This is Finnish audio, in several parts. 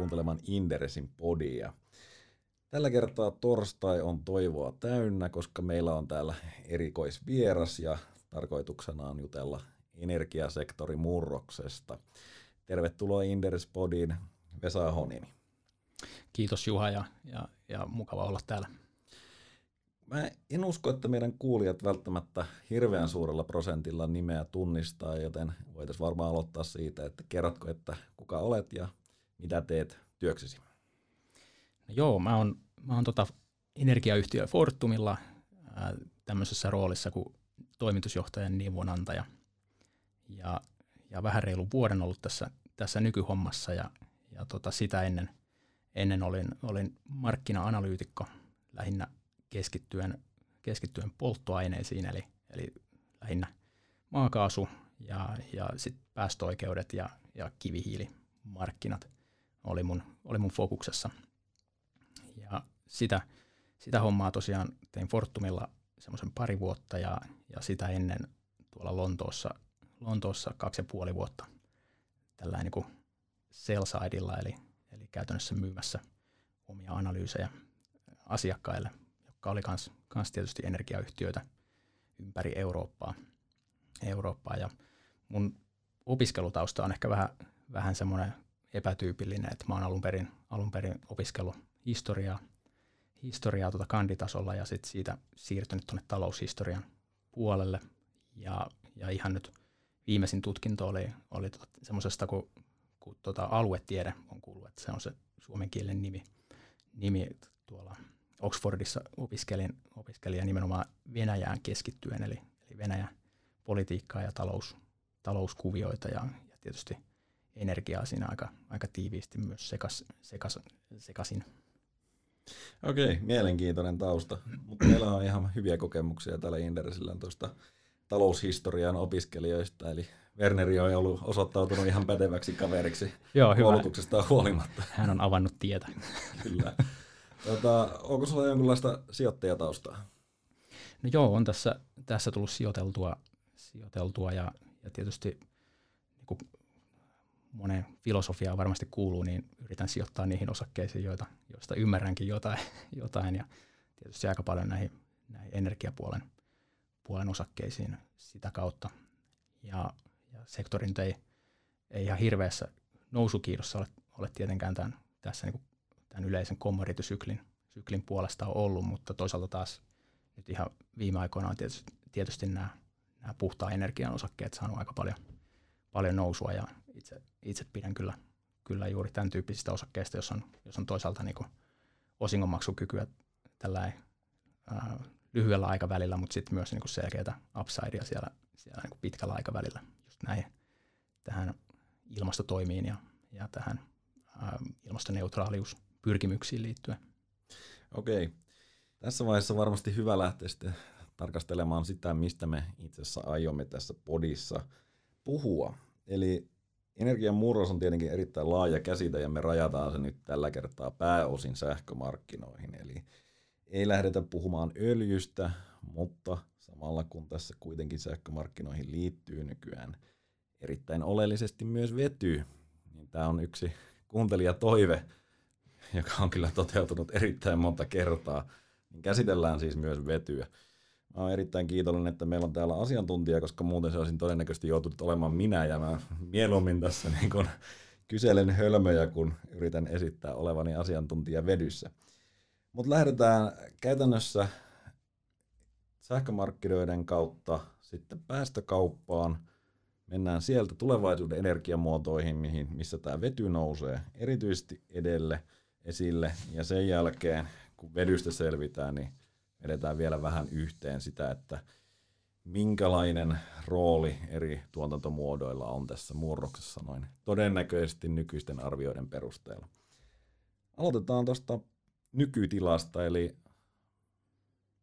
kuuntelemaan Inderesin podia. Tällä kertaa torstai on toivoa täynnä, koska meillä on täällä erikoisvieras ja tarkoituksena on jutella energiasektori murroksesta. Tervetuloa Inderes podiin, Vesa Honini. Kiitos Juha ja, ja, ja mukava olla täällä. Mä en usko, että meidän kuulijat välttämättä hirveän suurella prosentilla nimeä tunnistaa, joten voitaisiin varmaan aloittaa siitä, että kerrotko, että kuka olet ja mitä teet työksesi? No joo, mä oon, mä oon tota energiayhtiö Fortumilla ää, tämmöisessä roolissa kuin toimitusjohtajan neuvonantaja. Ja, ja vähän reilu vuoden ollut tässä, tässä nykyhommassa ja, ja tota sitä ennen, ennen olin, olin markkina-analyytikko lähinnä keskittyen, keskittyen polttoaineisiin, eli, eli lähinnä maakaasu ja, ja sit päästöoikeudet ja, ja kivihiilimarkkinat oli mun, oli mun fokuksessa. Ja sitä, sitä hommaa tosiaan tein Fortumilla semmoisen pari vuotta ja, ja sitä ennen tuolla Lontoossa, Lontoossa kaksi ja puoli vuotta tällä niin kuin sell eli, eli käytännössä myymässä omia analyysejä asiakkaille jotka oli kans, kans tietysti energiayhtiöitä ympäri Eurooppaa. Eurooppaa. Ja mun opiskelutausta on ehkä vähän, vähän semmoinen epätyypillinen, että mä oon alun perin, alun perin opiskellut historiaa, historiaa tuota kanditasolla ja sitten siitä siirtynyt tuonne taloushistorian puolelle. Ja, ja ihan nyt viimeisin tutkinto oli, oli tuota semmoisesta, kun, kun tuota aluetiede on kuullut, että se on se suomen kielen nimi, nimi tuolla Oxfordissa opiskelin, opiskelin nimenomaan Venäjään keskittyen, eli, eli Venäjän politiikkaa ja talous, talouskuvioita ja, ja tietysti energiaa siinä aika, aika tiiviisti myös sekas, sekas, sekasin. Okei, mielenkiintoinen tausta. Mutta meillä on ihan hyviä kokemuksia täällä Inderesillä tuosta taloushistorian opiskelijoista, eli Werneri on ollut osoittautunut ihan päteväksi kaveriksi Joo, koulutuksesta huolimatta. Hän on avannut tietä. Kyllä. Tota, onko sulla jonkinlaista sijoittajataustaa? No joo, on tässä, tässä tullut sijoiteltua, sijoiteltua ja, ja tietysti niin monen filosofiaan varmasti kuuluu, niin yritän sijoittaa niihin osakkeisiin, joita, joista ymmärränkin jotain, jotain ja tietysti aika paljon näihin, näihin energiapuolen puolen osakkeisiin sitä kautta. Ja, ja sektorin ei, ei ihan hirveässä nousukiidossa ole, ole tietenkään tämän, tässä niin kuin tämän yleisen commodity-syklin syklin puolesta on ollut, mutta toisaalta taas nyt ihan viime aikoina on tietysti, tietysti nämä, nämä puhtaan energian osakkeet saanut aika paljon, paljon nousua ja itse, itse pidän kyllä, kyllä juuri tämän tyyppisistä osakkeista, jos on, jos on toisaalta niin osingonmaksukykyä tällä ää, lyhyellä aikavälillä, mutta sitten myös niin selkeää upsidea siellä, siellä niin pitkällä aikavälillä just näihin tähän ilmastotoimiin ja, ja tähän ää, ilmastoneutraalius pyrkimyksiin liittyen. Okei. Tässä vaiheessa varmasti hyvä lähteä sitten tarkastelemaan sitä, mistä me itse asiassa aiomme tässä podissa puhua. Eli energian murros on tietenkin erittäin laaja käsite ja me rajataan se nyt tällä kertaa pääosin sähkömarkkinoihin. Eli ei lähdetä puhumaan öljystä, mutta samalla kun tässä kuitenkin sähkömarkkinoihin liittyy nykyään erittäin oleellisesti myös vety, niin tämä on yksi kuuntelijatoive, joka on kyllä toteutunut erittäin monta kertaa, niin käsitellään siis myös vetyä. Mä oon erittäin kiitollinen, että meillä on täällä asiantuntija, koska muuten se olisin todennäköisesti joutunut olemaan minä, ja mä mieluummin tässä niin kun kyselen hölmöjä, kun yritän esittää olevani asiantuntija vedyssä. Mutta lähdetään käytännössä sähkömarkkinoiden kautta sitten päästökauppaan. Mennään sieltä tulevaisuuden energiamuotoihin, mihin, missä tämä vety nousee erityisesti edelle – esille. Ja sen jälkeen, kun vedystä selvitään, niin vedetään vielä vähän yhteen sitä, että minkälainen rooli eri tuotantomuodoilla on tässä murroksessa noin todennäköisesti nykyisten arvioiden perusteella. Aloitetaan tuosta nykytilasta, eli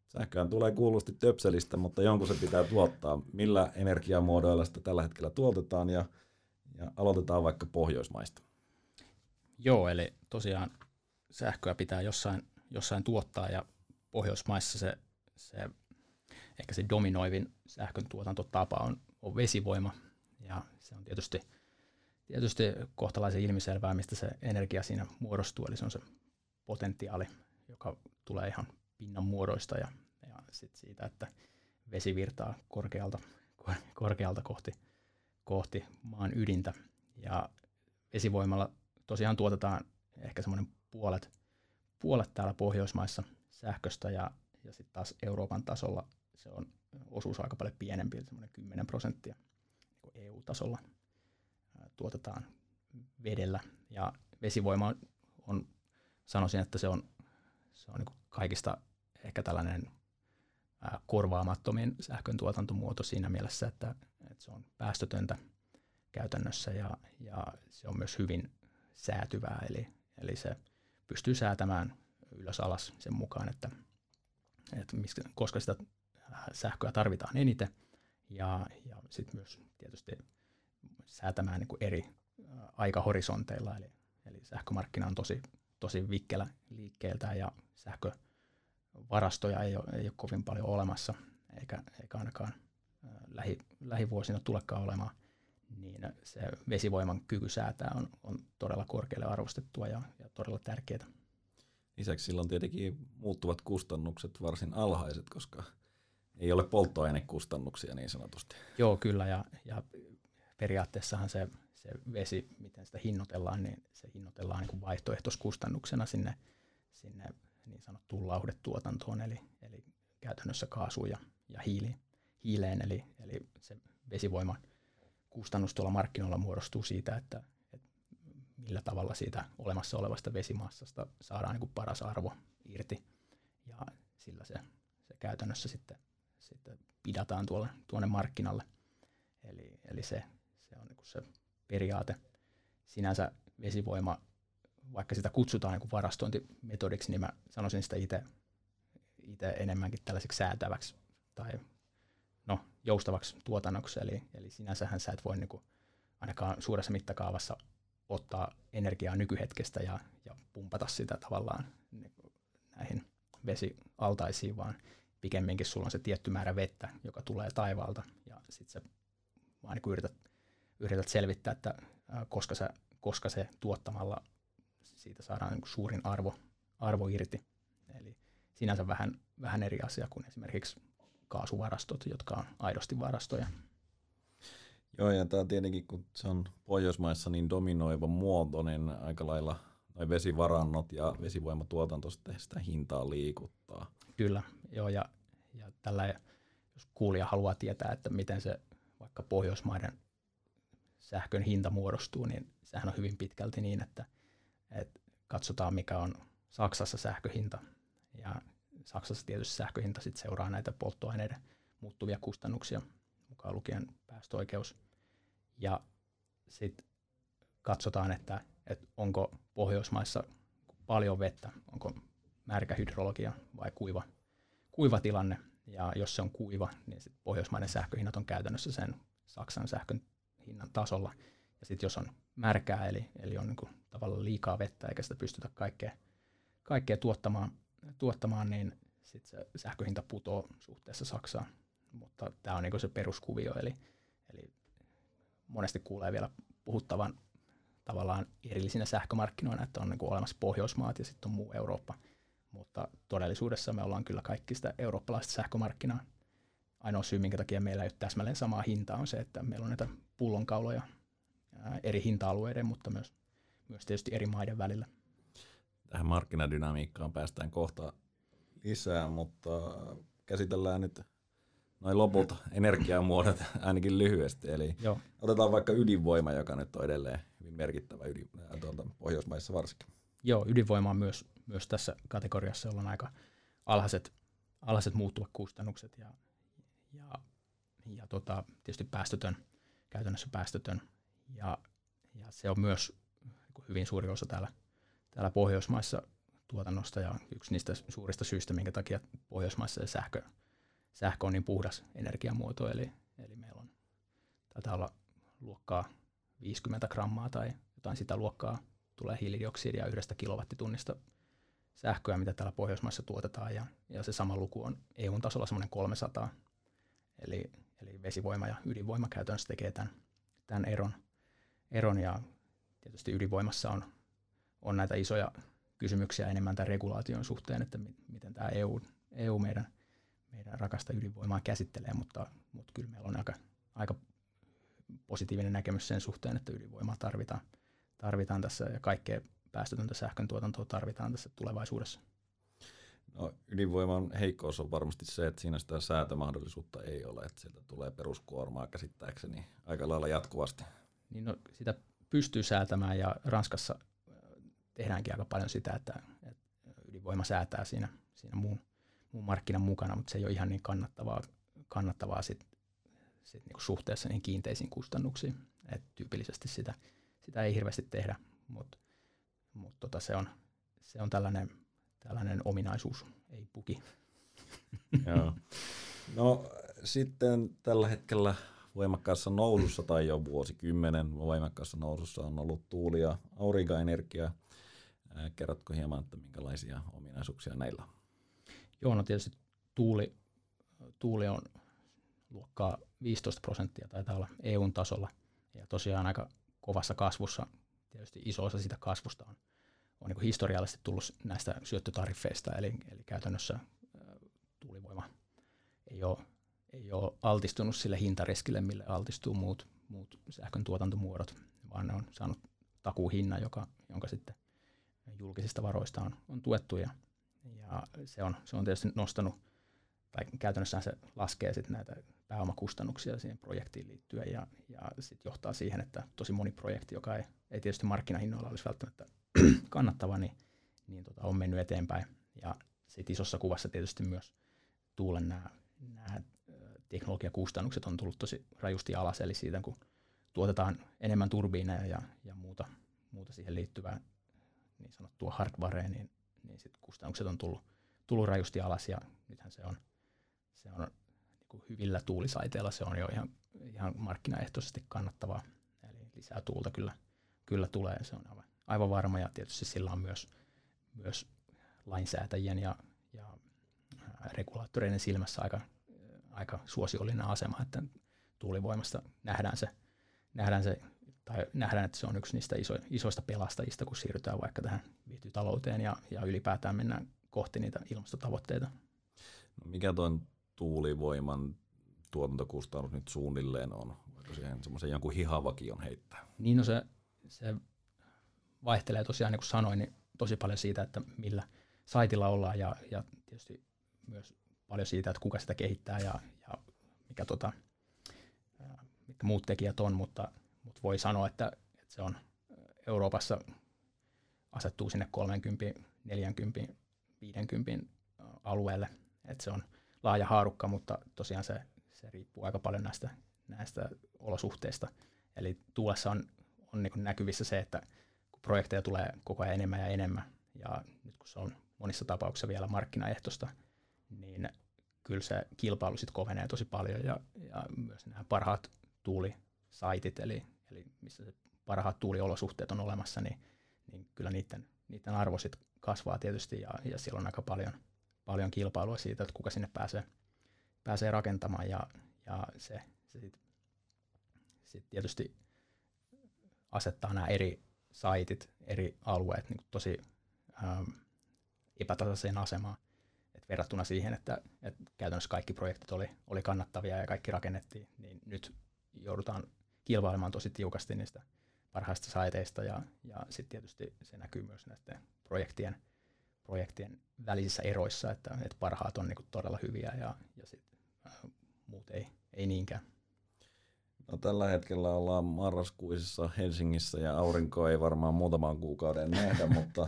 sähköään tulee kuulusti töpselistä, mutta jonkun se pitää tuottaa. Millä energiamuodoilla sitä tällä hetkellä tuotetaan ja, ja aloitetaan vaikka Pohjoismaista. Joo, eli tosiaan sähköä pitää jossain, jossain tuottaa ja Pohjoismaissa se, se ehkä se dominoivin sähkön tuotantotapa on, on vesivoima. Ja se on tietysti, tietysti kohtalaisen ilmiselvää, mistä se energia siinä muodostuu, eli se on se potentiaali, joka tulee ihan pinnan muodoista ja, ja sit siitä, että vesi virtaa korkealta, korkealta kohti, kohti maan ydintä. Ja vesivoimalla tosiaan tuotetaan ehkä semmoinen puolet, puolet täällä Pohjoismaissa sähköstä ja, ja sitten taas Euroopan tasolla se on osuus aika paljon pienempi, semmoinen 10 prosenttia EU-tasolla tuotetaan vedellä. Ja vesivoima on, on sanoisin, että se on, se on niin kaikista ehkä tällainen korvaamattomin sähkön tuotantomuoto siinä mielessä, että, että se on päästötöntä käytännössä ja, ja se on myös hyvin säätyvää, eli, eli se pystyy säätämään ylös alas sen mukaan, että, että koska sitä sähköä tarvitaan eniten. Ja, ja sitten myös tietysti säätämään niin kuin eri aikahorisonteilla, eli, eli sähkömarkkina on tosi, tosi vikkelä liikkeeltään ja sähkövarastoja ei ole, ei ole kovin paljon olemassa, eikä, eikä ainakaan lähi, lähivuosina tulekaan olemaan, niin se vesivoiman kyky säätää on, on todella korkealle arvostettua ja, ja todella tärkeää. Lisäksi silloin tietenkin muuttuvat kustannukset varsin alhaiset, koska ei ole polttoainekustannuksia niin sanotusti. Joo, kyllä, ja, ja periaatteessahan se, se vesi, miten sitä hinnoitellaan, niin se hinnoitellaan niin vaihtoehtoiskustannuksena sinne, sinne niin sanottuun lauhdetuotantoon, eli, eli käytännössä kaasuun ja, ja hiili, hiileen, eli, eli se vesivoiman kustannus tuolla markkinoilla muodostuu siitä, että millä tavalla siitä olemassa olevasta vesimassasta saadaan niin kuin paras arvo irti, ja sillä se, se käytännössä sitten, sitten pidataan tuolle, tuonne markkinalle. Eli, eli se, se periaate. Sinänsä vesivoima, vaikka sitä kutsutaan niin kuin varastointimetodiksi, niin mä sanoisin sitä itse, itse enemmänkin tällaiseksi säätäväksi tai no, joustavaksi tuotannoksi. Eli, eli sinänsähän sä et voi niin kuin, ainakaan suuressa mittakaavassa ottaa energiaa nykyhetkestä ja, ja pumpata sitä tavallaan niin näihin vesialtaisiin, vaan pikemminkin sulla on se tietty määrä vettä, joka tulee taivaalta ja sitten sä vaan niin yrität yrität selvittää, että koska se, koska se tuottamalla siitä saadaan niin suurin arvo, arvo irti. Eli sinänsä vähän, vähän eri asia kuin esimerkiksi kaasuvarastot, jotka on aidosti varastoja. Joo, ja tämä tietenkin, kun se on Pohjoismaissa niin dominoiva muoto, niin aika lailla noin vesivarannot ja vesivoimatuotanto sitten sitä hintaa liikuttaa. Kyllä, joo, ja, ja tällä, jos kuulija haluaa tietää, että miten se vaikka Pohjoismaiden sähkön hinta muodostuu, niin sehän on hyvin pitkälti niin, että, että katsotaan mikä on Saksassa sähköhinta. Ja Saksassa tietysti sähköhinta sitten seuraa näitä polttoaineiden muuttuvia kustannuksia, mukaan lukien päästöoikeus. Ja sitten katsotaan, että, että onko Pohjoismaissa paljon vettä, onko märkä hydrologia vai kuiva, kuiva tilanne. Ja jos se on kuiva, niin sit pohjoismainen sähköhinnat on käytännössä sen Saksan sähkön hinnan tasolla. Ja sitten jos on märkää, eli, eli on niin kuin tavallaan liikaa vettä eikä sitä pystytä kaikkea, kaikkea tuottamaan, tuottamaan, niin sitten se sähköhinta putoo suhteessa Saksaan. Mutta tämä on niin se peruskuvio, eli, eli monesti kuulee vielä puhuttavan tavallaan erillisinä sähkömarkkinoina, että on niin kuin olemassa Pohjoismaat ja sitten on muu Eurooppa. Mutta todellisuudessa me ollaan kyllä kaikki sitä eurooppalaista sähkömarkkinaa ainoa syy, minkä takia meillä ei ole täsmälleen samaa hintaa, on se, että meillä on näitä pullonkauloja eri hinta-alueiden, mutta myös, myös tietysti eri maiden välillä. Tähän markkinadynamiikkaan päästään kohta lisää, mutta käsitellään nyt noin lopulta energiamuodot ainakin lyhyesti. Eli Joo. otetaan vaikka ydinvoima, joka nyt on edelleen hyvin merkittävä ydin, tuolta Pohjoismaissa varsinkin. Joo, ydinvoima on myös, myös tässä kategoriassa, jolla on aika alhaiset, alhaiset muuttuvat kustannukset ja ja, ja tota, tietysti päästötön, käytännössä päästötön. Ja, ja se on myös hyvin suuri osa täällä, täällä Pohjoismaissa tuotannosta ja yksi niistä suurista syistä, minkä takia Pohjoismaissa sähkö, sähkö on niin puhdas energiamuoto. Eli, eli meillä on, taitaa olla luokkaa 50 grammaa tai jotain sitä luokkaa tulee hiilidioksidia yhdestä kilowattitunnista sähköä, mitä täällä Pohjoismaissa tuotetaan, ja, ja se sama luku on EU-tasolla semmoinen 300 Eli, eli vesivoima ja ydinvoima käytännössä tekee tämän, tämän eron. eron ja tietysti ydinvoimassa on, on näitä isoja kysymyksiä enemmän tämän regulaation suhteen, että miten tämä EU, EU meidän, meidän rakasta ydinvoimaa käsittelee, mutta, mutta kyllä meillä on aika, aika positiivinen näkemys sen suhteen, että ydinvoimaa tarvitaan, tarvitaan tässä ja kaikkea päästötöntä sähkön tuotantoa tarvitaan tässä tulevaisuudessa. No, ydinvoiman heikkous on varmasti se, että siinä sitä säätömahdollisuutta ei ole, että sieltä tulee peruskuormaa käsittääkseni aika lailla jatkuvasti. Niin no, sitä pystyy säätämään ja Ranskassa äh, tehdäänkin aika paljon sitä, että, että ydinvoima säätää siinä, siinä muun, muun markkinan mukana, mutta se ei ole ihan niin kannattavaa, kannattavaa sit, sit niin suhteessa niihin kiinteisiin kustannuksiin. Et tyypillisesti sitä, sitä ei hirveästi tehdä, mutta mut tota se, on, se on tällainen, tällainen ominaisuus, ei puki. Joo. No sitten tällä hetkellä voimakkaassa nousussa tai jo vuosikymmenen voimakkaassa nousussa on ollut tuuli- ja aurinkoenergia. Kerrotko hieman, että minkälaisia ominaisuuksia näillä on? Joo, no tietysti tuuli, tuuli on luokkaa 15 prosenttia, taitaa olla EUn tasolla. Ja tosiaan aika kovassa kasvussa, tietysti iso osa sitä kasvusta on, on niin historiallisesti tullut näistä syöttötariffeista, eli, eli käytännössä tuulivoima ei ole ei ole altistunut sille hintariskille, mille altistuu muut, muut sähkön tuotantomuodot, vaan ne on saanut takuuhinnan, joka, jonka sitten julkisista varoista on, on tuettu ja, ja se, on, se on tietysti nostanut, tai käytännössä se laskee sitten näitä pääomakustannuksia siihen projektiin liittyen ja, ja sitten johtaa siihen, että tosi moni projekti, joka ei, ei tietysti markkinahinnoilla olisi välttämättä kannattava, niin, niin tota, on mennyt eteenpäin. Ja sitten isossa kuvassa tietysti myös tuulen nämä, teknologiakustannukset on tullut tosi rajusti alas, eli siitä kun tuotetaan enemmän turbiineja ja, ja muuta, muuta siihen liittyvää niin sanottua hardwarea, niin, niin sit kustannukset on tullut, tullut rajusti alas ja nythän se on, se on niin hyvillä tuulisaiteilla. Se on jo ihan, ihan markkinaehtoisesti kannattavaa. Eli lisää tuulta kyllä, kyllä tulee, se on aivan, aivan varma. Ja tietysti sillä on myös, myös lainsäätäjien ja, ja regulaattoreiden silmässä aika aika suosiollinen asema, että tuulivoimasta nähdään se, nähdään se tai nähdään, että se on yksi niistä iso, isoista pelastajista, kun siirrytään vaikka tähän viihtytalouteen ja, ja ylipäätään mennään kohti niitä ilmastotavoitteita. No mikä tuon tuulivoiman tuotantokustannus nyt suunnilleen on? Voiko siihen semmoisen jonkun hihavakion heittää? Niin no se, se vaihtelee tosiaan, niin kuin sanoin, niin tosi paljon siitä, että millä saitilla ollaan ja, ja tietysti myös paljon siitä, että kuka sitä kehittää ja, ja mikä tota, mitkä muut tekijät on, mutta, mutta voi sanoa, että, että se on Euroopassa asettuu sinne 30, 40, 50 alueelle, että se on laaja haarukka, mutta tosiaan se, se riippuu aika paljon näistä, näistä olosuhteista. Eli tuossa on, on niin näkyvissä se, että kun projekteja tulee koko ajan enemmän ja enemmän, ja nyt kun se on monissa tapauksissa vielä markkinaehtoista, niin kyllä se kilpailu sitten kovenee tosi paljon ja, ja myös nämä parhaat tuulisaitit, eli, eli missä se parhaat tuuliolosuhteet on olemassa, niin, niin kyllä niiden, niiden arvo sit kasvaa tietysti ja, ja siellä on aika paljon, paljon kilpailua siitä, että kuka sinne pääsee, pääsee rakentamaan ja, ja se, se sitten sit tietysti asettaa nämä eri saitit, eri alueet niin tosi ähm, epätasaiseen asemaan verrattuna siihen, että, että käytännössä kaikki projektit oli, oli kannattavia ja kaikki rakennettiin, niin nyt joudutaan kilpailemaan tosi tiukasti niistä parhaista saiteista ja, ja sitten tietysti se näkyy myös näiden projektien, projektien välisissä eroissa, että, että parhaat on niinku todella hyviä ja, ja sit, äh, muut ei, ei niinkään. No, tällä hetkellä ollaan marraskuisessa Helsingissä ja aurinko ei varmaan muutaman kuukauden nähdä, mutta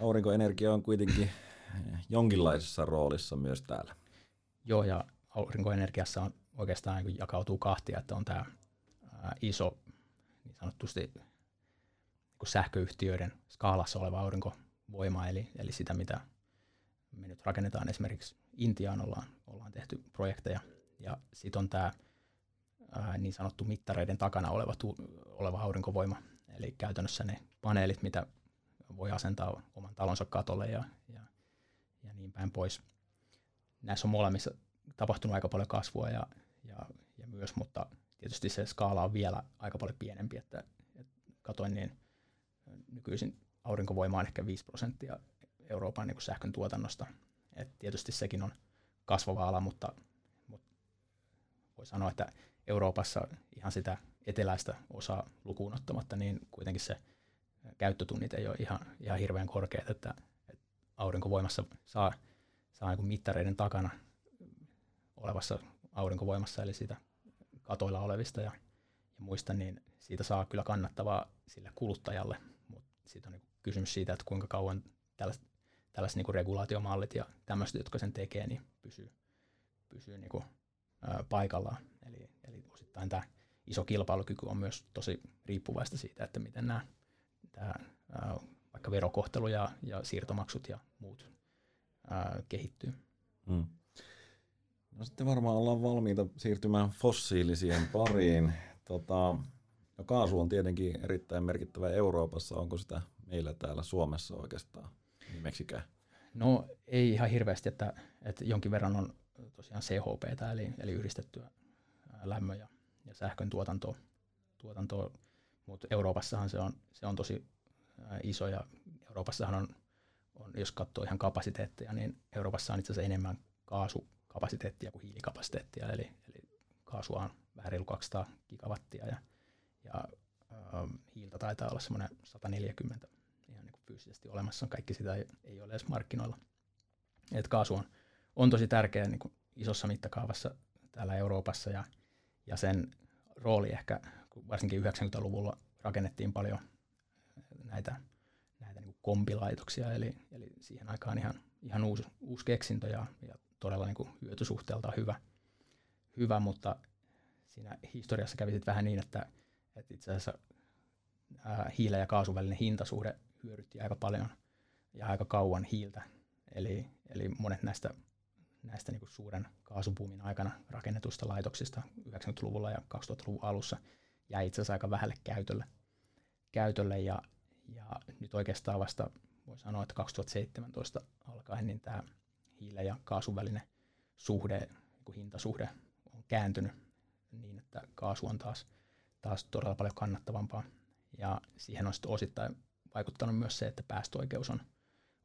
aurinkoenergia on kuitenkin jonkinlaisessa roolissa myös täällä. Joo, ja aurinkoenergiassa on oikeastaan niin jakautuu kahtia, että on tämä iso niin sanottusti niin sähköyhtiöiden skaalassa oleva aurinkovoima, eli, eli sitä, mitä me nyt rakennetaan esimerkiksi Intiaan, ollaan, ollaan tehty projekteja, ja sitten on tämä niin sanottu mittareiden takana oleva, tu, oleva aurinkovoima, eli käytännössä ne paneelit, mitä voi asentaa oman talonsa katolle ja, ja ja niin päin pois. Näissä on molemmissa tapahtunut aika paljon kasvua ja, ja, ja myös, mutta tietysti se skaala on vielä aika paljon pienempi, että, että katsoin, niin nykyisin aurinkovoima on ehkä 5 prosenttia Euroopan niin sähkön tuotannosta. Et tietysti sekin on kasvava ala, mutta, mutta voi sanoa, että Euroopassa ihan sitä eteläistä osaa lukuun ottamatta, niin kuitenkin se käyttötunnit ei ole ihan, ihan hirveän korkeat, että, että aurinkovoimassa saa, saa niin mittareiden takana olevassa aurinkovoimassa, eli siitä katoilla olevista ja, ja muista, niin siitä saa kyllä kannattavaa sille kuluttajalle, mutta siitä on niin kysymys siitä, että kuinka kauan tällaiset, tällaiset niin regulaatiomallit ja tämmöiset, jotka sen tekee, niin pysyy, pysyy niin kuin, ää, paikallaan. Eli, eli osittain tämä iso kilpailukyky on myös tosi riippuvaista siitä, että miten nämä ää, vaikka verokohtelu ja, ja siirtomaksut ja muut ää, kehittyy. Hmm. No sitten varmaan ollaan valmiita siirtymään fossiilisien pariin. Tota, no kaasu on tietenkin erittäin merkittävä Euroopassa. Onko sitä meillä täällä Suomessa oikeastaan nimeksikään? No ei ihan hirveästi, että, että jonkin verran on tosiaan CHP, eli, eli yhdistettyä lämmön ja, ja sähkön tuotantoa, tuotantoa mutta Euroopassahan se on, se on tosi iso ja Euroopassahan on, on, jos katsoo ihan kapasiteetteja, niin Euroopassa on itse asiassa enemmän kaasukapasiteettia kuin hiilikapasiteettia, eli, eli kaasua on vähän reilu 200 gigawattia ja, ja äh, hiiltä taitaa olla semmoinen 140 ihan niin kuin fyysisesti olemassa, kaikki sitä ei, ei ole edes markkinoilla. Et kaasu on, on tosi tärkeä niin kuin isossa mittakaavassa täällä Euroopassa ja, ja sen rooli ehkä kun varsinkin 90-luvulla rakennettiin paljon näitä, näitä niin kompilaitoksia, eli, eli siihen aikaan ihan, ihan uusi, uusi keksintö ja, ja todella niin kuin hyötysuhteelta hyvä, hyvä, mutta siinä historiassa kävi sitten vähän niin, että, että itse asiassa ää, hiilen ja kaasun välinen hintasuhde hyödytti aika paljon ja aika kauan hiiltä. Eli, eli monet näistä, näistä niin kuin suuren kaasupuumin aikana rakennetusta laitoksista 90-luvulla ja 2000-luvun alussa – jäi itse asiassa aika vähälle käytölle, käytölle ja, ja nyt oikeastaan vasta voi sanoa, että 2017 alkaen niin tämä hiilen ja kaasun välinen suhde, niin hintasuhde on kääntynyt niin, että kaasu on taas, taas todella paljon kannattavampaa. Ja siihen on sitten osittain vaikuttanut myös se, että päästöoikeus on,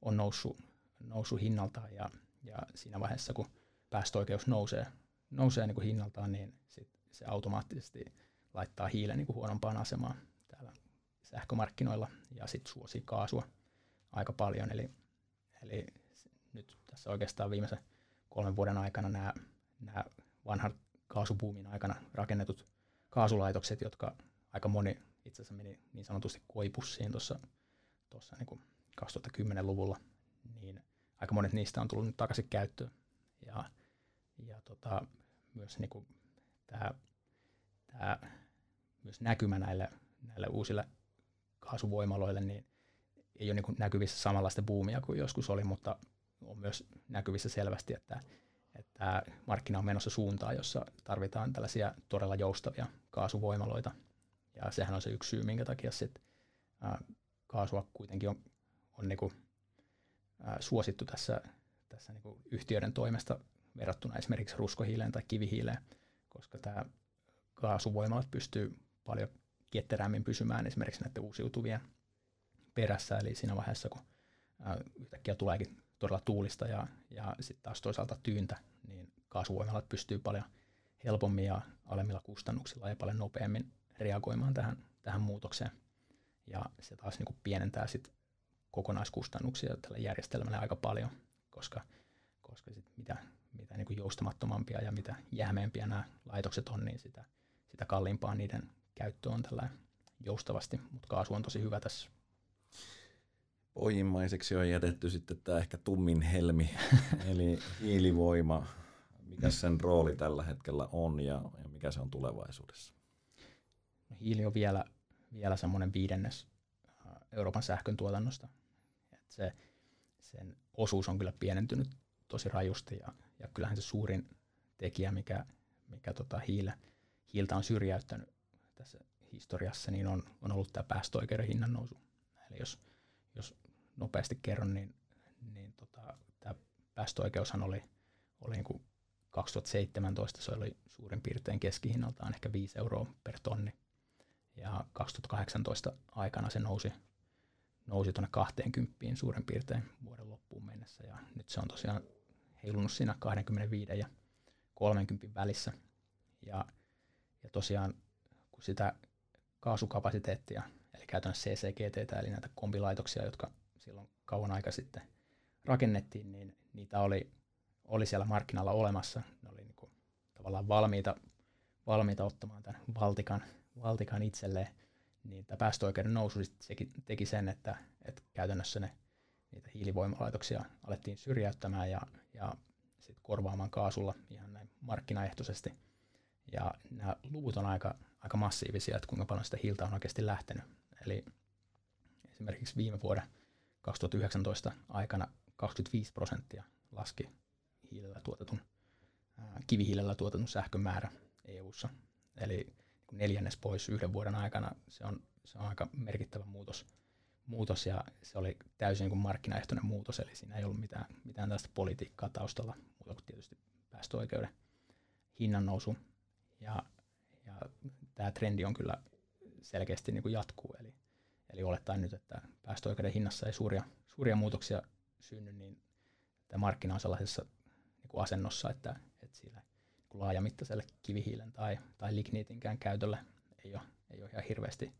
on noussut, noussut hinnaltaan ja, ja siinä vaiheessa, kun päästöoikeus nousee, nousee niin kuin hinnaltaan, niin sit se automaattisesti laittaa hiilen niin kuin huonompaan asemaan täällä sähkömarkkinoilla ja sitten suosii kaasua aika paljon. Eli, eli nyt tässä oikeastaan viimeisen kolmen vuoden aikana nämä, nämä vanhan kaasupuumin aikana rakennetut kaasulaitokset, jotka aika moni itse asiassa meni niin sanotusti koipussiin tuossa tuossa niin 2010-luvulla, niin aika monet niistä on tullut nyt takaisin käyttöön. Ja, ja tota, myös niin kuin tämä, tämä myös näkymä näille, näille uusille kaasuvoimaloille, niin ei ole niin näkyvissä samanlaista buumia kuin joskus oli, mutta on myös näkyvissä selvästi, että, että markkina on menossa suuntaan, jossa tarvitaan tällaisia todella joustavia kaasuvoimaloita. Ja sehän on se yksi syy, minkä takia sit, ää, kaasua kuitenkin on, on niin kuin, ää, suosittu tässä, tässä niin kuin yhtiöiden toimesta verrattuna esimerkiksi ruskohiileen tai kivihiileen, koska tämä kaasuvoimalat pystyy paljon ketterämmin pysymään esimerkiksi näiden uusiutuvien perässä, eli siinä vaiheessa, kun yhtäkkiä tuleekin todella tuulista ja, ja sitten taas toisaalta tyyntä, niin kaasuvoimalat pystyy paljon helpommin ja alemmilla kustannuksilla ja paljon nopeammin reagoimaan tähän, tähän muutokseen. Ja se taas niin kuin pienentää sit kokonaiskustannuksia tällä järjestelmällä aika paljon, koska, koska sit mitä, mitä niin kuin joustamattomampia ja mitä jäämeempiä nämä laitokset on, niin sitä, sitä kalliimpaa niiden käyttö on tällä joustavasti, mutta kaasu on tosi hyvä tässä. Pohjimmaiseksi on jätetty sitten tämä ehkä tummin helmi, eli hiilivoima. Mikä sen rooli tällä hetkellä on ja, ja mikä se on tulevaisuudessa? No, hiili on vielä, vielä semmoinen viidennes Euroopan sähkön tuotannosta. Et se, sen osuus on kyllä pienentynyt tosi rajusti ja, ja kyllähän se suurin tekijä, mikä, mikä tota hiile, hiiltä on syrjäyttänyt tässä historiassa, niin on, on ollut tämä päästöoikeuden hinnan nousu. Eli jos nopeasti kerron, niin, niin tota, tämä päästöoikeushan oli, oli niin kuin 2017, se oli suurin piirtein keskihinnaltaan ehkä 5 euroa per tonni. Ja 2018 aikana se nousi, nousi tuonne 20 suurin piirtein vuoden loppuun mennessä. Ja nyt se on tosiaan heilunut siinä 25 ja 30 välissä. Ja, ja tosiaan kun sitä kaasukapasiteettia, eli käytännössä CCGT, eli näitä kombilaitoksia, jotka silloin kauan aika sitten rakennettiin, niin niitä oli, oli siellä markkinalla olemassa. Ne oli niin kuin tavallaan valmiita, valmiita ottamaan tämän Valtikan, Valtikan itselleen. Niin tämä päästöoikeuden nousu sekin teki sen, että, että käytännössä ne, niitä hiilivoimalaitoksia alettiin syrjäyttämään ja, ja sit korvaamaan kaasulla ihan näin markkinaehtoisesti. Ja nämä luvut on aika, aika massiivisia, että kuinka paljon sitä hiiltä on oikeasti lähtenyt. Eli esimerkiksi viime vuoden 2019 aikana 25 prosenttia laski hiilellä tuotetun, kivihiilellä tuotetun sähkön määrä EU-ssa. Eli neljännes pois yhden vuoden aikana, se on, se on aika merkittävä muutos, muutos ja se oli täysin niin kuin markkinaehtoinen muutos, eli siinä ei ollut mitään, mitään tästä politiikkaa taustalla, muuta kuin tietysti päästöoikeuden hinnan nousu. Ja, ja tämä trendi on kyllä selkeästi niin kuin jatkuu, eli, eli olettaen nyt, että päästöoikeuden hinnassa ei suuria, suuria muutoksia synny, niin tämä markkina on sellaisessa niin kuin asennossa, että, että sillä niin laajamittaiselle kivihiilen tai, tai ligniitinkään käytölle ei ole, ei ole ihan hirveästi,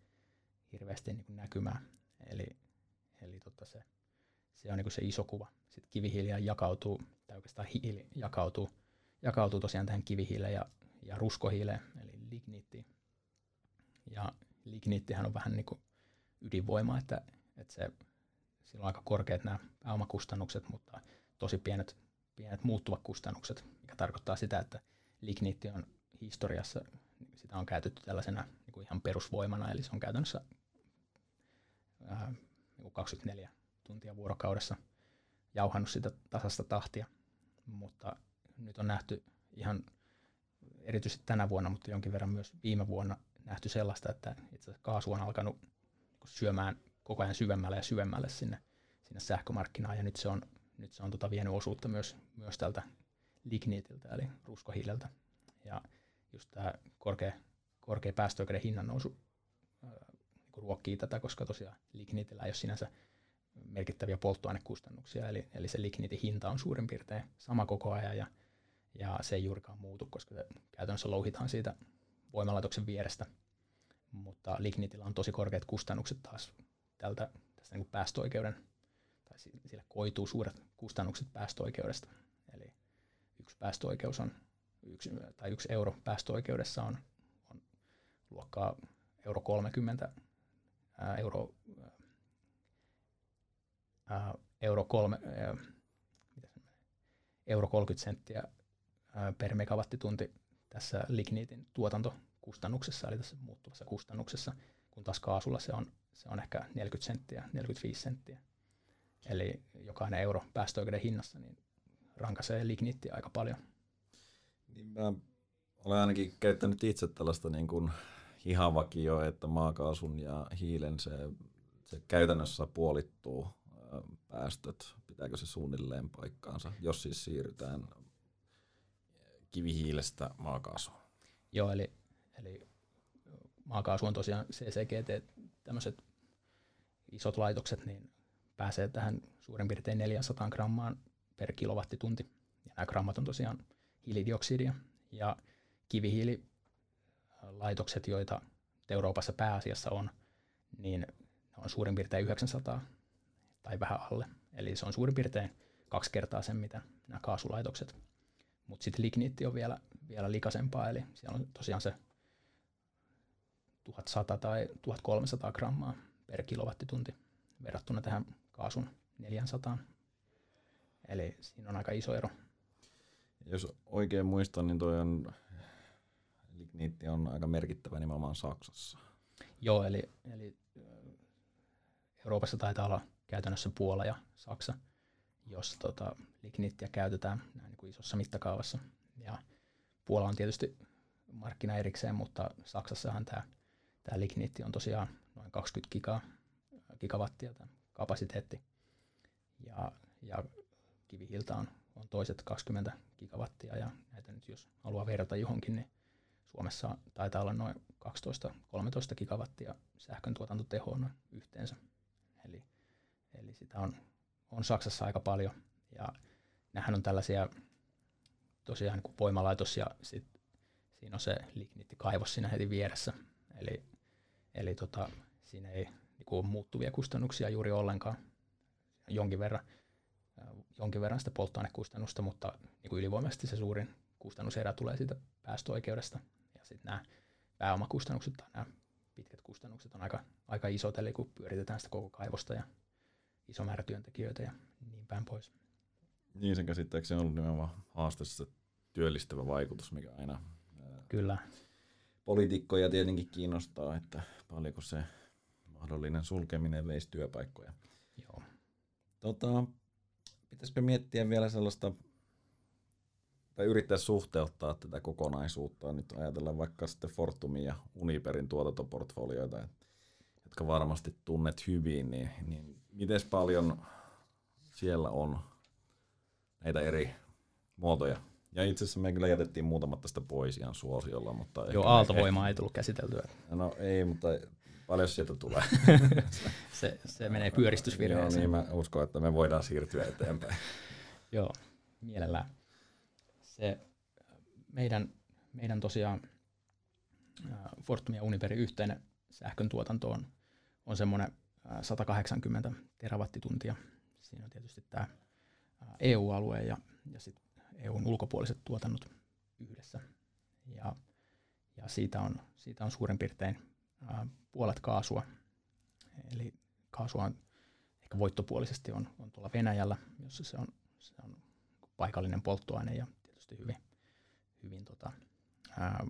hirveästi niin kuin näkymää. Eli, eli tota se, se on niin kuin se iso kuva. Sitten kivihiili jakautuu, tai oikeastaan hiili jakautuu, jakautuu tosiaan tähän kivihiileen ja, ja ruskohiileen, eli ligniittiin. Ja ligniittihän on vähän niin kuin ydinvoima, että, että se sillä on aika korkeat nämä pääomakustannukset, mutta tosi pienet, pienet muuttuvat kustannukset, mikä tarkoittaa sitä, että ligniitti on historiassa, sitä on käytetty tällaisena niin kuin ihan perusvoimana, eli se on käytännössä ää, niin kuin 24 tuntia vuorokaudessa jauhannut sitä tasasta tahtia, mutta nyt on nähty ihan erityisesti tänä vuonna, mutta jonkin verran myös viime vuonna nähty sellaista, että itse asiassa kaasu on alkanut syömään koko ajan syvemmälle ja syvemmälle sinne, sinne sähkömarkkinaan, ja nyt se on, nyt se on tota vienyt osuutta myös, myös tältä ligniitiltä, eli ruskohiileltä. Ja just tämä korkea, korkea päästöoikeuden hinnan nousu niin ruokkii tätä, koska tosiaan ligniitillä ei ole sinänsä merkittäviä polttoainekustannuksia, eli, eli se ligniitin hinta on suurin piirtein sama koko ajan, ja, ja se ei juurikaan muutu, koska se käytännössä louhitaan siitä voimalaitoksen vierestä, mutta lignitillä on tosi korkeat kustannukset taas tältä tästä niin päästöoikeuden, tai sille koituu suuret kustannukset päästöoikeudesta. Eli yksi päästöoikeus on, yksi, tai yksi euro päästöoikeudessa on, on luokkaa euro 30, ää, euro, ää, euro, kolme, ää, euro 30 senttiä ää, per megawattitunti tässä ligniitin tuotantokustannuksessa, eli tässä muuttuvassa kustannuksessa, kun taas kaasulla se on se on ehkä 40 senttiä, 45 senttiä. Eli jokainen euro päästöoikeuden hinnassa niin rankaisee lignittiä aika paljon. Niin mä olen ainakin käyttänyt itse tällaista niin kuin ihan vakio, että maakaasun ja hiilen se, se käytännössä puolittuu päästöt. Pitääkö se suunnilleen paikkaansa, jos siis siirrytään kivihiilestä maakaasuun? Joo, eli, eli maakaasu on tosiaan CCGT, tämmöiset isot laitokset, niin pääsee tähän suurin piirtein 400 grammaan per kilowattitunti. Ja nämä grammat on tosiaan hiilidioksidia. Ja kivihiililaitokset, joita Euroopassa pääasiassa on, niin ne on suurin piirtein 900 tai vähän alle. Eli se on suurin piirtein kaksi kertaa sen, mitä nämä kaasulaitokset. Mutta sitten ligniitti on vielä, vielä likaisempaa, eli siellä on tosiaan se 1100 tai 1300 grammaa per kilowattitunti verrattuna tähän kaasun 400. Eli siinä on aika iso ero. Jos oikein muistan, niin toi on, ligniitti on aika merkittävä nimenomaan Saksassa. Joo, eli, eli Euroopassa taitaa olla käytännössä Puola ja Saksa, jossa tota, ligniittiä käytetään näin niin kuin isossa mittakaavassa. Ja Puola on tietysti markkina erikseen, mutta Saksassahan tämä Tämä ligniitti on tosiaan noin 20 giga, gigawattia tämä kapasiteetti. Ja, ja kivihiiltä on, on toiset 20 gigawattia ja näitä nyt jos haluaa verrata johonkin, niin Suomessa taitaa olla noin 12-13 gigawattia sähkön tuotantotehoa yhteensä. Eli, eli sitä on, on Saksassa aika paljon. Ja nämähän on tällaisia tosiaan niin voimalaitos ja sit siinä on se lignitikaivos siinä heti vieressä. Eli, eli tota, siinä ei niin kuin, muuttuvia kustannuksia juuri ollenkaan. Jonkin verran, jonkin verran sitä polttoainekustannusta, mutta niin kuin ylivoimaisesti se suurin kustannuserä tulee siitä päästöoikeudesta. Ja sitten nämä pääomakustannukset tai nämä pitkät kustannukset on aika, aika isot, eli kun pyöritetään sitä koko kaivosta ja iso määrä työntekijöitä ja niin päin pois. Niin sen käsittääkseni on ollut nimenomaan haasteessa työllistävä vaikutus, mikä aina Kyllä. Poliitikkoja tietenkin kiinnostaa, että paljonko se mahdollinen sulkeminen veisi työpaikkoja. Joo. Tota, pitäisikö miettiä vielä sellaista, tai yrittää suhteuttaa tätä kokonaisuutta. Nyt ajatellaan vaikka sitten Fortumin ja Uniperin tuotantoportfolioita, jotka varmasti tunnet hyvin, niin, niin miten paljon siellä on näitä eri muotoja? Ja itse asiassa me kyllä jätettiin muutamat tästä pois ihan suosiolla. Mutta Joo, aaltovoimaa ei tullut käsiteltyä. No ei, mutta paljon sieltä tulee. se, se menee pyöristysvirheeseen. Joo, niin mä uskon, että me voidaan siirtyä eteenpäin. Joo, mielellään. Se meidän, meidän tosiaan Fortum ja Uniperin yhteinen sähkön tuotanto on, on semmoinen 180 terawattituntia. Siinä on tietysti tämä EU-alue ja, ja sit EUn ulkopuoliset tuotannot yhdessä. Ja, ja siitä, on, siitä on suurin piirtein ää, puolet kaasua. Eli kaasua on ehkä voittopuolisesti on, on tuolla Venäjällä, jossa se on, se on paikallinen polttoaine ja tietysti hyvin, hyvin tota, ää,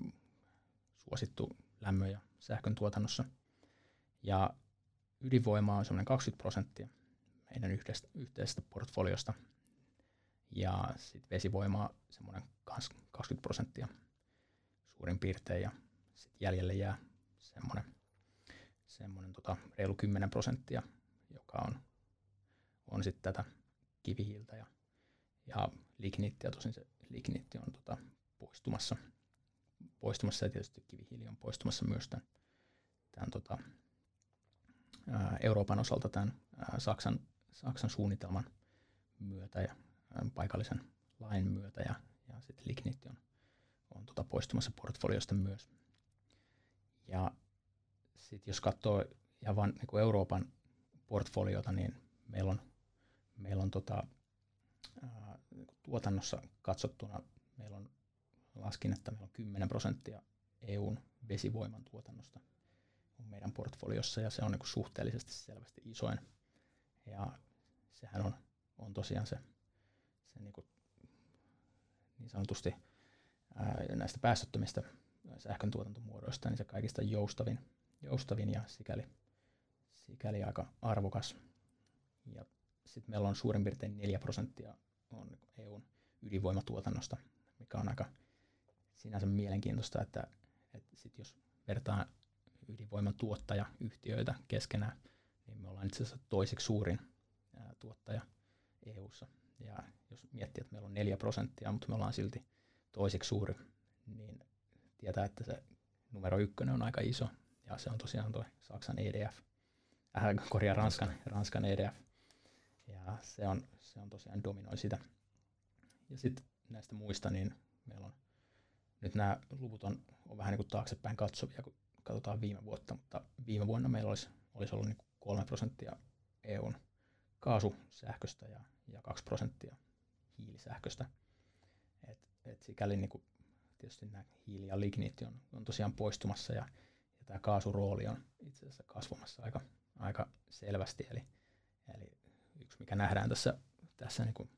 suosittu lämmön ja sähkön tuotannossa. Ja ydinvoima on semmoinen 20 prosenttia meidän yhteisestä, yhteisestä portfoliosta – ja sitten vesivoimaa semmoinen 20 prosenttia suurin piirtein ja sitten jäljelle jää semmoinen, semmoinen tota, reilu 10 prosenttia, joka on, on sitten tätä kivihiiltä ja, ja lignittiä. Tosin se lignitti on tota, poistumassa, poistumassa ja tietysti kivihiili on poistumassa myös tämän, tämän tota, Euroopan osalta tämän Saksan, Saksan suunnitelman myötä ja paikallisen lain myötä ja, ja sitten Lignit on, on tota poistumassa portfoliosta myös. Ja sitten jos katsoo ihan vain niin Euroopan portfoliota, niin meillä on, meillä on tota, ää, tuotannossa katsottuna, meillä on laskin, että meillä on 10 prosenttia EUn vesivoiman tuotannosta on meidän portfoliossa ja se on niin suhteellisesti selvästi isoin. Ja sehän on, on tosiaan se se niin, kuin, niin sanotusti ää, näistä päästöttömistä sähkön tuotantomuodoista, niin se kaikista joustavin, joustavin ja sikäli, sikäli aika arvokas. Ja sitten meillä on suurin piirtein 4 prosenttia on EUn ydinvoimatuotannosta, mikä on aika sinänsä mielenkiintoista, että, että sit jos vertaa ydinvoiman tuottajayhtiöitä keskenään, niin me ollaan itse asiassa toiseksi suurin ää, tuottaja EU:ssa ja jos miettii, että meillä on 4 prosenttia, mutta me ollaan silti toiseksi suuri, niin tietää, että se numero ykkönen on aika iso. Ja se on tosiaan tuo Saksan EDF, äh, korjaa Ranskan, Ranskan EDF. Ja se on, se on tosiaan dominoi sitä. Ja sitten näistä muista, niin meillä on nyt nämä luvut on, on vähän niin kuin taaksepäin katsovia, kun katsotaan viime vuotta, mutta viime vuonna meillä olisi, olisi ollut niin kuin 3 prosenttia EUn kaasusähköstä ja, ja 2 prosenttia hiilisähköstä. Et, et sikäli niin kuin, tietysti nämä hiili ja ligniitti on, on tosiaan poistumassa ja, ja tämä kaasurooli on itse asiassa kasvamassa aika, aika selvästi. Eli, eli yksi mikä nähdään tässä, tässä niin kuin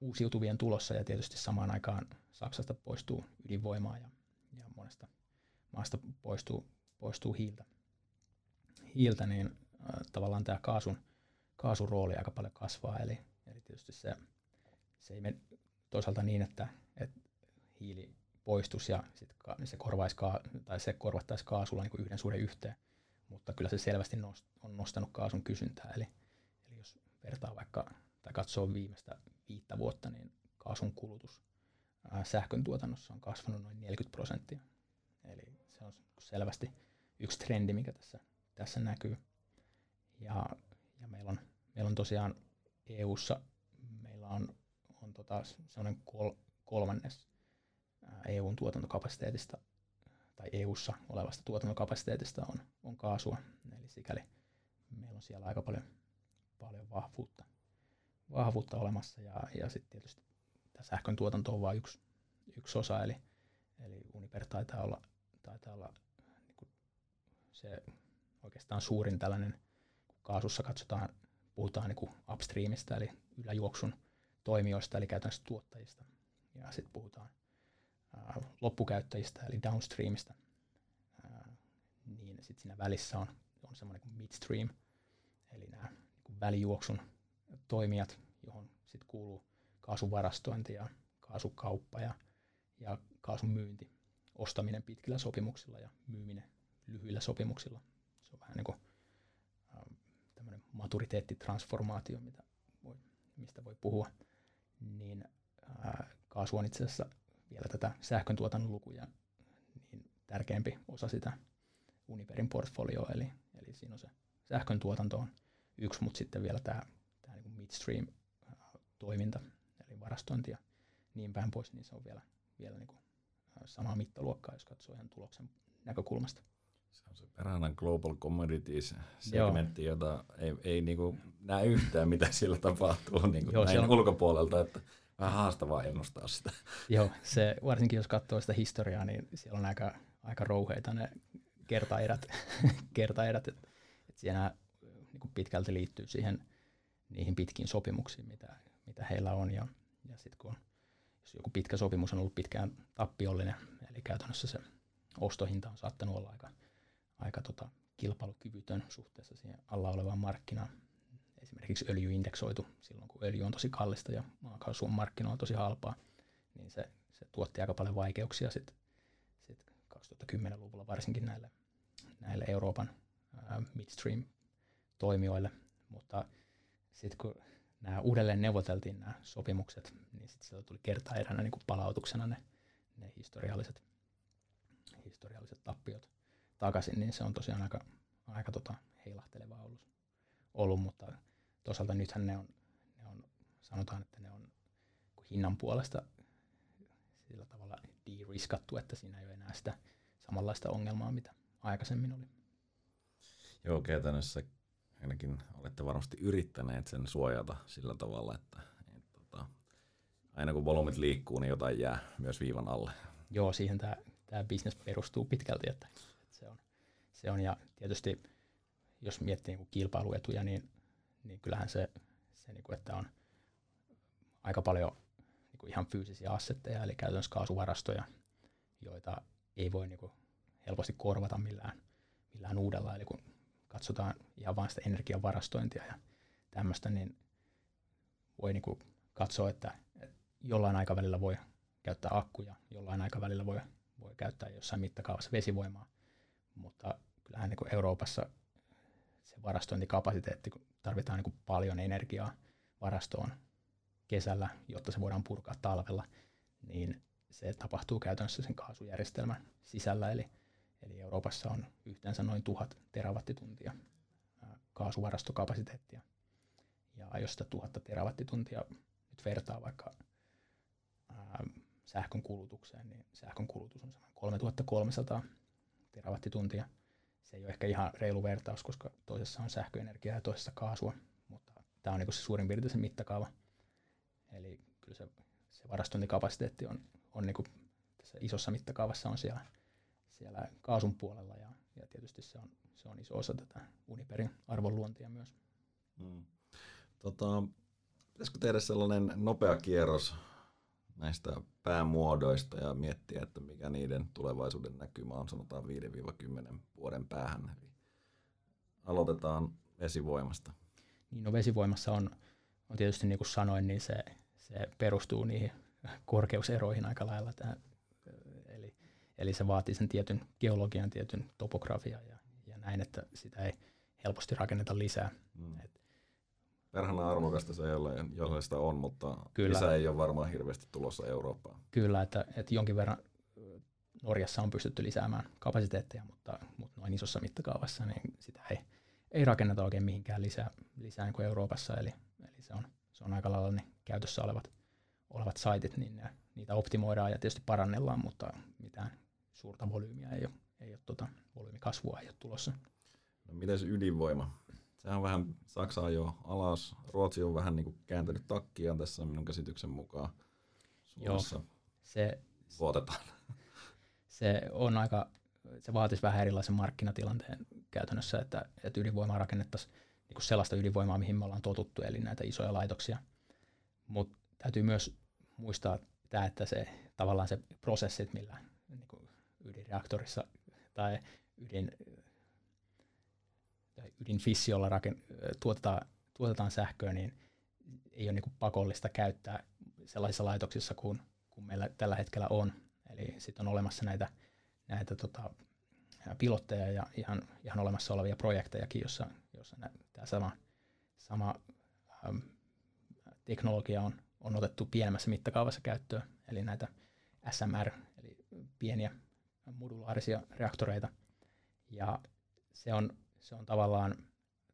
uusiutuvien tulossa ja tietysti samaan aikaan Saksasta poistuu ydinvoimaa ja, ja monesta maasta poistuu, poistuu hiiltä, hiiltä niin äh, tavallaan tämä kaasun, kaasurooli aika paljon kasvaa, eli, eli tietysti se, se ei mene toisaalta niin, että, että hiili poistus ja sit se, korvaisi, tai se korvattaisi kaasulla niin yhden suhde yhteen, mutta kyllä se selvästi nost, on nostanut kaasun kysyntää, eli, eli jos vertaa vaikka tai katsoo viimeistä viittä vuotta, niin kaasun kulutus ää, sähkön tuotannossa on kasvanut noin 40 prosenttia. Eli se se on selvästi yksi trendi, mikä tässä, tässä näkyy. Ja, ja meillä, on, meillä on tosiaan EU:ssa meillä on, on tota sellainen kol, kolmannes EUn tuotantokapasiteetista tai EU:ssa olevasta tuotantokapasiteetista on, on kaasua. Eli sikäli meillä on siellä aika paljon, paljon vahvuutta, vahvuutta olemassa ja, ja sitten tietysti tämä sähkön tuotanto on vain yksi, yksi osa, eli, eli Uniper taitaa olla, taitaa olla niin se oikeastaan suurin tällainen, kun kaasussa katsotaan, puhutaan niin kuin upstreamista, eli yläjuoksun toimijoista, eli käytännössä tuottajista, ja sitten puhutaan ää, loppukäyttäjistä, eli downstreamista, ää, niin sitten siinä välissä on, on semmoinen kuin midstream, eli nämä niin välijuoksun toimijat, johon sitten kuuluu kaasuvarastointi ja kaasukauppa ja, ja kaasun myynti, ostaminen pitkillä sopimuksilla ja myyminen lyhyillä sopimuksilla. Se on vähän niin kuin maturiteettitransformaatio, mitä voi, mistä voi puhua. Niin äh, kaasu on itse asiassa vielä tätä sähkön tuotannon lukuja niin tärkeämpi osa sitä Uniperin portfolioa, eli, eli siinä on se sähkön tuotanto on yksi, mutta sitten vielä tämä, tämä niin midstream äh, toiminta, eli varastointi ja niin päin pois, niin se on vielä, vielä niin kuin samaa mittaluokkaa, jos katsoo ihan tuloksen näkökulmasta. Se on se peräänä Global Commodities-segmentti, jota ei, ei niin kuin näe yhtään, mitä siellä tapahtuu niin kuin Joo, näin on... ulkopuolelta, että vähän haastavaa ennustaa sitä. Joo, se, varsinkin jos katsoo sitä historiaa, niin siellä on aika, aika rouheita ne kertaerät, kertaerät että, että siinä niin kuin pitkälti liittyy siihen niihin pitkiin sopimuksiin, mitä, mitä heillä on. Ja, ja sitten kun jos joku pitkä sopimus on ollut pitkään tappiollinen, eli käytännössä se ostohinta on saattanut olla aika, aika tota, kilpailukyvytön suhteessa siihen alla olevaan markkinaan. Esimerkiksi öljy indeksoitu silloin, kun öljy on tosi kallista ja maakaasu on markkinoilla tosi halpaa, niin se, se tuotti aika paljon vaikeuksia sitten sit 2010-luvulla varsinkin näille, näille Euroopan ää, midstream-toimijoille. Mutta sitten kun nämä uudelleen neuvoteltiin nämä sopimukset, niin sitten sieltä tuli kertaeränä niin kuin palautuksena ne, ne historialliset, historialliset tappiot takaisin, niin se on tosiaan aika, aika tota heilahtelevaa ollut, ollut, mutta toisaalta nythän ne on, ne on, sanotaan, että ne on hinnan puolesta sillä tavalla de-riskattu, että siinä ei ole enää sitä samanlaista ongelmaa, mitä aikaisemmin oli. Joo, käytännössä ainakin olette varmasti yrittäneet sen suojata sillä tavalla, että, että tota, aina kun volyymit liikkuu, niin jotain jää myös viivan alle. Joo, siihen tämä, bisnes perustuu pitkälti, että se, on, se on, ja tietysti jos miettii niin kilpailuetuja, niin, niin kyllähän se, se niin kuin, että on aika paljon niin kuin ihan fyysisiä assetteja, eli käytännössä kaasuvarastoja, joita ei voi niin kuin helposti korvata millään, millään uudella. Eli kun katsotaan ihan vain sitä energiavarastointia ja tämmöistä, niin voi niin kuin katsoa, että jollain aikavälillä voi käyttää akkuja, jollain aikavälillä voi, voi käyttää jossain mittakaavassa vesivoimaa, mutta kyllähän niin kuin Euroopassa se varastointikapasiteetti, kun tarvitaan niin kuin paljon energiaa varastoon kesällä, jotta se voidaan purkaa talvella, niin se tapahtuu käytännössä sen kaasujärjestelmän sisällä, eli Eli Euroopassa on yhteensä noin tuhat terawattituntia kaasuvarastokapasiteettia. Ja jos sitä tuhatta terawattituntia nyt vertaa vaikka sähkön kulutukseen, niin sähkön kulutus on 3300 terawattituntia. Se ei ole ehkä ihan reilu vertaus, koska toisessa on sähköenergiaa ja toisessa kaasua, mutta tämä on niin se suurin piirtein se mittakaava. Eli kyllä se, se varastointikapasiteetti on, on niin tässä isossa mittakaavassa on siellä siellä kaasun puolella ja, ja tietysti se on, se on iso osa tätä Uniperin arvonluontia myös. Hmm. Tota, pitäisikö tehdä sellainen nopea kierros näistä päämuodoista ja miettiä, että mikä niiden tulevaisuuden näkymä on, sanotaan 5-10 vuoden päähän. Eli aloitetaan vesivoimasta. Niin, no vesivoimassa on, on tietysti niin kuin sanoin, niin se, se perustuu niihin korkeuseroihin aika lailla. Tähän Eli se vaatii sen tietyn geologian, tietyn topografian ja, ja näin, että sitä ei helposti rakenneta lisää. Mm. Et, Perhana arvokasta se, jolle, jolle sitä on, mutta kyllä, lisää ei ole varmaan hirveästi tulossa Eurooppaan. Kyllä, että, että jonkin verran Norjassa on pystytty lisäämään kapasiteetteja, mutta, mutta noin isossa mittakaavassa niin sitä ei, ei rakenneta oikein mihinkään lisää, lisää niin kuin Euroopassa, eli, eli se, on, se on aika lailla ne käytössä olevat, olevat saitit, niin ne, niitä optimoidaan ja tietysti parannellaan, mutta mitään suurta volyymiä ei ole, ei ole tuota, volyymikasvua ei ole tulossa. No miten se ydinvoima? Sehän on vähän, Saksa jo alas, Ruotsi on vähän niin kuin kääntänyt takkiaan tässä minun käsityksen mukaan. Suomessa Joo, se, vuotetaan. Se on aika, se vaatisi vähän erilaisen markkinatilanteen käytännössä, että, että ydinvoimaa rakennettaisiin niin kuin sellaista ydinvoimaa, mihin me ollaan totuttu, eli näitä isoja laitoksia. Mutta täytyy myös muistaa tämä, että se tavallaan se prosessit, millä niin kuin ydinreaktorissa tai ydin, tai ydinfissiolla raken, tuotetaan, tuotetaan sähköä, niin ei ole niin pakollista käyttää sellaisissa laitoksissa kuin, kuin meillä tällä hetkellä on. Eli sitten on olemassa näitä, näitä tota, pilotteja ja ihan, ihan olemassa olevia projektejakin, jossa, jossa tämä sama, sama ähm, teknologia on, on otettu pienemmässä mittakaavassa käyttöön, eli näitä SMR, eli pieniä modulaarisia reaktoreita. Ja se on, se on tavallaan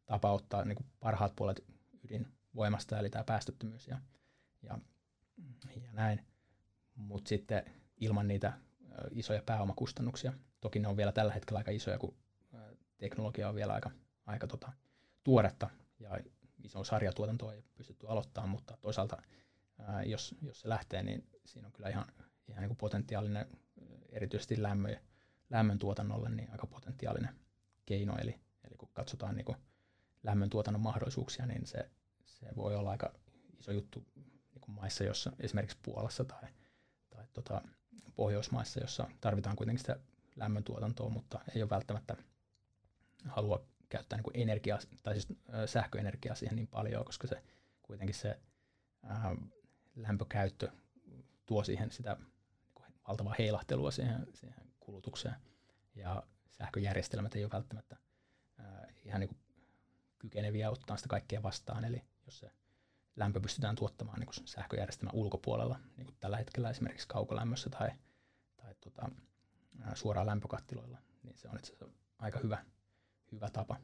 tapa ottaa niin kuin parhaat puolet ydinvoimasta, eli tämä päästöttömyys ja, ja, ja näin. Mutta sitten ilman niitä isoja pääomakustannuksia. Toki ne on vielä tällä hetkellä aika isoja, kun teknologia on vielä aika, aika tota, tuoretta ja iso sarjatuotanto ei pystytty aloittamaan, mutta toisaalta ää, jos, jos se lähtee, niin siinä on kyllä ihan, ihan niin kuin potentiaalinen, erityisesti lämmön, lämmön tuotannolle, niin aika potentiaalinen keino. Eli, eli kun katsotaan niin kuin lämmön tuotannon mahdollisuuksia, niin se, se voi olla aika iso juttu niin kuin maissa, jossa esimerkiksi Puolassa tai, tai tota, Pohjoismaissa, jossa tarvitaan kuitenkin sitä lämmöntuotantoa, mutta ei ole välttämättä halua käyttää niin kuin energiaa, tai siis sähköenergiaa siihen niin paljon, koska se kuitenkin se ää, lämpökäyttö tuo siihen sitä niin valtavaa heilahtelua siihen, siihen kulutukseen. Ja sähköjärjestelmät ei ole välttämättä ihan niin kuin kykeneviä ottaa sitä kaikkea vastaan. Eli jos se lämpö pystytään tuottamaan niin sähköjärjestelmän ulkopuolella, niin kuin tällä hetkellä esimerkiksi kaukolämmössä tai, tai tota, suoraan lämpökattiloilla, niin se on itse asiassa aika hyvä, hyvä tapa.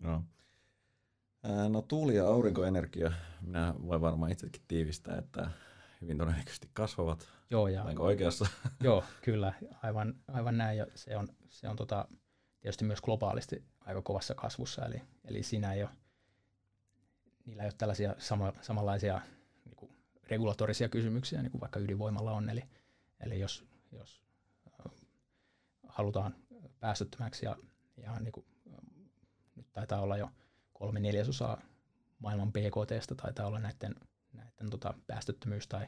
No. No tuuli- ja aurinkoenergia, minä voin varmaan itsekin tiivistää, että hyvin todennäköisesti kasvavat. Joo, ja, Olenko oikeassa? Joo, kyllä, aivan, aivan näin. Ja se on, se on tota, tietysti myös globaalisti aika kovassa kasvussa, eli, eli siinä ei ole niillä ei ole tällaisia sama, samanlaisia niin kuin regulatorisia kysymyksiä, niin kuin vaikka ydinvoimalla on. Eli, eli jos, jos halutaan päästöttömäksi ja, ja niin kuin, nyt taitaa olla jo kolme neljäsosaa maailman BKTstä taitaa olla näiden, näiden tota, päästöttömyys tai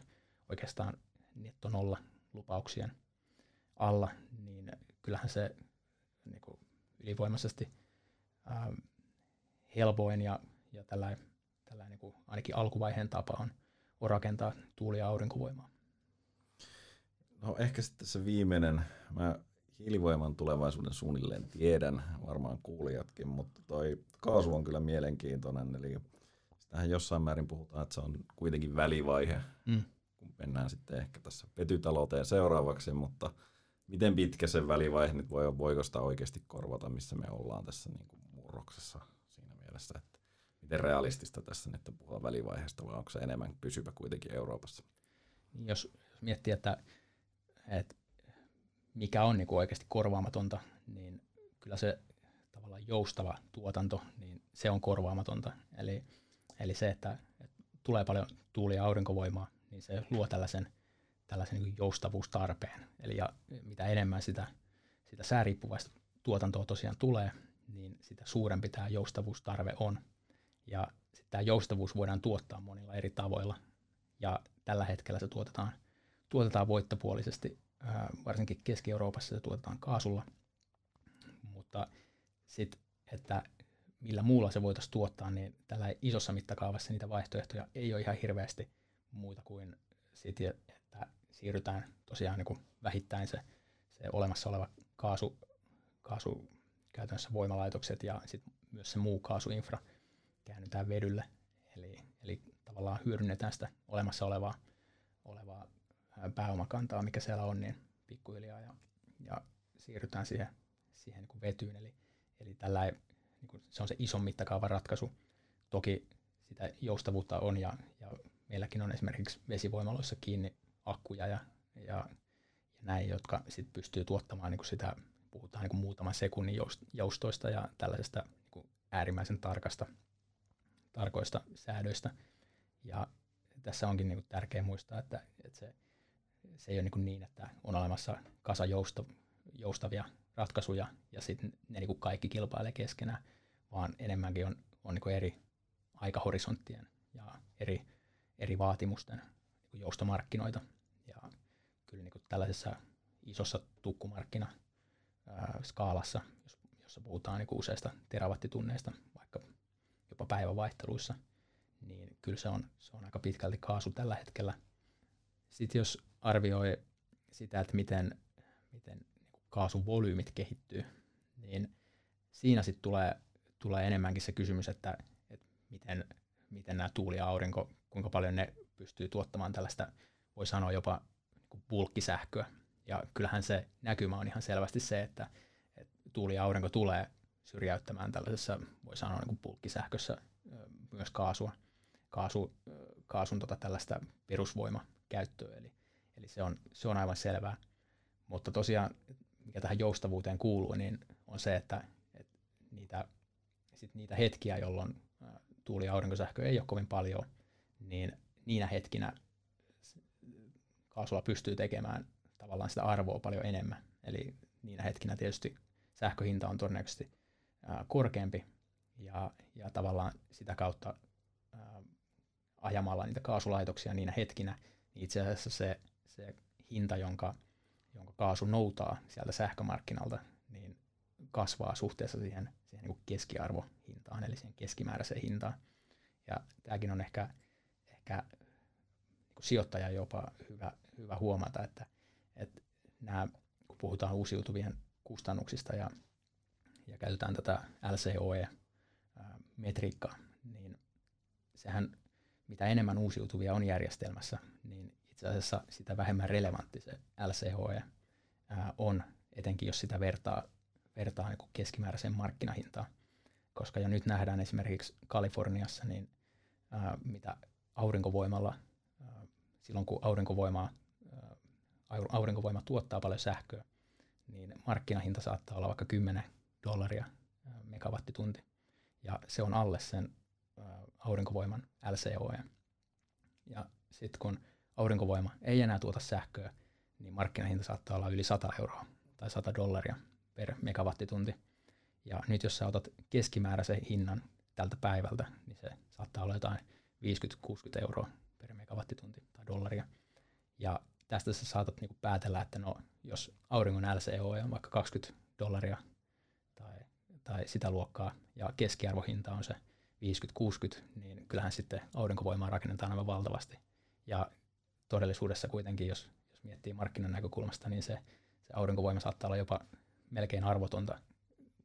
oikeastaan netto nolla lupauksien alla, niin kyllähän se niin kuin ylivoimaisesti ää, helpoin ja, ja tällainen tällainen niin kuin ainakin alkuvaiheen tapa on, on rakentaa tuuli- ja aurinkovoimaa. No ehkä sitten se viimeinen, mä hiilivoiman tulevaisuuden suunnilleen tiedän, varmaan kuulijatkin, mutta toi kaasu on kyllä mielenkiintoinen, eli sitähän jossain määrin puhutaan, että se on kuitenkin välivaihe, mm. kun mennään sitten ehkä tässä vetytalouteen seuraavaksi, mutta miten pitkä se välivaihe nyt voi, voiko sitä oikeasti korvata, missä me ollaan tässä niin kuin murroksessa siinä mielessä, että miten realistista tässä nyt puhua välivaiheesta, vai onko se enemmän pysyvä kuitenkin Euroopassa? Jos, jos miettii, että, että mikä on niin kuin oikeasti korvaamatonta, niin kyllä se tavallaan joustava tuotanto, niin se on korvaamatonta. Eli, eli se, että, että tulee paljon tuuli- ja aurinkovoimaa, niin se luo tällaisen, tällaisen niin joustavuustarpeen. Eli ja mitä enemmän sitä, sitä sääriippuvaista tuotantoa tosiaan tulee, niin sitä suurempi tämä joustavuustarve on. Ja sitten tämä joustavuus voidaan tuottaa monilla eri tavoilla. Ja tällä hetkellä se tuotetaan, tuotetaan voittopuolisesti, varsinkin Keski-Euroopassa se tuotetaan kaasulla. Mutta sitten, että millä muulla se voitaisiin tuottaa, niin tällä isossa mittakaavassa niitä vaihtoehtoja ei ole ihan hirveästi muita kuin sit, että siirrytään tosiaan niin vähittäin se, se olemassa oleva kaasu, kaasu käytännössä voimalaitokset ja sitten myös se muu kaasuinfra – käännytään vedylle. Eli, eli tavallaan hyödynnetään sitä olemassa olevaa, olevaa pääomakantaa, mikä siellä on, niin pikkuhiljaa ja, ja siirrytään siihen, siihen niin kuin vetyyn. Eli, eli tällä ei, niin kuin se on se ison mittakaavan ratkaisu. Toki sitä joustavuutta on ja, ja meilläkin on esimerkiksi vesivoimaloissa kiinni akkuja ja, ja, ja näin, jotka sit pystyy tuottamaan niin kuin sitä, puhutaan niin muutaman sekunnin joustoista ja tällaisesta niin äärimmäisen tarkasta, tarkoista säädöistä. Ja tässä onkin niin tärkeää muistaa, että, että se, se ei ole niin, niin, että on olemassa kasa jousta, joustavia ratkaisuja ja sitten ne niin kaikki kilpailee keskenään, vaan enemmänkin on, on niin eri aikahorisonttien ja eri, eri vaatimusten niin joustomarkkinoita. Ja kyllä niin tällaisessa isossa tukkumarkkina skaalassa, jos, jossa puhutaan niin useista terawattitunneista, vaikka jopa päivävaihteluissa, niin kyllä se on, se on aika pitkälti kaasu tällä hetkellä. Sitten jos arvioi sitä, että miten, miten niin kaasun volyymit kehittyy, niin siinä sitten tulee, tulee enemmänkin se kysymys, että, että miten, miten nämä tuuli ja aurinko, kuinka paljon ne pystyy tuottamaan tällaista, voi sanoa jopa niin bulkkisähköä. Ja kyllähän se näkymä on ihan selvästi se, että, että tuuli ja aurinko tulee syrjäyttämään tällaisessa, voi sanoa niin bulkkisähkössä myös kaasua, kaasu, kaasun tota tällaista perusvoimakäyttöä. Eli, eli se, on, se on aivan selvää. Mutta tosiaan, mikä tähän joustavuuteen kuuluu, niin on se, että, että niitä, sit niitä hetkiä, jolloin tuuli- ja aurinkosähkö ei ole kovin paljon, niin niinä hetkinä kaasulla pystyy tekemään tavallaan sitä arvoa paljon enemmän. Eli niinä hetkinä tietysti sähköhinta on todennäköisesti ää, korkeampi ja, ja tavallaan sitä kautta ää, ajamalla niitä kaasulaitoksia niinä hetkinä, niin itse asiassa se, se hinta, jonka, jonka kaasu noutaa sieltä sähkömarkkinalta, niin kasvaa suhteessa siihen, siihen niin keskiarvohintaan, eli siihen keskimääräiseen hintaan. Ja tämäkin on ehkä, ehkä niin sijoittaja jopa hyvä, hyvä huomata, että, että nämä, kun puhutaan uusiutuvien kustannuksista ja, ja käytetään tätä LCOE-metriikkaa, niin sehän mitä enemmän uusiutuvia on järjestelmässä, niin itse asiassa sitä vähemmän relevantti se LCOE on, etenkin jos sitä vertaa, vertaa niin keskimääräiseen markkinahintaan. Koska jo nyt nähdään esimerkiksi Kaliforniassa, niin mitä aurinkovoimalla, silloin kun aurinkovoima, ää, aurinkovoima tuottaa paljon sähköä, niin markkinahinta saattaa olla vaikka 10 dollaria ää, megawattitunti. Ja se on alle sen aurinkovoiman LCOE. Ja sitten kun aurinkovoima ei enää tuota sähköä, niin markkinahinta saattaa olla yli 100 euroa tai 100 dollaria per megawattitunti. Ja nyt jos sä otat keskimääräisen hinnan tältä päivältä, niin se saattaa olla jotain 50-60 euroa per megawattitunti tai dollaria. Ja tästä sä saatat niinku päätellä, että no, jos auringon LCOE on vaikka 20 dollaria tai, tai sitä luokkaa ja keskiarvohinta on se 50-60, niin kyllähän sitten aurinkovoimaa rakennetaan aivan valtavasti. Ja todellisuudessa kuitenkin, jos, jos miettii markkinan näkökulmasta, niin se, se aurinkovoima saattaa olla jopa melkein arvotonta,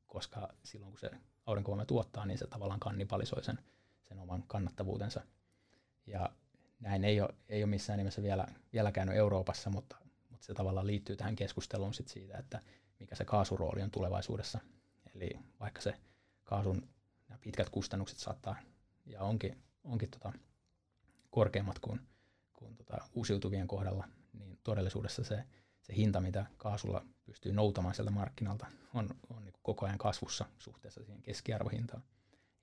koska silloin kun se aurinkovoima tuottaa, niin se tavallaan kannibalisoi sen, sen oman kannattavuutensa. Ja näin ei ole, ei ole missään nimessä vielä, vielä käynyt Euroopassa, mutta, mutta se tavallaan liittyy tähän keskusteluun sit siitä, että mikä se kaasurooli on tulevaisuudessa. Eli vaikka se kaasun nämä pitkät kustannukset saattaa ja onkin, onkin tota, korkeammat kuin, kuin tota uusiutuvien kohdalla, niin todellisuudessa se, se hinta, mitä kaasulla pystyy noutamaan sieltä markkinalta, on, on niin koko ajan kasvussa suhteessa siihen keskiarvohintaan.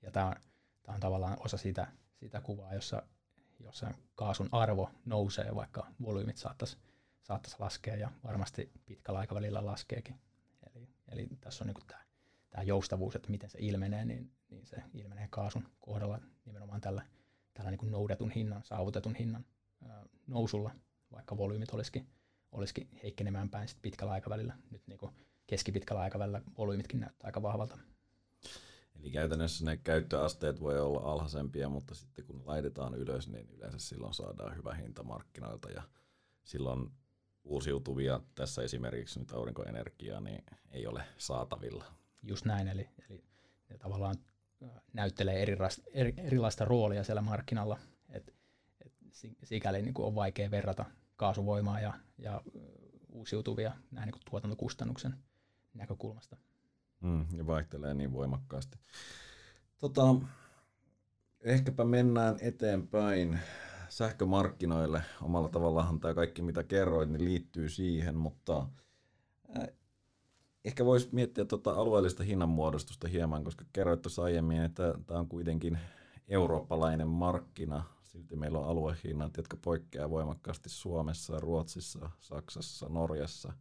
Ja tämä on, tämä on tavallaan osa sitä, sitä kuvaa, jossa, jossa kaasun arvo nousee, vaikka volyymit saattaisi saattaisi laskea ja varmasti pitkällä aikavälillä laskeekin. Eli, eli tässä on niin tämä tämä joustavuus, että miten se ilmenee, niin, niin se ilmenee kaasun kohdalla nimenomaan tällä, tällä niin kuin noudetun hinnan, saavutetun hinnan ää, nousulla, vaikka volyymit olisikin, olisikin heikkenemään päin sit pitkällä aikavälillä. Nyt niin keskipitkällä aikavälillä volyymitkin näyttää aika vahvalta. Eli käytännössä ne käyttöasteet voi olla alhaisempia, mutta sitten kun laitetaan ylös, niin yleensä silloin saadaan hyvä hinta markkinoilta ja silloin uusiutuvia, tässä esimerkiksi nyt aurinkoenergiaa, niin ei ole saatavilla just näin, eli, eli ne tavallaan näyttelee erilaista, eri, erilaista roolia siellä markkinalla, että et sikäli niin kuin on vaikea verrata kaasuvoimaa ja, ja uusiutuvia näin niin tuotantokustannuksen näkökulmasta. Mm, ja vaihtelee niin voimakkaasti. Tota, ehkäpä mennään eteenpäin sähkömarkkinoille. Omalla tavallaan tämä kaikki, mitä kerroit, niin liittyy siihen, mutta äh, ehkä voisi miettiä tuota alueellista hinnanmuodostusta hieman, koska kerroit tuossa aiemmin, että tämä on kuitenkin eurooppalainen markkina. Silti meillä on aluehinnat, jotka poikkeaa voimakkaasti Suomessa, Ruotsissa, Saksassa, Norjassa.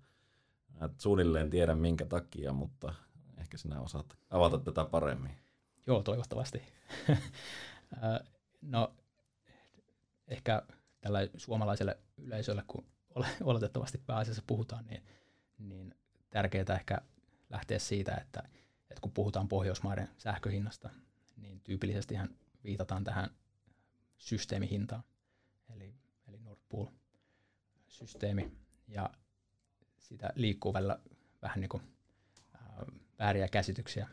Et suunnilleen tiedän minkä takia, mutta ehkä sinä osaat avata tätä paremmin. Joo, toivottavasti. no, ehkä tällä suomalaiselle yleisölle, kun oletettavasti pääasiassa puhutaan, niin, niin tärkeää ehkä lähteä siitä, että, että kun puhutaan Pohjoismaiden sähköhinnasta, niin tyypillisesti viitataan tähän systeemihintaan, eli, eli Nord Pool-systeemi, ja sitä liikkuu välillä vähän niin kuin, vääriä käsityksiä,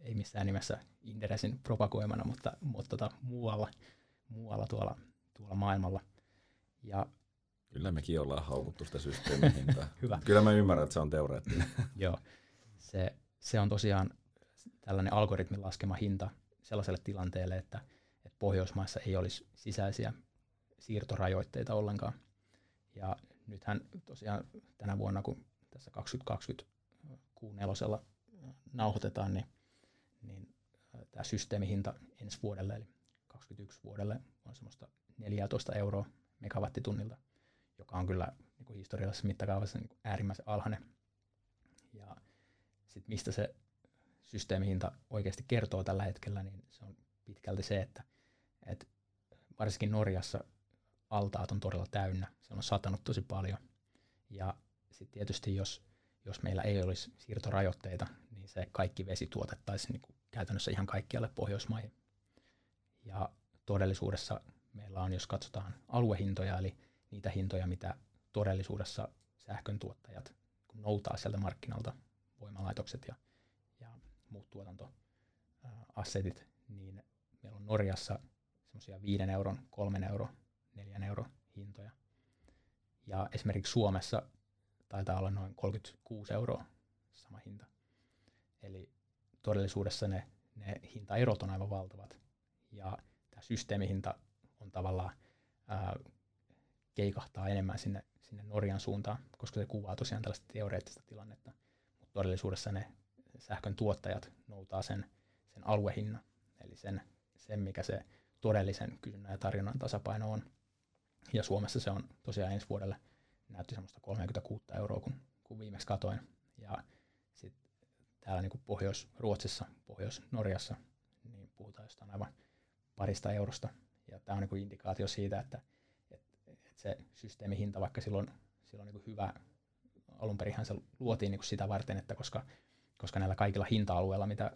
ei missään nimessä Inderesin propagoimana, mutta, mutta tota, muualla, muualla tuolla, tuolla maailmalla. Ja Kyllä mekin ollaan haukuttu sitä systeemihintaa. Hyvä. Kyllä mä ymmärrän, että se on teoreettinen. Joo, se, se on tosiaan tällainen algoritmin laskema hinta sellaiselle tilanteelle, että, että Pohjoismaissa ei olisi sisäisiä siirtorajoitteita ollenkaan. Ja nythän tosiaan tänä vuonna, kun tässä 2020 Q4 nauhoitetaan, niin, niin tämä systeemihinta ensi vuodelle, eli 2021 vuodelle, on semmoista 14 euroa megawattitunnilta – joka on kyllä niin kuin historiallisessa mittakaavassa niin kuin äärimmäisen alhainen. Ja sitten mistä se systeemihinta oikeasti kertoo tällä hetkellä, niin se on pitkälti se, että, että varsinkin Norjassa altaat on todella täynnä. Se on satanut tosi paljon. Ja sitten tietysti jos, jos meillä ei olisi siirtorajoitteita, niin se kaikki vesi tuotettaisiin niin käytännössä ihan kaikkialle Pohjoismaihin. Ja todellisuudessa meillä on, jos katsotaan aluehintoja, eli niitä hintoja, mitä todellisuudessa sähkön tuottajat noutaa sieltä markkinalta, voimalaitokset ja, ja muut tuotantoassetit, niin meillä on Norjassa semmoisia 5 euron, 3 euro, 4 euro hintoja. Ja esimerkiksi Suomessa taitaa olla noin 36 euroa sama hinta. Eli todellisuudessa ne, ne hintaerot on aivan valtavat. Ja tämä systeemihinta on tavallaan ää, keikahtaa enemmän sinne, sinne Norjan suuntaan, koska se kuvaa tosiaan tällaista teoreettista tilannetta. Mutta todellisuudessa ne sähkön tuottajat noutaa sen, sen aluehinnan, eli sen, sen, mikä se todellisen kysynnän ja tarjonnan tasapaino on. Ja Suomessa se on tosiaan ensi vuodelle näytti semmoista 36 euroa, kun, kun viimeksi katoin. Ja sitten täällä niin Pohjois-Ruotsissa, Pohjois-Norjassa, niin puhutaan jostain aivan parista eurosta. Ja tämä on niin indikaatio siitä, että se systeemihinta, vaikka silloin, silloin niin hyvä, alun perinhän se luotiin niin sitä varten, että koska, koska näillä kaikilla hinta-alueilla, mitä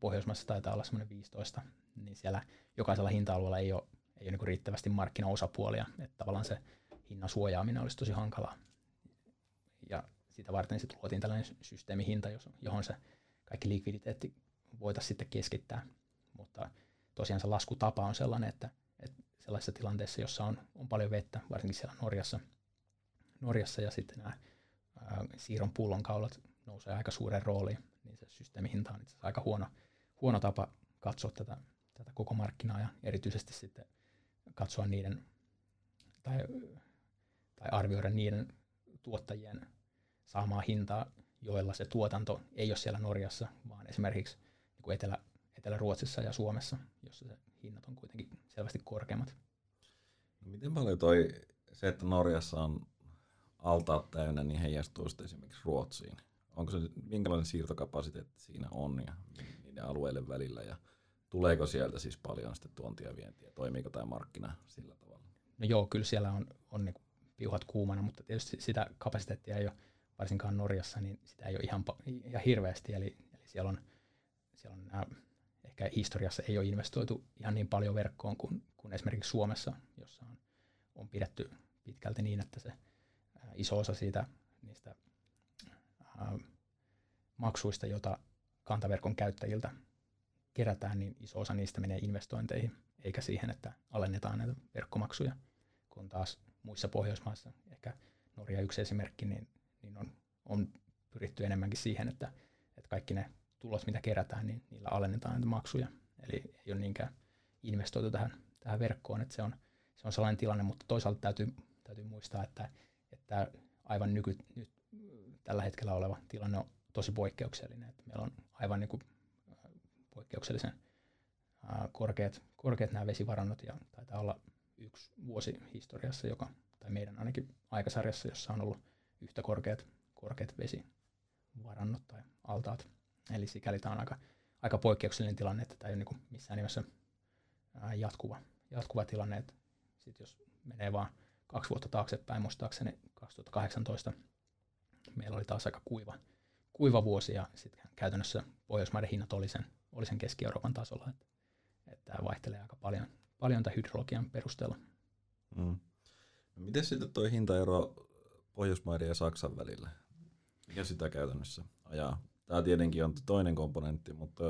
Pohjoismaissa taitaa olla semmoinen 15, niin siellä jokaisella hinta-alueella ei ole, ei ole niin riittävästi markkinaosapuolia, että tavallaan se hinnan suojaaminen olisi tosi hankalaa. Ja sitä varten sitten luotiin tällainen systeemihinta, johon se kaikki likviditeetti voitaisiin sitten keskittää. Mutta tosiaan se laskutapa on sellainen, että sellaisessa tilanteessa, jossa on, on paljon vettä, varsinkin siellä Norjassa, Norjassa ja sitten nämä ää, siirron pullonkaulat nousee aika suuren rooliin, niin se systeemihinta on itse aika huono, huono tapa katsoa tätä, tätä koko markkinaa ja erityisesti sitten katsoa niiden tai, tai arvioida niiden tuottajien saamaa hintaa, joilla se tuotanto ei ole siellä Norjassa, vaan esimerkiksi niin kuin Etelä, Etelä-Ruotsissa ja Suomessa, jossa se hinnat on kuitenkin selvästi korkeammat. No miten paljon toi, se, että Norjassa on altaat täynnä, niin heijastuu sitten esimerkiksi Ruotsiin? Onko se, minkälainen siirtokapasiteetti siinä on ja niiden alueiden välillä ja tuleeko sieltä siis paljon sitten tuontia ja vientiä? Toimiiko tämä markkina sillä tavalla? No joo, kyllä siellä on, on niin piuhat kuumana, mutta tietysti sitä kapasiteettia ei ole, varsinkaan Norjassa, niin sitä ei ole ihan, ihan hirveästi, eli, eli siellä on, siellä on nämä ehkä historiassa ei ole investoitu ihan niin paljon verkkoon kuin, kuin esimerkiksi Suomessa, jossa on, on pidetty pitkälti niin, että se ää, iso osa siitä niistä ää, maksuista, jota kantaverkon käyttäjiltä kerätään, niin iso osa niistä menee investointeihin, eikä siihen, että alennetaan näitä verkkomaksuja, kun taas muissa Pohjoismaissa, ehkä Norja yksi esimerkki, niin, niin on, on pyritty enemmänkin siihen, että, että kaikki ne tulot, mitä kerätään, niin niillä alennetaan näitä maksuja. Eli ei ole niinkään investoitu tähän, tähän verkkoon, että se on, se on sellainen tilanne, mutta toisaalta täytyy, täytyy muistaa, että, että aivan nyky, nyt tällä hetkellä oleva tilanne on tosi poikkeuksellinen. Että meillä on aivan niin kuin poikkeuksellisen korkeat, korkeat nämä vesivarannot ja taitaa olla yksi vuosi historiassa, joka, tai meidän ainakin aikasarjassa, jossa on ollut yhtä korkeat, korkeat vesivarannot tai altaat. Eli sikäli tämä on aika, aika poikkeuksellinen tilanne, että tämä ei ole niin missään nimessä jatkuva, jatkuva tilanne. Että sit jos menee vaan kaksi vuotta taaksepäin, muistaakseni 2018, meillä oli taas aika kuiva, kuiva vuosi ja sitten käytännössä Pohjoismaiden hinnat oli sen, oli sen Keski-Euroopan tasolla. Että, että tämä vaihtelee aika paljon, paljon tämän hydrologian perusteella. Mm. No miten sitten tuo hintaero Pohjoismaiden ja Saksan välillä? Mikä sitä käytännössä ajaa? Tämä tietenkin on toinen komponentti, mutta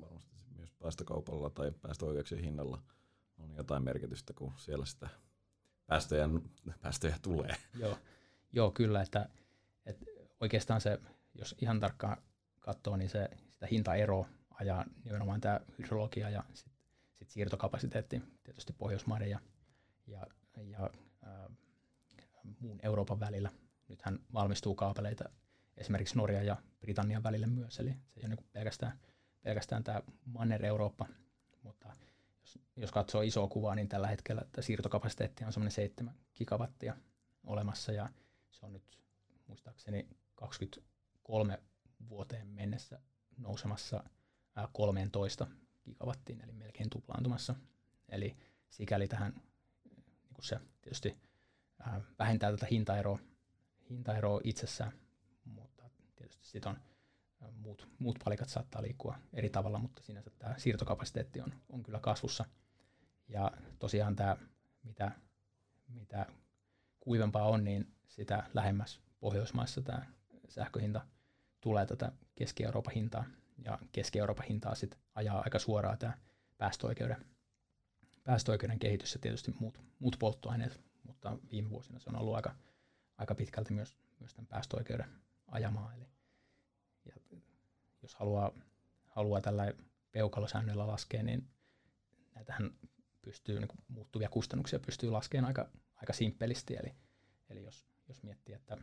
varmasti myös päästökaupalla tai päästöoikeuksien hinnalla on jotain merkitystä, kun siellä sitä päästöjä, päästöjä tulee. Joo, Joo kyllä, että, että oikeastaan se, jos ihan tarkkaan katsoo, niin se, sitä hintaero ajaa nimenomaan tämä hydrologia ja sit siirtokapasiteetti tietysti Pohjoismaiden ja, ja, ja ää, muun Euroopan välillä. Nythän valmistuu kaapeleita esimerkiksi Norjan ja Britannian välille myös, eli se ei ole niin pelkästään, pelkästään tämä Manner-Eurooppa, mutta jos, jos katsoo isoa kuvaa, niin tällä hetkellä että siirtokapasiteetti on semmoinen 7 gigawattia olemassa, ja se on nyt muistaakseni 23 vuoteen mennessä nousemassa 13 gigawattiin, eli melkein tuplaantumassa. Eli sikäli tähän niin se tietysti vähentää tätä hintaeroa, hintaeroa itsessään, Tietysti sit on muut, muut palikat saattaa liikkua eri tavalla, mutta sinänsä tämä siirtokapasiteetti on, on kyllä kasvussa. Ja tosiaan tämä, mitä, mitä kuivempaa on, niin sitä lähemmäs Pohjoismaissa tämä sähköhinta tulee tätä Keski-Euroopan hintaa. Ja Keski-Euroopan hintaa sitten ajaa aika suoraan tämä päästöoikeuden, päästöoikeuden kehitys ja tietysti muut, muut polttoaineet, mutta viime vuosina se on ollut aika, aika pitkälti myös, myös tämän päästöoikeuden ajamaan. Eli, ja jos haluaa, haluaa tällä peukalosäännöllä laskea, niin näitähän pystyy, niin muuttuvia kustannuksia pystyy laskemaan aika, aika simppelisti. Eli, eli jos, jos miettii, että,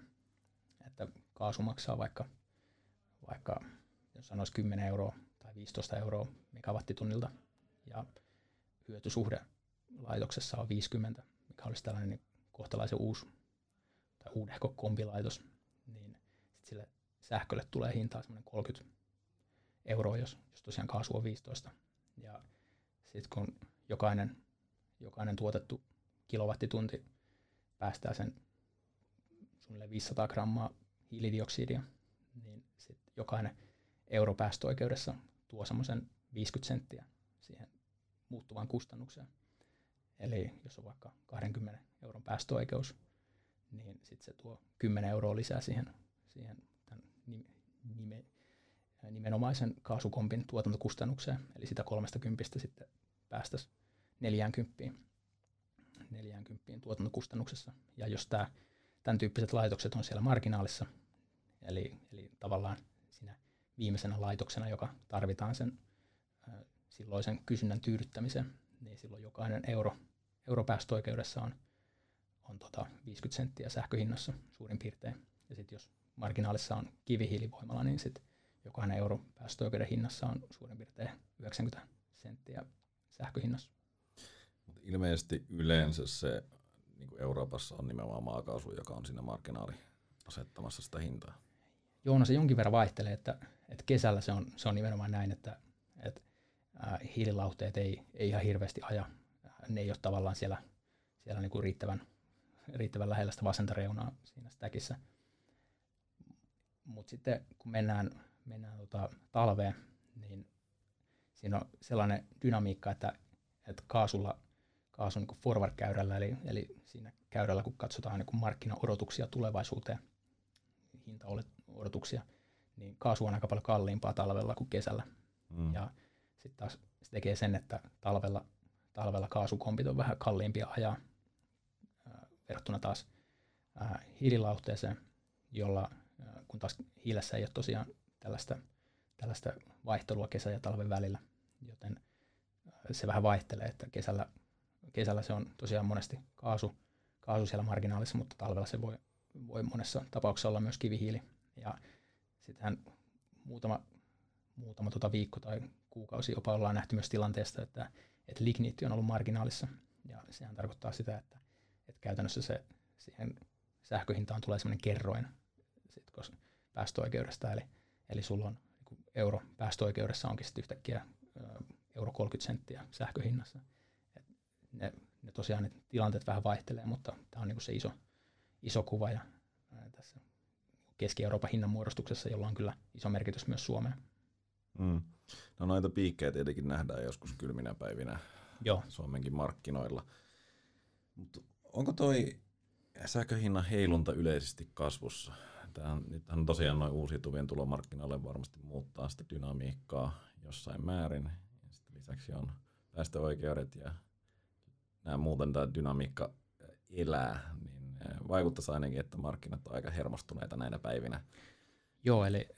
että kaasu maksaa vaikka, vaikka jos sanoisi 10 euroa tai 15 euroa megawattitunnilta ja hyötysuhde laitoksessa on 50, mikä olisi tällainen kohtalaisen uusi tai uudehko kombilaitos, sille sähkölle tulee hintaa semmoinen 30 euroa, jos, jos tosiaan kaasu on 15. Ja sitten kun jokainen, jokainen tuotettu kilowattitunti päästää sen suunnilleen 500 grammaa hiilidioksidia, niin sitten jokainen euro päästöoikeudessa tuo semmoisen 50 senttiä siihen muuttuvaan kustannukseen. Eli jos on vaikka 20 euron päästöoikeus, niin sitten se tuo 10 euroa lisää siihen siihen tämän nime, nimenomaisen kaasukompin tuotantokustannukseen, eli sitä 30 sitten päästäisiin 40, 40 tuotantokustannuksessa. Ja jos tämä, tämän tyyppiset laitokset on siellä marginaalissa, eli, eli tavallaan viimeisenä laitoksena, joka tarvitaan sen silloisen kysynnän tyydyttämiseen, niin silloin jokainen euro, europäästöoikeudessa on, on tota 50 senttiä sähköhinnassa suurin piirtein. Ja sitten jos marginaalissa on kivihiilivoimala, niin sitten jokainen euro päästöoikeuden hinnassa on suurin piirtein 90 senttiä sähköhinnassa. Mutta ilmeisesti yleensä se niin kuin Euroopassa on nimenomaan maakaasu, joka on siinä marginaali asettamassa sitä hintaa. Joo, no se jonkin verran vaihtelee, että, että kesällä se on, se on nimenomaan näin, että, että äh, hiililauhteet ei, ei ihan hirveästi aja. Ne ei ole tavallaan siellä, siellä niin kuin riittävän, riittävän lähellä sitä vasenta reunaa siinä stäkissä. Mutta sitten kun mennään, mennään tota talveen, niin siinä on sellainen dynamiikka, että, että kaasulla, kaasun niin forward-käyrällä, eli, eli siinä käyrällä, kun katsotaan niin markkinaodotuksia tulevaisuuteen, hintaodotuksia, niin kaasu on aika paljon kalliimpaa talvella kuin kesällä. Mm. Ja sitten taas se tekee sen, että talvella, talvella kaasukompit on vähän kalliimpia ajaa verrattuna taas ää, hiililauhteeseen. jolla, kun taas hiilessä ei ole tosiaan tällaista, tällaista vaihtelua kesä- ja talven välillä, joten se vähän vaihtelee, että kesällä, kesällä se on tosiaan monesti kaasu, kaasu siellä marginaalissa, mutta talvella se voi, voi monessa tapauksessa olla myös kivihiili. Ja sittenhän muutama, muutama tota viikko tai kuukausi jopa ollaan nähty myös tilanteesta, että, että ligniitti on ollut marginaalissa. Ja sehän tarkoittaa sitä, että, että käytännössä se siihen sähköhintaan tulee sellainen kerroin sit, koska päästöoikeudesta, eli, eli sulla on niin euro päästöoikeudessa onkin sitten yhtäkkiä euro 30 senttiä sähköhinnassa. Et ne, ne tosiaan ne tilanteet vähän vaihtelee, mutta tämä on niin se iso, iso kuva ja tässä Keski-Euroopan hinnanmuodostuksessa, jolla on kyllä iso merkitys myös Suomeen. Mm. No noita piikkejä tietenkin nähdään joskus kylminä päivinä Joo. Suomenkin markkinoilla. Mutta onko toi sähköhinnan heilunta yleisesti kasvussa? Tähän, nythän tosiaan noin uusiutuvien tulomarkkinoille varmasti muuttaa sitä dynamiikkaa jossain määrin. Sitten lisäksi on päästöoikeudet ja nämä muuten tämä dynamiikka elää, niin vaikuttaisi ainakin, että markkinat on aika hermostuneita näinä päivinä. Joo, eli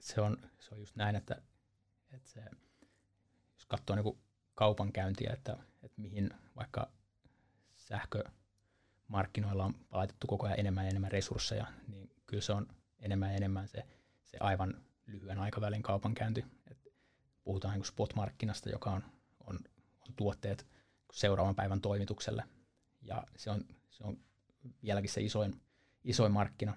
se on, se on just näin, että, että se, jos katsoo niin kaupankäyntiä, että, että mihin vaikka sähkömarkkinoilla on laitettu koko ajan enemmän ja enemmän resursseja, niin kyllä se on enemmän ja enemmän se, se aivan lyhyen aikavälin kaupankäynti. Et puhutaan niin spot-markkinasta, joka on, on, on tuotteet seuraavan päivän toimitukselle. Ja se on, se on vieläkin se isoin, isoin markkina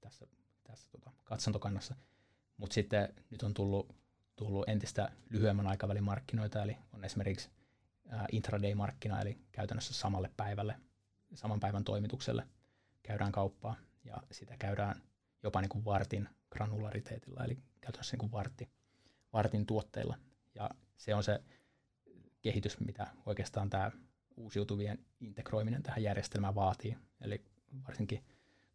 tässä, tässä tota, katsantokannassa. Mutta sitten nyt on tullut, tullut entistä lyhyemmän aikavälin markkinoita, eli on esimerkiksi intraday-markkina, eli käytännössä samalle päivälle, saman päivän toimitukselle käydään kauppaa, ja sitä käydään jopa niin kuin vartin granulariteetilla, eli käytännössä niin kuin vartti, vartin tuotteilla. Ja se on se kehitys, mitä oikeastaan tämä uusiutuvien integroiminen tähän järjestelmään vaatii. Eli varsinkin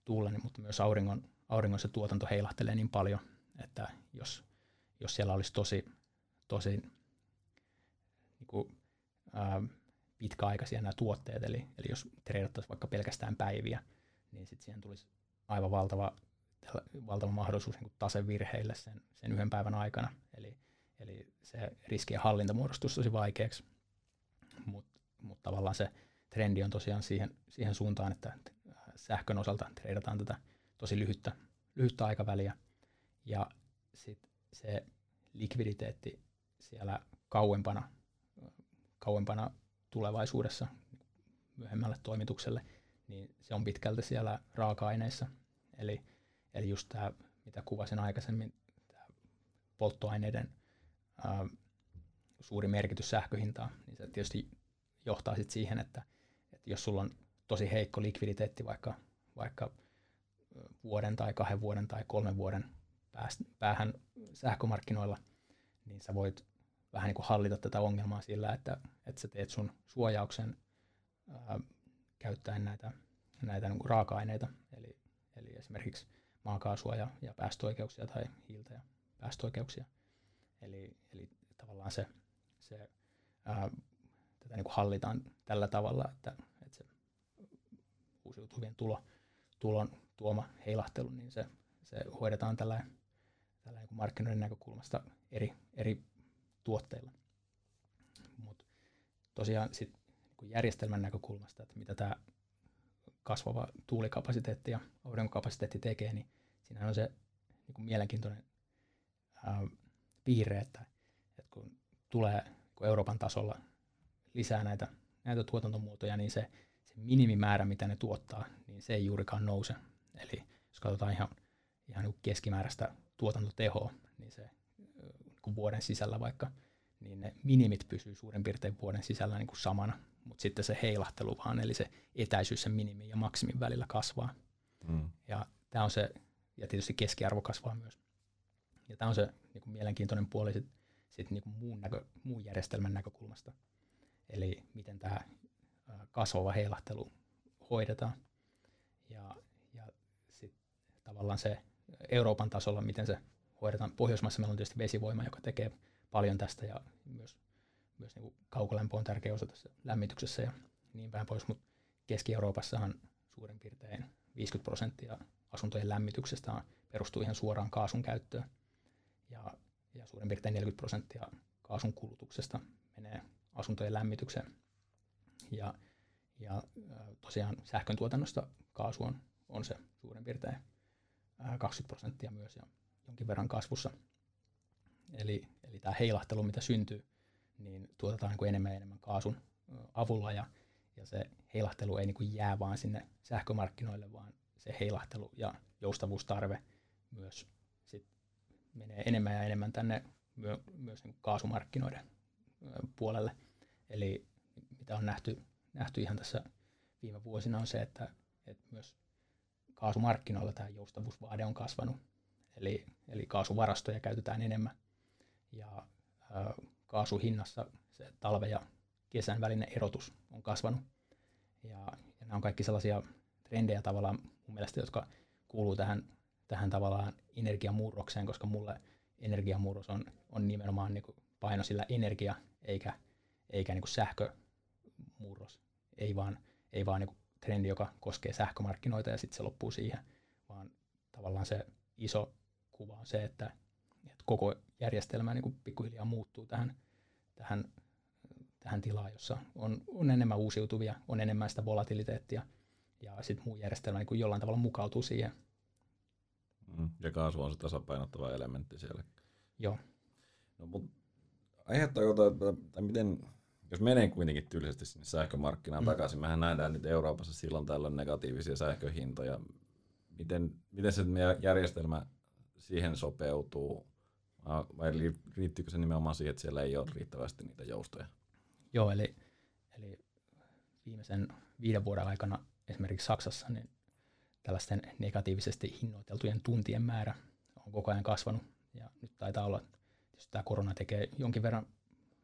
tuulen, mutta myös auringon, auringon se tuotanto heilahtelee niin paljon, että jos, jos siellä olisi tosi, tosi niin kuin, ää, pitkäaikaisia nämä tuotteet, eli, eli jos treidattaisiin vaikka pelkästään päiviä, niin sitten siihen tulisi aivan valtava, valtava mahdollisuus niin tasevirheille sen, sen yhden päivän aikana. Eli, eli se riskien hallinta muodostuisi tosi vaikeaksi, mutta mut tavallaan se trendi on tosiaan siihen, siihen suuntaan, että sähkön osalta treidataan tätä tosi lyhyttä, lyhyttä aikaväliä. Ja sitten se likviditeetti siellä kauempana, kauempana tulevaisuudessa myöhemmälle toimitukselle, niin se on pitkälti siellä raaka-aineissa. Eli, eli just tämä, mitä kuvasin aikaisemmin, tämä polttoaineiden ää, suuri merkitys sähköhintaan, niin se tietysti johtaa sit siihen, että, että jos sulla on tosi heikko likviditeetti vaikka, vaikka vuoden tai kahden vuoden tai kolmen vuoden päähän sähkömarkkinoilla, niin sä voit vähän niin kuin hallita tätä ongelmaa sillä, että, että sä teet sun suojauksen ää, käyttäen näitä, näitä niin kuin raaka-aineita, eli, eli esimerkiksi maakaasua ja, ja päästöoikeuksia tai hiiltä ja päästöoikeuksia. Eli, eli tavallaan se, se ää, tätä niin kuin hallitaan tällä tavalla, että, että se uusiutuvien tulo, tulon tuoma heilahtelu, niin se, se hoidetaan tällä, tällä niin markkinoiden näkökulmasta eri, eri tuotteilla. Mutta tosiaan sit niin järjestelmän näkökulmasta, että mitä tämä kasvava tuulikapasiteetti ja aurinkokapasiteetti tekee, niin siinä on se niin kuin mielenkiintoinen ää, piirre, että, että kun tulee kun Euroopan tasolla lisää näitä, näitä tuotantomuotoja, niin se, se minimimäärä, mitä ne tuottaa, niin se ei juurikaan nouse. Eli jos katsotaan ihan, ihan niin keskimääräistä tuotantotehoa, niin se niin vuoden sisällä vaikka, niin ne minimit pysyy suurin piirtein vuoden sisällä niin kuin samana, mutta sitten se heilahtelu vaan, eli se etäisyys sen minimin ja maksimin välillä kasvaa. Mm. Ja tämä on se, ja tietysti keskiarvo kasvaa myös. Ja tämä on se niin kuin mielenkiintoinen puoli sit, sit niin kuin muun, näkö, muun järjestelmän näkökulmasta. Eli miten tämä kasvava heilahtelu hoidetaan. Ja, ja sitten tavallaan se Euroopan tasolla, miten se hoidetaan. Pohjoismaissa meillä on tietysti vesivoima, joka tekee paljon tästä ja myös, myös niin kaukolämpö on tärkeä osa tässä lämmityksessä ja niin päin pois, mutta Keski-Euroopassahan suurin piirtein 50 prosenttia asuntojen lämmityksestä perustuu ihan suoraan kaasun käyttöön. Ja, ja suurin piirtein 40 prosenttia kaasun kulutuksesta menee asuntojen lämmitykseen. Ja, ja tosiaan sähkön tuotannosta kaasu on, on se suurin piirtein 20 prosenttia myös ja jonkin verran kasvussa. Eli, eli tämä heilahtelu, mitä syntyy, niin tuotetaan niin kuin enemmän ja enemmän kaasun avulla ja, ja se heilahtelu ei niin kuin jää vaan sinne sähkömarkkinoille, vaan se heilahtelu ja joustavuustarve myös sit menee enemmän ja enemmän tänne myö, myös niin kaasumarkkinoiden puolelle. Eli mitä on nähty, nähty ihan tässä viime vuosina on se, että, että myös kaasumarkkinoilla tämä joustavuusvaade on kasvanut. Eli, eli kaasuvarastoja käytetään enemmän. Ja ää, kaasuhinnassa se talve ja kesän välinen erotus on kasvanut. Ja, ja nämä on kaikki sellaisia trendejä tavallaan mun mielestä, jotka kuuluu tähän, tähän tavallaan energiamurrokseen, koska mulle energiamurros on, on nimenomaan niin paino sillä energia, eikä, eikä niin sähkömurros. Ei vaan, ei vaan niin trendi, joka koskee sähkömarkkinoita ja sitten se loppuu siihen, vaan tavallaan se iso kuva on se, että, että koko järjestelmä niin pikkuhiljaa muuttuu tähän, tähän, tähän tilaan, jossa on, on enemmän uusiutuvia, on enemmän sitä volatiliteettia ja sitten muu järjestelmä niin jollain tavalla mukautuu siihen. Mm, ja kaasu on se tasapainottava elementti siellä. Joo. No, mutta aiheuttaako, tai miten, jos menee kuitenkin tyylisesti sinne sähkömarkkinaan mm. takaisin, mehän nähdään nyt Euroopassa silloin tällöin negatiivisia sähköhintoja. Miten, miten se meidän järjestelmä siihen sopeutuu? Vai riittyykö se nimenomaan siihen, että siellä ei ole riittävästi niitä joustoja? Joo, eli, eli viimeisen viiden vuoden aikana esimerkiksi Saksassa niin tällaisten negatiivisesti hinnoiteltujen tuntien määrä on koko ajan kasvanut. Ja nyt taitaa olla, tietysti tämä korona tekee jonkin verran,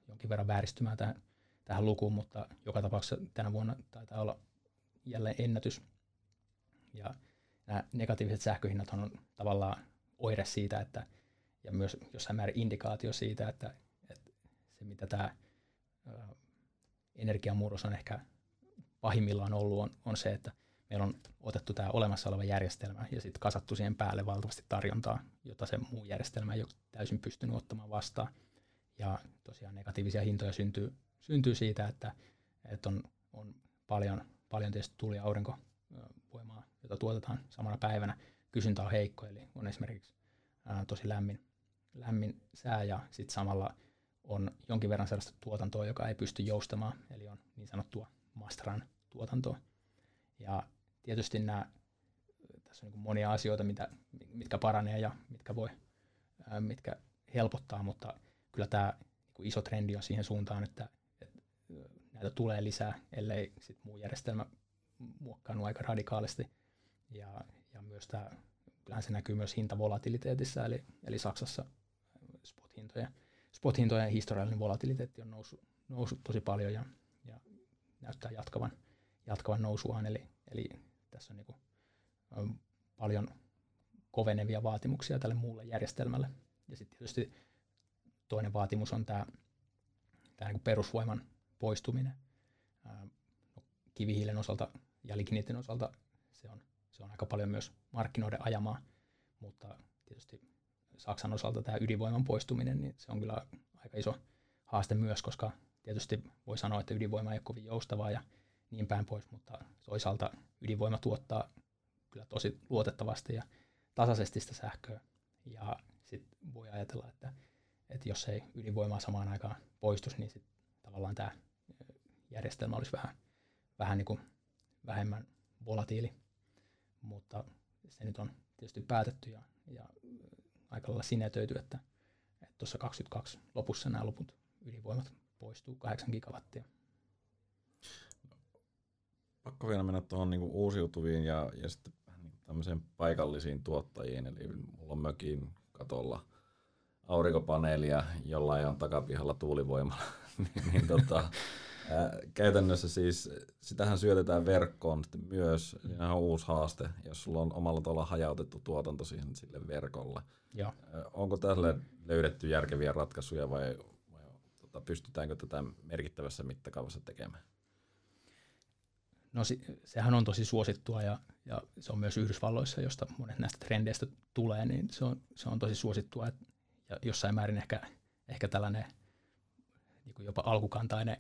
jonkin verran vääristymää tähän, tähän lukuun, mutta joka tapauksessa tänä vuonna taitaa olla jälleen ennätys. Ja nämä negatiiviset sähköhinnat on tavallaan oire siitä, että, ja myös jossain määrin indikaatio siitä, että, että se mitä tämä energiamurros on ehkä pahimmillaan ollut, on, on se, että meillä on otettu tämä olemassa oleva järjestelmä ja sitten kasattu siihen päälle valtavasti tarjontaa, jota se muu järjestelmä ei ole täysin pystynyt ottamaan vastaan. Ja tosiaan negatiivisia hintoja syntyy, syntyy siitä, että, että on, on paljon, paljon tietysti ja aurinkovoimaa, jota tuotetaan samana päivänä. Kysyntä on heikko, eli on esimerkiksi ää, tosi lämmin, lämmin sää ja sitten samalla on jonkin verran sellaista tuotantoa, joka ei pysty joustamaan, eli on niin sanottua mastran tuotantoa. Ja tietysti nämä, tässä on niin monia asioita, mitä, mitkä paranee ja mitkä voi, mitkä helpottaa, mutta kyllä tämä niin iso trendi on siihen suuntaan, että näitä tulee lisää, ellei sit muu järjestelmä muokkaannut aika radikaalisti. Ja, ja myös tämä, kyllähän se näkyy myös hintavolatiliteetissa, eli, eli Saksassa spot-hintojen, spot-hintojen historiallinen volatiliteetti on noussut, noussut tosi paljon ja, ja näyttää jatkavan, jatkavan nousuaan, eli, eli tässä on niin kuin, on paljon kovenevia vaatimuksia tälle muulle järjestelmälle. Ja sitten tietysti toinen vaatimus on tämä, tämä niin perusvoiman poistuminen. No, kivihiilen osalta ja ligniitin osalta se on, se on aika paljon myös markkinoiden ajamaa, mutta tietysti Saksan osalta tämä ydinvoiman poistuminen, niin se on kyllä aika iso haaste myös, koska tietysti voi sanoa, että ydinvoima ei ole kovin joustavaa ja niin päin pois, mutta toisaalta ydinvoima tuottaa kyllä tosi luotettavasti ja tasaisesti sitä sähköä. Ja sitten voi ajatella, että, että jos ei ydinvoimaa samaan aikaan poistuisi, niin sit tavallaan tämä järjestelmä olisi vähän, vähän niin kuin vähemmän volatiili. Mutta se nyt on tietysti päätetty ja, ja aika lailla sinetöity, että tuossa 22 lopussa nämä loput ydinvoimat poistuu 8 gigawattia pakko vielä mennä tuohon niinku uusiutuviin ja, ja sitten niinku tämmöiseen paikallisiin tuottajiin. Eli mulla on mökin katolla aurinkopaneelia, jollain on takapihalla tuulivoimalla. niin, niin tota, käytännössä siis sitähän syötetään verkkoon myös. Siinä on uusi haaste, jos sulla on omalla tavalla hajautettu tuotanto siihen sille verkolle. Ja. Onko tälle löydetty järkeviä ratkaisuja vai, vai tota, pystytäänkö tätä merkittävässä mittakaavassa tekemään? No sehän on tosi suosittua ja, ja se on myös Yhdysvalloissa, josta monet näistä trendeistä tulee, niin se on, se on tosi suosittua. Et, ja jossain määrin ehkä, ehkä tällainen niin kuin jopa alkukantainen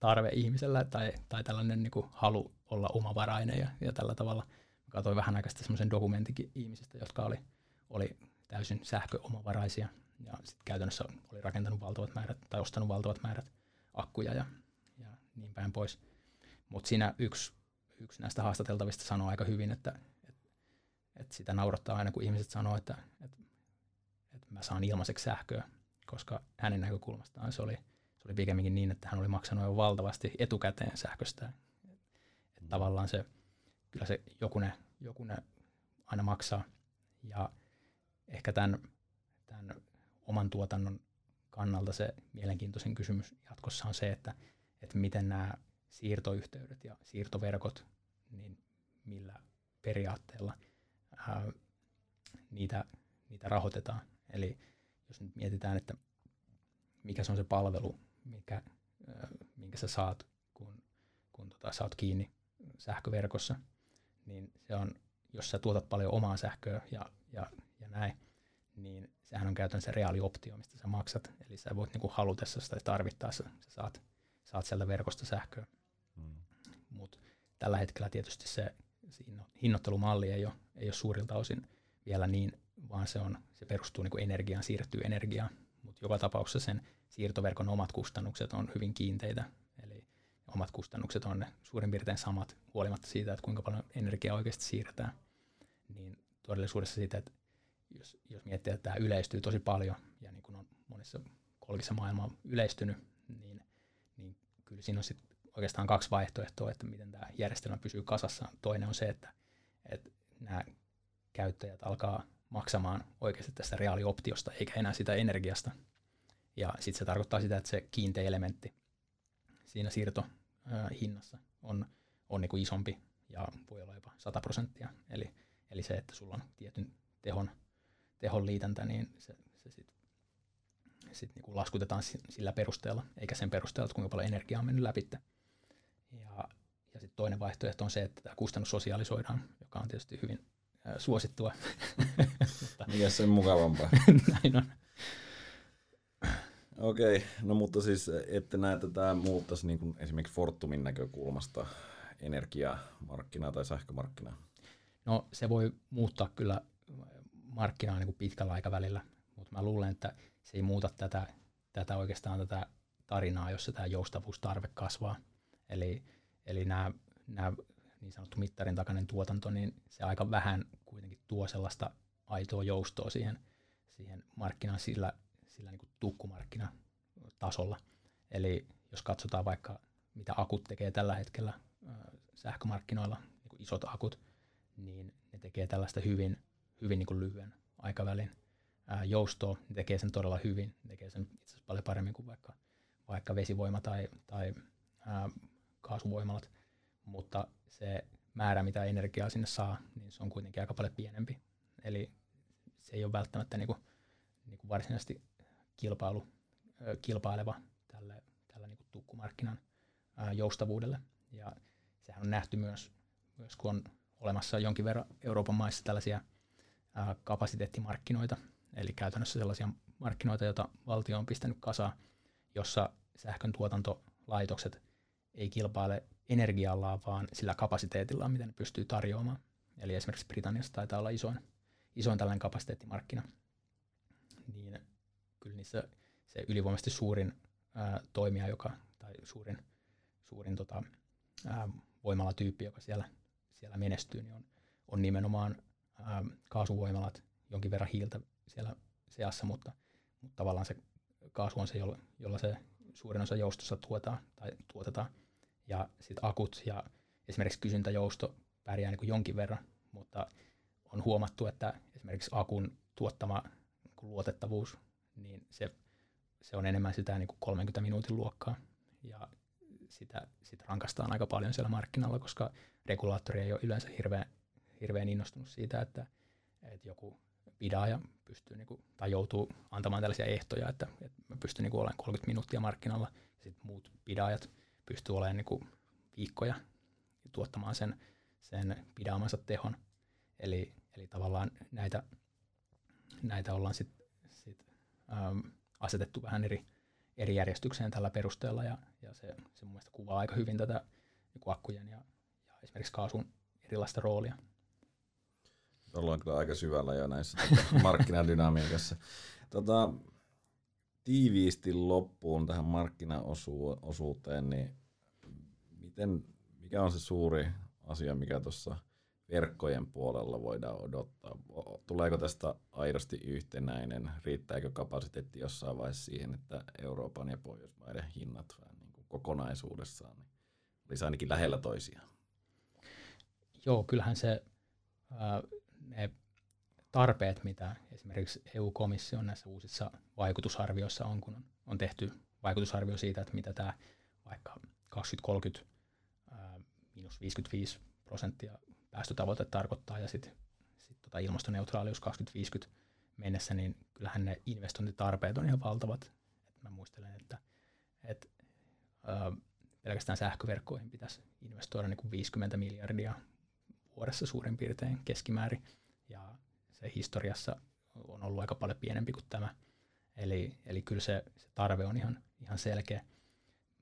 tarve ihmisellä tai, tai tällainen niin kuin halu olla omavarainen ja, ja tällä tavalla. Mä katsoin vähän aikaista semmoisen dokumentinkin ihmisistä, jotka oli, oli täysin sähköomavaraisia ja sitten käytännössä oli rakentanut valtavat määrät tai ostanut valtavat määrät akkuja ja, ja niin päin pois. Mutta siinä yksi, yksi näistä haastateltavista sanoo aika hyvin, että, että, että sitä naurattaa aina, kun ihmiset sanoo, että, että, että mä saan ilmaiseksi sähköä, koska hänen näkökulmastaan se oli, se oli pikemminkin niin, että hän oli maksanut jo valtavasti etukäteen sähköstä. Että tavallaan se, kyllä se jokunen, jokunen aina maksaa. Ja ehkä tämän, tämän oman tuotannon kannalta se mielenkiintoisin kysymys jatkossa on se, että, että miten nämä siirtoyhteydet ja siirtoverkot, niin millä periaatteella ää, niitä, niitä rahoitetaan. Eli jos nyt mietitään, että mikä se on se palvelu, mikä, minkä sä saat, kun, kun tota, sä oot kiinni sähköverkossa, niin se on, jos sä tuotat paljon omaa sähköä ja, ja, ja näin, niin sehän on käytännössä reaalioptio, mistä sä maksat. Eli sä voit niin kuin halutessa sitä tarvittaessa, sä saat, saat sieltä verkosta sähköä. Mm. Mutta tällä hetkellä tietysti se, se hinnoittelumalli ei ole, ei ole suurilta osin vielä niin, vaan se, on, se perustuu niin kuin energiaan, siirtyy energiaan. Mutta joka tapauksessa sen siirtoverkon omat kustannukset on hyvin kiinteitä. Eli omat kustannukset on suurin piirtein samat, huolimatta siitä, että kuinka paljon energiaa oikeasti siirretään. Niin todellisuudessa siitä, että jos, jos miettii, että tämä yleistyy tosi paljon ja niin kuin on monissa kolkissa maailmaa yleistynyt, niin, niin kyllä siinä on sit oikeastaan kaksi vaihtoehtoa, että miten tämä järjestelmä pysyy kasassa. Toinen on se, että, että nämä käyttäjät alkaa maksamaan oikeasti tästä reaalioptiosta eikä enää sitä energiasta. Ja sitten se tarkoittaa sitä, että se kiinteä elementti siinä siirtohinnassa on, on niin kuin isompi ja voi olla jopa 100 prosenttia. Eli, eli se, että sulla on tietyn tehon tehon liitäntä, niin se, se sitten sit niinku laskutetaan sillä perusteella, eikä sen perusteella, että kuinka paljon energiaa on mennyt läpi. Ja, ja sitten toinen vaihtoehto on se, että tämä kustannus sosiaalisoidaan, joka on tietysti hyvin suosittua. Mikä sen mukavampaa? Näin on. Okei, okay, no mutta siis ette näe, tämä muuttaisi niin kuin esimerkiksi Fortumin näkökulmasta energiamarkkinaa tai sähkömarkkinaa? No se voi muuttaa kyllä markkinaa niin kuin pitkällä aikavälillä, mutta mä luulen, että se ei muuta tätä, tätä oikeastaan tätä tarinaa, jossa tämä joustavuustarve kasvaa. Eli, eli nämä, nämä niin sanottu mittarin takainen tuotanto, niin se aika vähän kuitenkin tuo sellaista aitoa joustoa siihen, siihen markkinaan sillä, sillä niin tukkumarkkinatasolla. Eli jos katsotaan vaikka, mitä akut tekee tällä hetkellä sähkömarkkinoilla, niin kuin isot akut, niin ne tekee tällaista hyvin hyvin niin kuin lyhyen aikavälin joustoa, ne tekee sen todella hyvin, ne tekee sen itse asiassa paljon paremmin kuin vaikka, vaikka vesivoima tai, tai ää, kaasuvoimalat, mutta se määrä, mitä energiaa sinne saa, niin se on kuitenkin aika paljon pienempi. Eli se ei ole välttämättä niin kuin, niin kuin varsinaisesti kilpailu, kilpaileva tälle, tällä niin tukkumarkkinan joustavuudelle. Ja sehän on nähty myös, myös kun on olemassa jonkin verran Euroopan maissa tällaisia kapasiteettimarkkinoita, eli käytännössä sellaisia markkinoita, joita valtio on pistänyt kasaan, jossa sähkön tuotantolaitokset ei kilpaile energiallaan, vaan sillä kapasiteetilla, mitä ne pystyy tarjoamaan. Eli esimerkiksi Britanniassa taitaa olla isoin, isoin tällainen kapasiteettimarkkina. Niin kyllä niissä se ylivoimaisesti suurin ää, toimija, joka, tai suurin, suurin tota, ää, voimalatyyppi, joka siellä, siellä menestyy, niin on, on nimenomaan Ähm, kaasuvoimalat, jonkin verran hiiltä siellä seassa, mutta, mutta tavallaan se kaasu on se, jolla, jolla se suurin osa joustossa tuotaan, tai tuotetaan. Ja sitten akut ja esimerkiksi kysyntäjousto pärjää niin jonkin verran, mutta on huomattu, että esimerkiksi akun tuottama niin luotettavuus, niin se, se on enemmän sitä niin kuin 30 minuutin luokkaa. Ja sitä, sitä rankastaan aika paljon siellä markkinalla, koska regulaattori ei ole yleensä hirveän hirveän innostunut siitä, että, että joku pidaaja pystyy niinku, tai joutuu antamaan tällaisia ehtoja, että, että mä pystyn niinku olemaan 30 minuuttia markkinalla, ja sitten muut pidaajat pystyy olemaan niinku viikkoja pystyy tuottamaan sen, sen pidaamansa tehon. Eli, eli tavallaan näitä, näitä ollaan sitten ähm, asetettu vähän eri, eri järjestykseen tällä perusteella ja, ja se, se mun mielestä kuvaa aika hyvin tätä niin akkujen ja, ja esimerkiksi kaasun erilaista roolia. Ollaan kyllä aika syvällä jo näissä markkinadynamiikassa. Tota, tiiviisti loppuun tähän markkinaosuuteen, niin miten, mikä on se suuri asia, mikä tuossa verkkojen puolella voidaan odottaa? Tuleeko tästä aidosti yhtenäinen? Riittääkö kapasiteetti jossain vaiheessa siihen, että Euroopan ja Pohjoismaiden hinnat niin kuin kokonaisuudessaan niin olisi ainakin lähellä toisiaan? Joo, kyllähän se, ne tarpeet, mitä esimerkiksi EU-komission näissä uusissa vaikutusarvioissa on, kun on tehty vaikutusarvio siitä, että mitä tämä vaikka 2030 miinus 55 prosenttia päästötavoite tarkoittaa ja sitten sit tota ilmastoneutraalius 2050 mennessä, niin kyllähän ne investointitarpeet on ihan valtavat. Et mä muistelen, että et, ö, pelkästään sähköverkkoihin pitäisi investoida niin kuin 50 miljardia vuodessa suurin piirtein keskimäärin, ja se historiassa on ollut aika paljon pienempi kuin tämä. Eli, eli kyllä se, se tarve on ihan, ihan selkeä.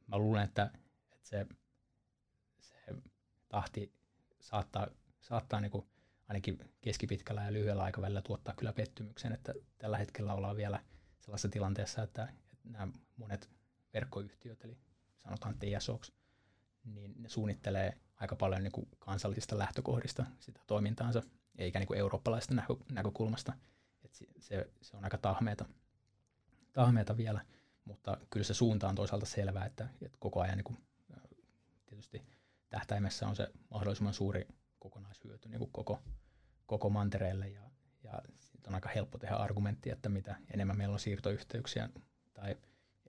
Mä luulen, että, että se, se tahti saattaa, saattaa niin kuin ainakin keskipitkällä ja lyhyellä aikavälillä tuottaa kyllä pettymyksen, että tällä hetkellä ollaan vielä sellaisessa tilanteessa, että, että nämä monet verkkoyhtiöt, eli sanotaan TSOX, niin ne suunnittelee aika paljon niin kuin kansallisista lähtökohdista sitä toimintaansa, eikä niin kuin eurooppalaisesta näkö, näkökulmasta. Et se, se, se on aika tahmeeta, tahmeeta vielä, mutta kyllä se suunta on toisaalta selvää, että, että koko ajan niin kuin, tietysti tähtäimessä on se mahdollisimman suuri kokonaishyöty niin kuin koko, koko mantereelle ja, ja on aika helppo tehdä argumentti, että mitä enemmän meillä on siirtoyhteyksiä tai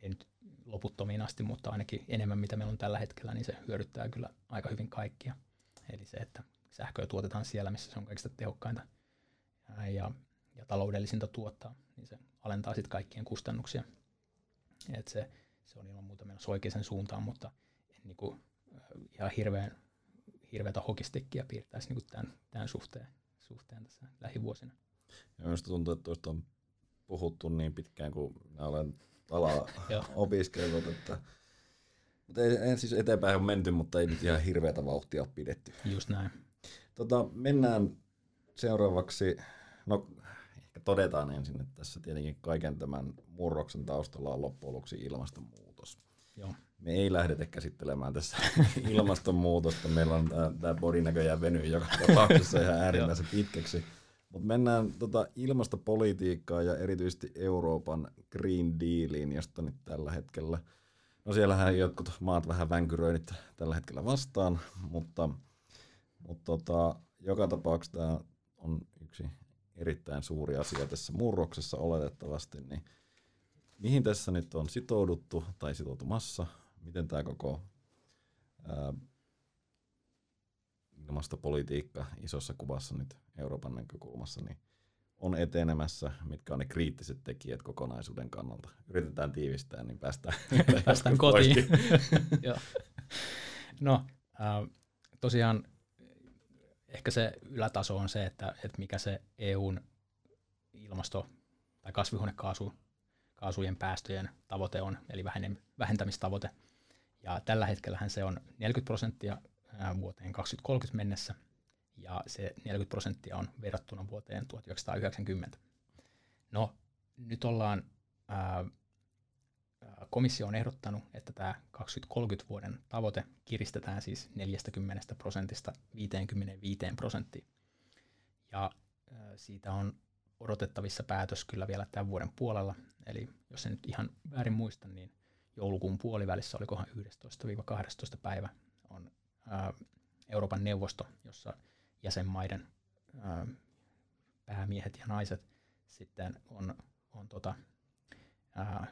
ei nyt loputtomiin asti, mutta ainakin enemmän mitä meillä on tällä hetkellä, niin se hyödyttää kyllä aika hyvin kaikkia. Eli se, että sähköä tuotetaan siellä, missä se on kaikista tehokkainta ja, ja taloudellisinta tuottaa, niin se alentaa sitten kaikkien kustannuksia. Et se, se on ilman muuta menossa oikeaan suuntaan, mutta en niinku, ihan hirveän, hirveätä hokistikkiä piirtäisi niinku tämän, tämän suhteen, suhteen tässä lähivuosina. Ja minusta tuntuu, että tuosta on puhuttu niin pitkään, kun minä olen alaa opiskellut, että mutta ei, ei, siis eteenpäin on menty, mutta ei nyt ihan hirveätä vauhtia ole pidetty. Just näin. Tota, mennään seuraavaksi, no ehkä todetaan ensin, että tässä tietenkin kaiken tämän murroksen taustalla on loppujen lopuksi ilmastonmuutos. Joo. Me ei lähdetä käsittelemään tässä ilmastonmuutosta. Meillä on tämä body näköjään venyy joka tapauksessa ihan äärimmäisen pitkäksi. Mutta mennään tota ilmastopolitiikkaan ja erityisesti Euroopan Green Dealiin, josta nyt tällä hetkellä, no siellähän jotkut maat vähän vänkyröinyt tällä hetkellä vastaan, mutta, mutta tota, joka tapauksessa tämä on yksi erittäin suuri asia tässä murroksessa oletettavasti, niin mihin tässä nyt on sitouduttu tai sitoutumassa, miten tämä koko ää, ilmastopolitiikka isossa kuvassa nyt Euroopan näkökulmassa niin on etenemässä, mitkä on ne kriittiset tekijät kokonaisuuden kannalta. Yritetään tiivistää, niin päästään, päästään kotiin. no, äh, tosiaan ehkä se ylätaso on se, että, että mikä se EUn ilmasto- tai kasvihuonekaasujen päästöjen tavoite on, eli vähentämistavoite. Ja tällä hetkellähän se on 40 prosenttia vuoteen 2030 mennessä, ja se 40 prosenttia on verrattuna vuoteen 1990. No, nyt ollaan, ää, komissio on ehdottanut, että tämä 2030 vuoden tavoite kiristetään siis 40 prosentista 55 prosenttiin. Ja ää, siitä on odotettavissa päätös kyllä vielä tämän vuoden puolella. Eli jos en nyt ihan väärin muista, niin joulukuun puolivälissä, olikohan 11-12 päivä, on Euroopan neuvosto, jossa jäsenmaiden päämiehet ja naiset sitten on, on tota, ää,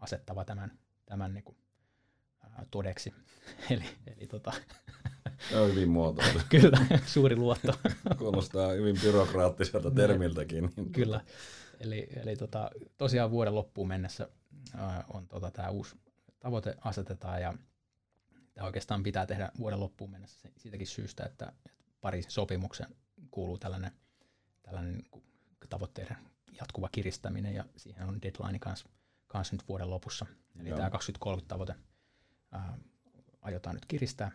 asettava tämän, tämän niin kuin, ää, todeksi. eli, eli tota, Tämä on hyvin muotoiltu. Kyllä, suuri luotto. Kuulostaa hyvin byrokraattiselta termiltäkin. Kyllä. Eli, eli tota, tosiaan vuoden loppuun mennessä ää, on tota, tämä uusi tavoite asetetaan ja tämä oikeastaan pitää tehdä vuoden loppuun mennessä siitäkin syystä, että, että pari sopimuksen kuuluu tällainen, tällainen tavoitteiden jatkuva kiristäminen ja siihen on deadline kanssa, kanssa nyt vuoden lopussa. Eli Joo. tämä 2030 tavoite ää, aiotaan nyt kiristää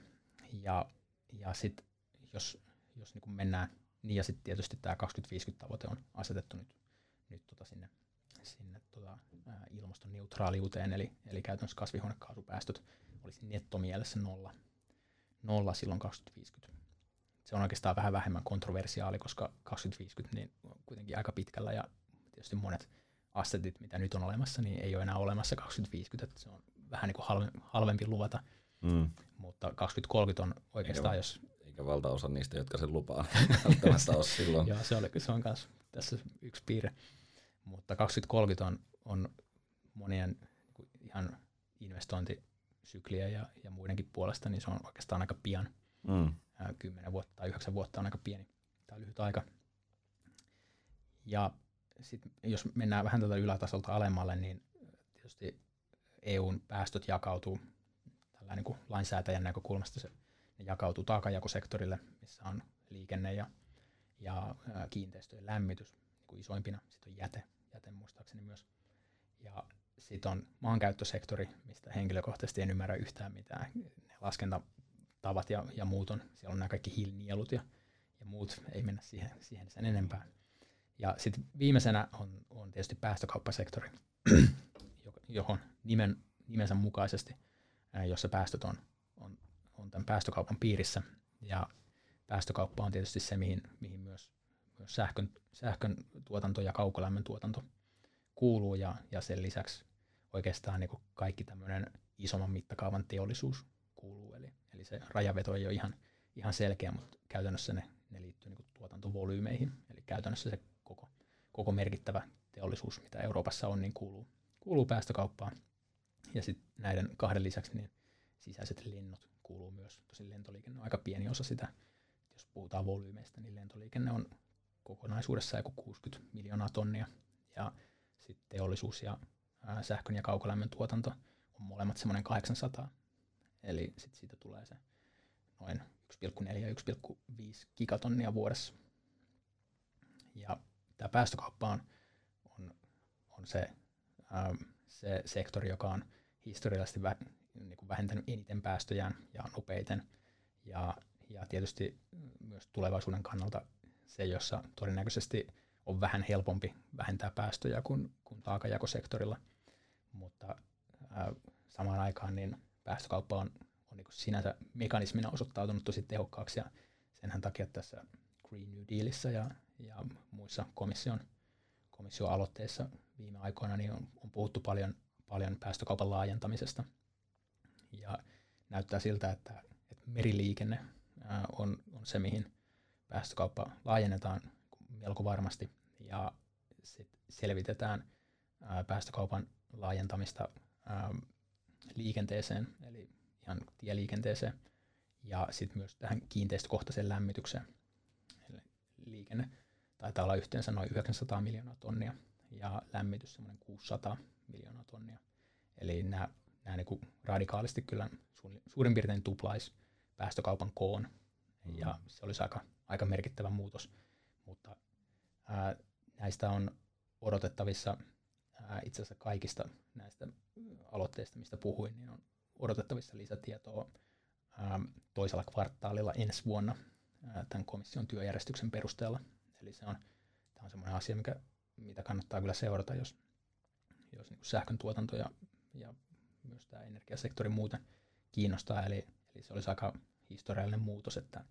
ja, ja sitten jos, jos niin mennään, niin ja sitten tietysti tämä 2050 tavoite on asetettu nyt, nyt tota sinne, sinne tota, ää, ilmastoneutraaliuteen, eli, eli käytännössä kasvihuonekaasupäästöt olisi nettomielessä nolla, nolla silloin 2050. Se on oikeastaan vähän vähemmän kontroversiaali, koska 2050 niin on kuitenkin aika pitkällä ja tietysti monet assetit, mitä nyt on olemassa, niin ei ole enää olemassa 2050, että se on vähän niin kuin halvempi luvata. Mm. Mutta 2030 on oikeastaan, eikä, jos... Eikä valtaosa niistä, jotka sen lupaa, välttämättä ole silloin. Joo, se, oli, se on myös tässä yksi piirre. Mutta 2030 on, on monien ihan investointisykliä ja, ja muidenkin puolesta, niin se on oikeastaan aika pian. Mm. 10 vuotta tai 9 vuotta on aika pieni tai lyhyt aika. Ja sitten jos mennään vähän tätä ylätasolta alemmalle, niin tietysti EUn päästöt jakautuu tällä niin kuin lainsäätäjän näkökulmasta se, ne jakautuu taakanjakosektorille, missä on liikenne ja, ja kiinteistöjen lämmitys niin kuin isoimpina. Sitten on jäte, jäte muistaakseni myös. Ja sitten on maankäyttösektori, mistä henkilökohtaisesti en ymmärrä yhtään mitään. Ne laskentatavat ja, ja muut on, siellä on nämä kaikki hiilinielut ja, ja muut, ei mennä siihen, siihen sen enempää. Ja sitten viimeisenä on, on tietysti päästökauppasektori, johon nimen, nimensä mukaisesti, jossa päästöt on, on, on tämän päästökaupan piirissä. Ja päästökauppa on tietysti se, mihin, mihin myös, myös sähkön, sähkön tuotanto ja kaukolämmön tuotanto kuuluu. Ja, ja sen lisäksi oikeastaan niin kaikki tämmöinen isomman mittakaavan teollisuus kuuluu. Eli, eli se rajaveto ei ole ihan, ihan selkeä, mutta käytännössä ne, ne liittyy niin tuotantovolyymeihin. Eli käytännössä se koko, koko merkittävä teollisuus, mitä Euroopassa on, niin kuuluu, kuuluu päästökauppaan. Ja sitten näiden kahden lisäksi niin sisäiset lennot kuuluu myös. Tosin lentoliikenne on aika pieni osa sitä. Jos puhutaan volyymeista, niin lentoliikenne on kokonaisuudessaan joku 60 miljoonaa tonnia. Ja sitten teollisuus ja ää, sähkön ja kaukolämmön tuotanto on molemmat semmoinen 800. Eli sitten siitä tulee se noin 1,4-1,5 gigatonnia vuodessa. Ja tämä päästökauppa on, on, on se, ähm, se sektori, joka on historiallisesti vä, niin kuin vähentänyt eniten päästöjään ja nopeiten. Ja, ja tietysti myös tulevaisuuden kannalta se, jossa todennäköisesti on vähän helpompi vähentää päästöjä kuin, kuin taakajakosektorilla. Mutta äh, samaan aikaan niin päästökauppa on, on niin sinänsä mekanismina osoittautunut tosi tehokkaaksi ja senhän takia tässä Green New Dealissa ja ja muissa komission, komission aloitteissa viime aikoina niin on, on puhuttu paljon, paljon päästökaupan laajentamisesta. Ja näyttää siltä, että, että meriliikenne ää, on, on se, mihin päästökauppa laajennetaan melko varmasti. Ja sit selvitetään ää, päästökaupan laajentamista ää, liikenteeseen, eli ihan tieliikenteeseen, ja sitten myös tähän kiinteistökohtaiseen lämmitykseen. Eli liikenne taitaa olla yhteensä noin 900 miljoonaa tonnia ja lämmitys semmoinen 600 miljoonaa tonnia. Eli nämä, nämä niin radikaalisti kyllä suurin piirtein tuplaisi päästökaupan koon mm. ja se olisi aika, aika merkittävä muutos. Mutta ää, näistä on odotettavissa ää, itse asiassa kaikista näistä aloitteista, mistä puhuin, niin on odotettavissa lisätietoa ää, toisella kvartaalilla ensi vuonna ää, tämän komission työjärjestyksen perusteella – Eli se on, tämä on semmoinen asia, mikä, mitä kannattaa kyllä seurata, jos, jos niin sähkön tuotanto ja, ja myös tämä energiasektori muuten kiinnostaa. Eli, eli se olisi aika historiallinen muutos, että,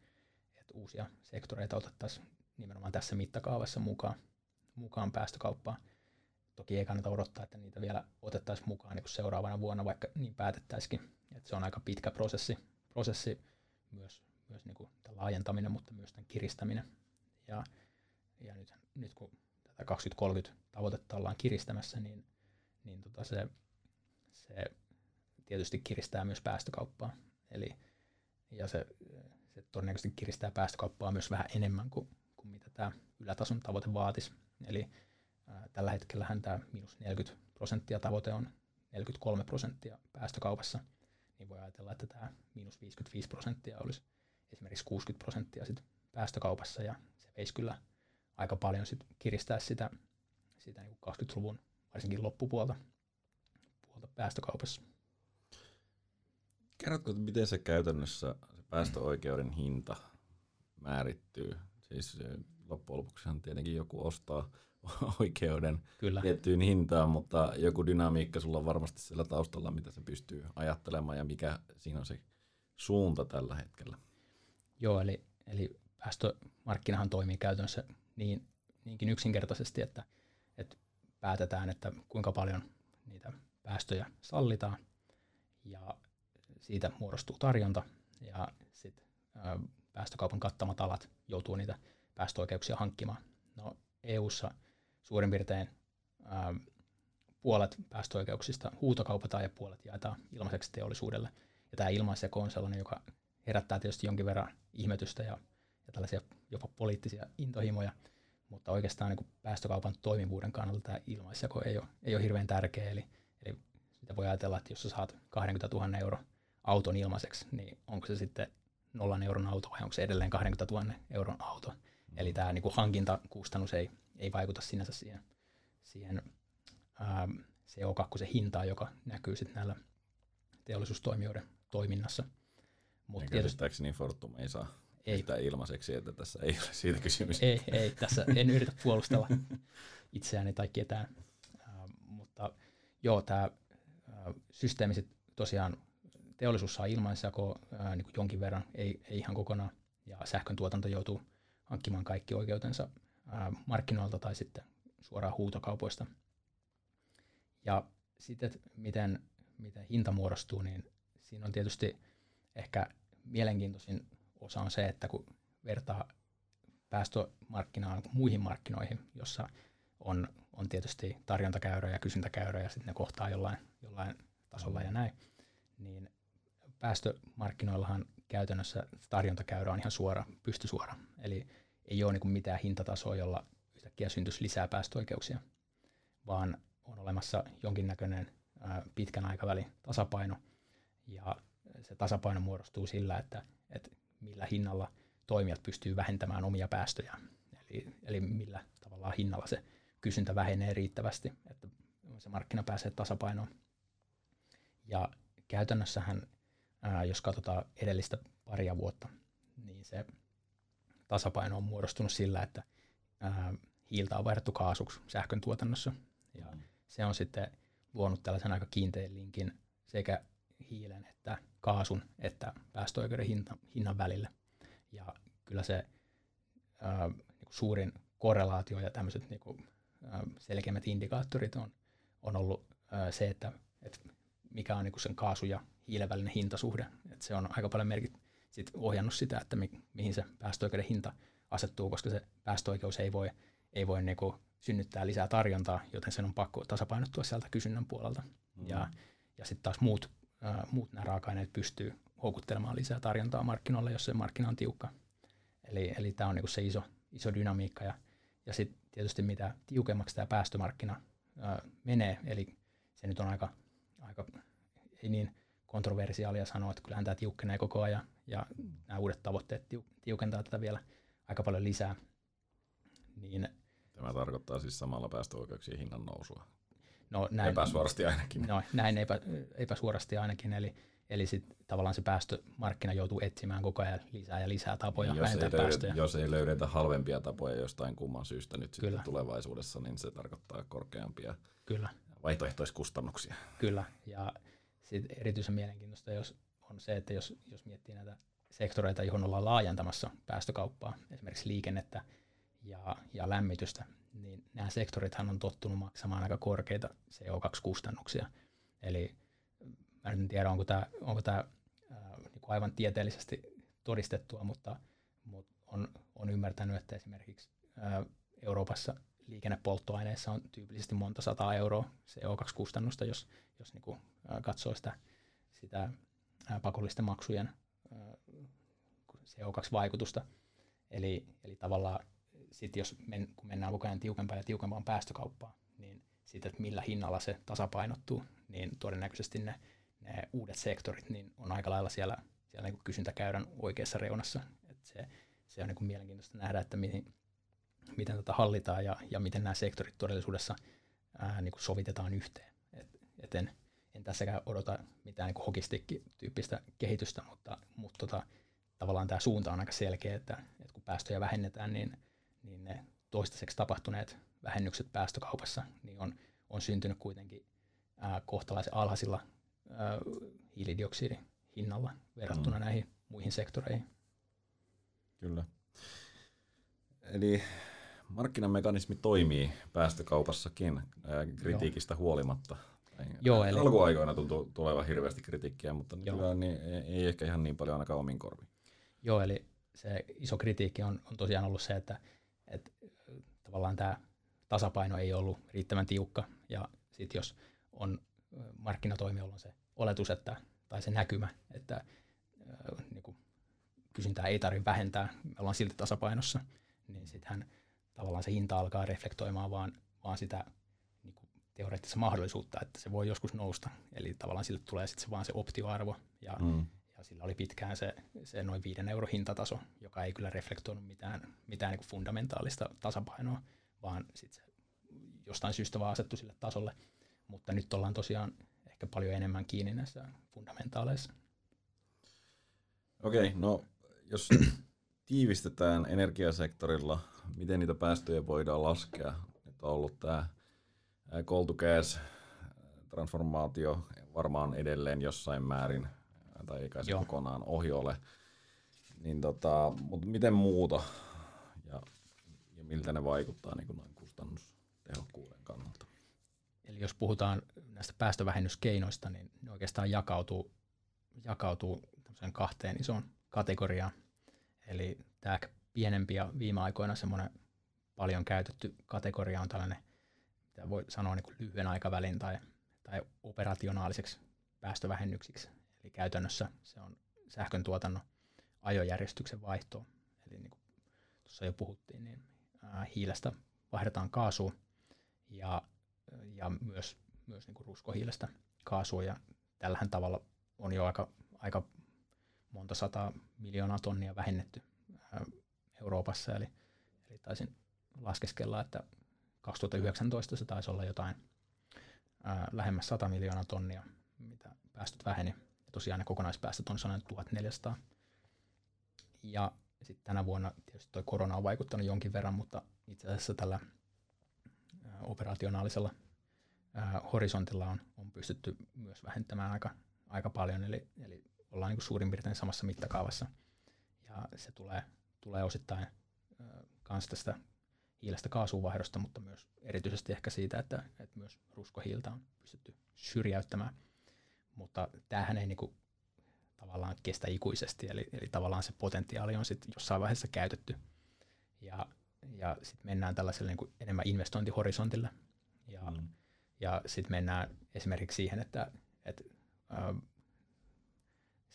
että uusia sektoreita otettaisiin nimenomaan tässä mittakaavassa mukaan, mukaan päästökauppaan. Toki ei kannata odottaa, että niitä vielä otettaisiin mukaan niin seuraavana vuonna, vaikka niin päätettäisikin. Että se on aika pitkä prosessi, prosessi myös, myös niin kuin laajentaminen, mutta myös tämän kiristäminen. Ja ja nyt, nyt kun tätä 2030 tavoitetta ollaan kiristämässä, niin, niin tota se, se tietysti kiristää myös päästökauppaa. Eli, ja se, se todennäköisesti kiristää päästökauppaa myös vähän enemmän kuin, kuin mitä tämä ylätason tavoite vaatisi. Eli ää, tällä hetkellä tämä miinus 40 prosenttia tavoite on 43 prosenttia päästökaupassa, niin voi ajatella, että tämä miinus 55 prosenttia olisi esimerkiksi 60 prosenttia sit päästökaupassa, ja se veisi kyllä aika paljon sit kiristää sitä, sitä niin 20-luvun varsinkin loppupuolta puolta päästökaupassa. Kerrotko, miten se käytännössä päästöoikeuden hinta määrittyy? Siis loppujen lopuksihan tietenkin joku ostaa oikeuden Kyllä. tiettyyn hintaan, mutta joku dynamiikka sulla on varmasti siellä taustalla, mitä se pystyy ajattelemaan ja mikä siinä on se suunta tällä hetkellä. Joo, eli, eli päästömarkkinahan toimii käytännössä niin, niinkin yksinkertaisesti, että, että päätetään, että kuinka paljon niitä päästöjä sallitaan ja siitä muodostuu tarjonta ja sitten päästökaupan kattamat alat joutuu niitä päästöoikeuksia hankkimaan. No EU:ssa suurin piirtein ää, puolet päästöoikeuksista huutokaupataan ja puolet jaetaan ilmaiseksi teollisuudelle. Ja tämä ilmaisjako on sellainen, joka herättää tietysti jonkin verran ihmetystä ja, ja tällaisia jopa poliittisia intohimoja, mutta oikeastaan niin päästökaupan toimivuuden kannalta tämä ilmaisjako ei ole, ei ole hirveän tärkeä. Eli, eli sitä voi ajatella, että jos sä saat 20 000 euro auton ilmaiseksi, niin onko se sitten nollan euron auto vai onko se edelleen 20 000 euron auto. Eli tämä niin kuin hankintakustannus ei, ei vaikuta sinänsä siihen, siihen ää, CO2-hintaan, joka näkyy sitten näillä teollisuustoimijoiden toiminnassa. Mutta tietysti niin Fortum ei saa ei. yhtään ilmaiseksi, että tässä ei ole siitä kysymys. Ei, ei tässä en yritä puolustella itseäni tai ketään. Uh, mutta joo, tämä uh, systeemi sit tosiaan, teollisuus saa ilmaisjakoa uh, niin jonkin verran, ei, ei ihan kokonaan, ja sähkön tuotanto joutuu hankkimaan kaikki oikeutensa ää, markkinoilta tai sitten suoraan huutokaupoista. Ja sitten, miten, miten hinta muodostuu, niin siinä on tietysti ehkä mielenkiintoisin osa on se, että kun vertaa päästömarkkinaan muihin markkinoihin, jossa on, on tietysti tarjontakäyrä ja kysyntäkäyrä ja sitten ne kohtaa jollain, jollain tasolla ja näin, niin päästömarkkinoillahan käytännössä tarjontakäyrä on ihan suora, pystysuora. Eli ei ole niin mitään hintatasoa, jolla yhtäkkiä syntyisi lisää päästöoikeuksia, vaan on olemassa jonkinnäköinen pitkän aikavälin tasapaino. Ja se tasapaino muodostuu sillä, että, että millä hinnalla toimijat pystyy vähentämään omia päästöjä. Eli, eli millä tavalla hinnalla se kysyntä vähenee riittävästi, että se markkina pääsee tasapainoon. Ja käytännössähän jos katsotaan edellistä paria vuotta, niin se tasapaino on muodostunut sillä, että hiiltä on vaihdettu kaasuksi sähkön tuotannossa. Ja mm. se on sitten luonut tällaisen aika kiinteän linkin sekä hiilen että kaasun että päästöoikeuden hinta, hinnan välille. Ja kyllä se ää, niin suurin korrelaatio ja tämmöiset niin kuin, ää, selkeimmät indikaattorit on, on ollut ää, se, että, että mikä on niin sen kaasu- ja hiilen välinen hintasuhde. Et se on aika paljon merkit, sit ohjannut sitä, että mi, mihin se päästöoikeuden hinta asettuu, koska se päästöoikeus ei voi, ei voi niinku synnyttää lisää tarjontaa, joten sen on pakko tasapainottua sieltä kysynnän puolelta. Mm. Ja, ja sitten taas muut, äh, muut nämä raaka-aineet pystyy houkuttelemaan lisää tarjontaa markkinoille, jos se markkina on tiukka. Eli, eli tämä on niinku se iso, iso dynamiikka. Ja, ja sitten tietysti mitä tiukemmaksi tämä päästömarkkina äh, menee, eli se nyt on aika, aika ei niin kontroversiaalia sanoa, että kyllähän tämä tiukkenee koko ajan ja nämä uudet tavoitteet tiukentaa tätä vielä aika paljon lisää. Niin, Tämä tarkoittaa siis samalla päästöoikeuksien hinnan nousua. No, näin, epäsuorasti ainakin. No, näin epä, epäsuorasti ainakin, eli, eli sit tavallaan se päästömarkkina joutuu etsimään koko ajan lisää ja lisää tapoja niin, jos vähentää ei löydetä, päästöjä. Jos ei löydetä halvempia tapoja jostain kumman syystä nyt sitten tulevaisuudessa, niin se tarkoittaa korkeampia Kyllä. vaihtoehtoiskustannuksia. Kyllä, ja sitten erityisen mielenkiintoista jos on se, että jos, jos miettii näitä sektoreita, johon ollaan laajentamassa päästökauppaa, esimerkiksi liikennettä ja, ja lämmitystä, niin nämä sektorithan on tottunut maksamaan aika korkeita CO2-kustannuksia. Eli mä en tiedä, onko tämä, onko tämä niin kuin aivan tieteellisesti todistettua, mutta, mutta on, on ymmärtänyt, että esimerkiksi ää, Euroopassa liikennepolttoaineissa on tyypillisesti monta sataa euroa CO2-kustannusta, jos, jos niin kuin, katsoo sitä, sitä pakollisten maksujen CO2-vaikutusta. Eli, eli tavallaan sit jos men, kun mennään koko ajan tiukempaan ja tiukempaan päästökauppaan, niin sitten, että millä hinnalla se tasapainottuu, niin todennäköisesti ne, ne uudet sektorit, niin on aika lailla siellä, siellä niin kysyntäkäyrän oikeassa reunassa. Et se, se on niin mielenkiintoista nähdä, että mihin, miten tätä hallitaan ja, ja miten nämä sektorit todellisuudessa ää, niin sovitetaan yhteen. Et, et en, en tässäkään odota mitään niin hokistikki-tyyppistä kehitystä, mutta, mutta tota, tavallaan tämä suunta on aika selkeä, että, että kun päästöjä vähennetään, niin, niin ne toistaiseksi tapahtuneet vähennykset päästökaupassa niin on, on syntynyt kuitenkin ää, kohtalaisen alhaisilla ää, hiilidioksidihinnalla verrattuna mm. näihin muihin sektoreihin. Kyllä. Eli markkinamekanismi toimii päästökaupassakin ää, kritiikistä Joo. huolimatta. Joo, eli... Alkuaikoina tuntuu tulevan hirveästi kritiikkiä, mutta nykyään niin, ei ehkä ihan niin paljon ainakaan omin korviin. Joo, eli se iso kritiikki on, on tosiaan ollut se, että, että tavallaan tämä tasapaino ei ollut riittävän tiukka, ja sitten jos on markkinatoimijoilla on se oletus, että, tai se näkymä, että äh, niin kuin kysyntää ei tarvitse vähentää, me ollaan silti tasapainossa, niin sittenhän tavallaan se hinta alkaa reflektoimaan vaan, vaan sitä niin kuin teoreettista mahdollisuutta, että se voi joskus nousta. Eli tavallaan sille tulee sitten se vaan se optioarvo, ja, mm. ja sillä oli pitkään se, se noin viiden euro hintataso, joka ei kyllä reflektoinut mitään, mitään niin kuin fundamentaalista tasapainoa, vaan sitten se jostain syystä vaan asettu sille tasolle. Mutta nyt ollaan tosiaan ehkä paljon enemmän kiinni näissä fundamentaaleissa. Okei, okay, no jos tiivistetään energiasektorilla, miten niitä päästöjä voidaan laskea? Nyt on ollut tämä coal to gas transformaatio varmaan edelleen jossain määrin, tai eikä se Joo. kokonaan ohi ole. Niin tota, mutta miten muuta ja, ja miltä ne vaikuttaa niin kuin noin kustannustehokkuuden kannalta? Eli jos puhutaan näistä päästövähennyskeinoista, niin ne oikeastaan jakautuu, jakautuu kahteen isoon kategoriaan. Eli tämä pienempi ja viime aikoina semmoinen paljon käytetty kategoria on tällainen, mitä voi sanoa niin lyhyen aikavälin tai, tai operationaaliseksi päästövähennyksiksi. Eli käytännössä se on sähkön tuotannon ajojärjestyksen vaihto. Eli niin kuin tuossa jo puhuttiin, niin hiilestä vaihdetaan kaasuun ja, ja myös, myös niin kuin ruskohiilestä kaasuun. Ja tällähän tavalla on jo aika, aika monta sataa miljoonaa tonnia vähennetty Euroopassa, eli, eli taisin laskeskella, että 2019 se taisi olla jotain ää, lähemmäs 100 miljoonaa tonnia, mitä päästöt väheni. Ja tosiaan ne kokonaispäästöt on sellainen 1400. Ja sitten tänä vuonna tietysti tuo korona on vaikuttanut jonkin verran, mutta itse asiassa tällä ää, operationaalisella ää, horisontilla on, on pystytty myös vähentämään aika, aika paljon, eli, eli ollaan niin kuin suurin piirtein samassa mittakaavassa. Ja se tulee, tulee osittain myös tästä hiilestä kaasuvaihdosta, mutta myös erityisesti ehkä siitä, että, että myös ruskohiiltä on pystytty syrjäyttämään. Mutta tämähän ei niin kuin, tavallaan kestä ikuisesti, eli, eli tavallaan se potentiaali on sitten jossain vaiheessa käytetty. Ja, ja sitten mennään tällaiselle niin kuin enemmän investointihorisontille. Ja, mm. ja sitten mennään esimerkiksi siihen, että, että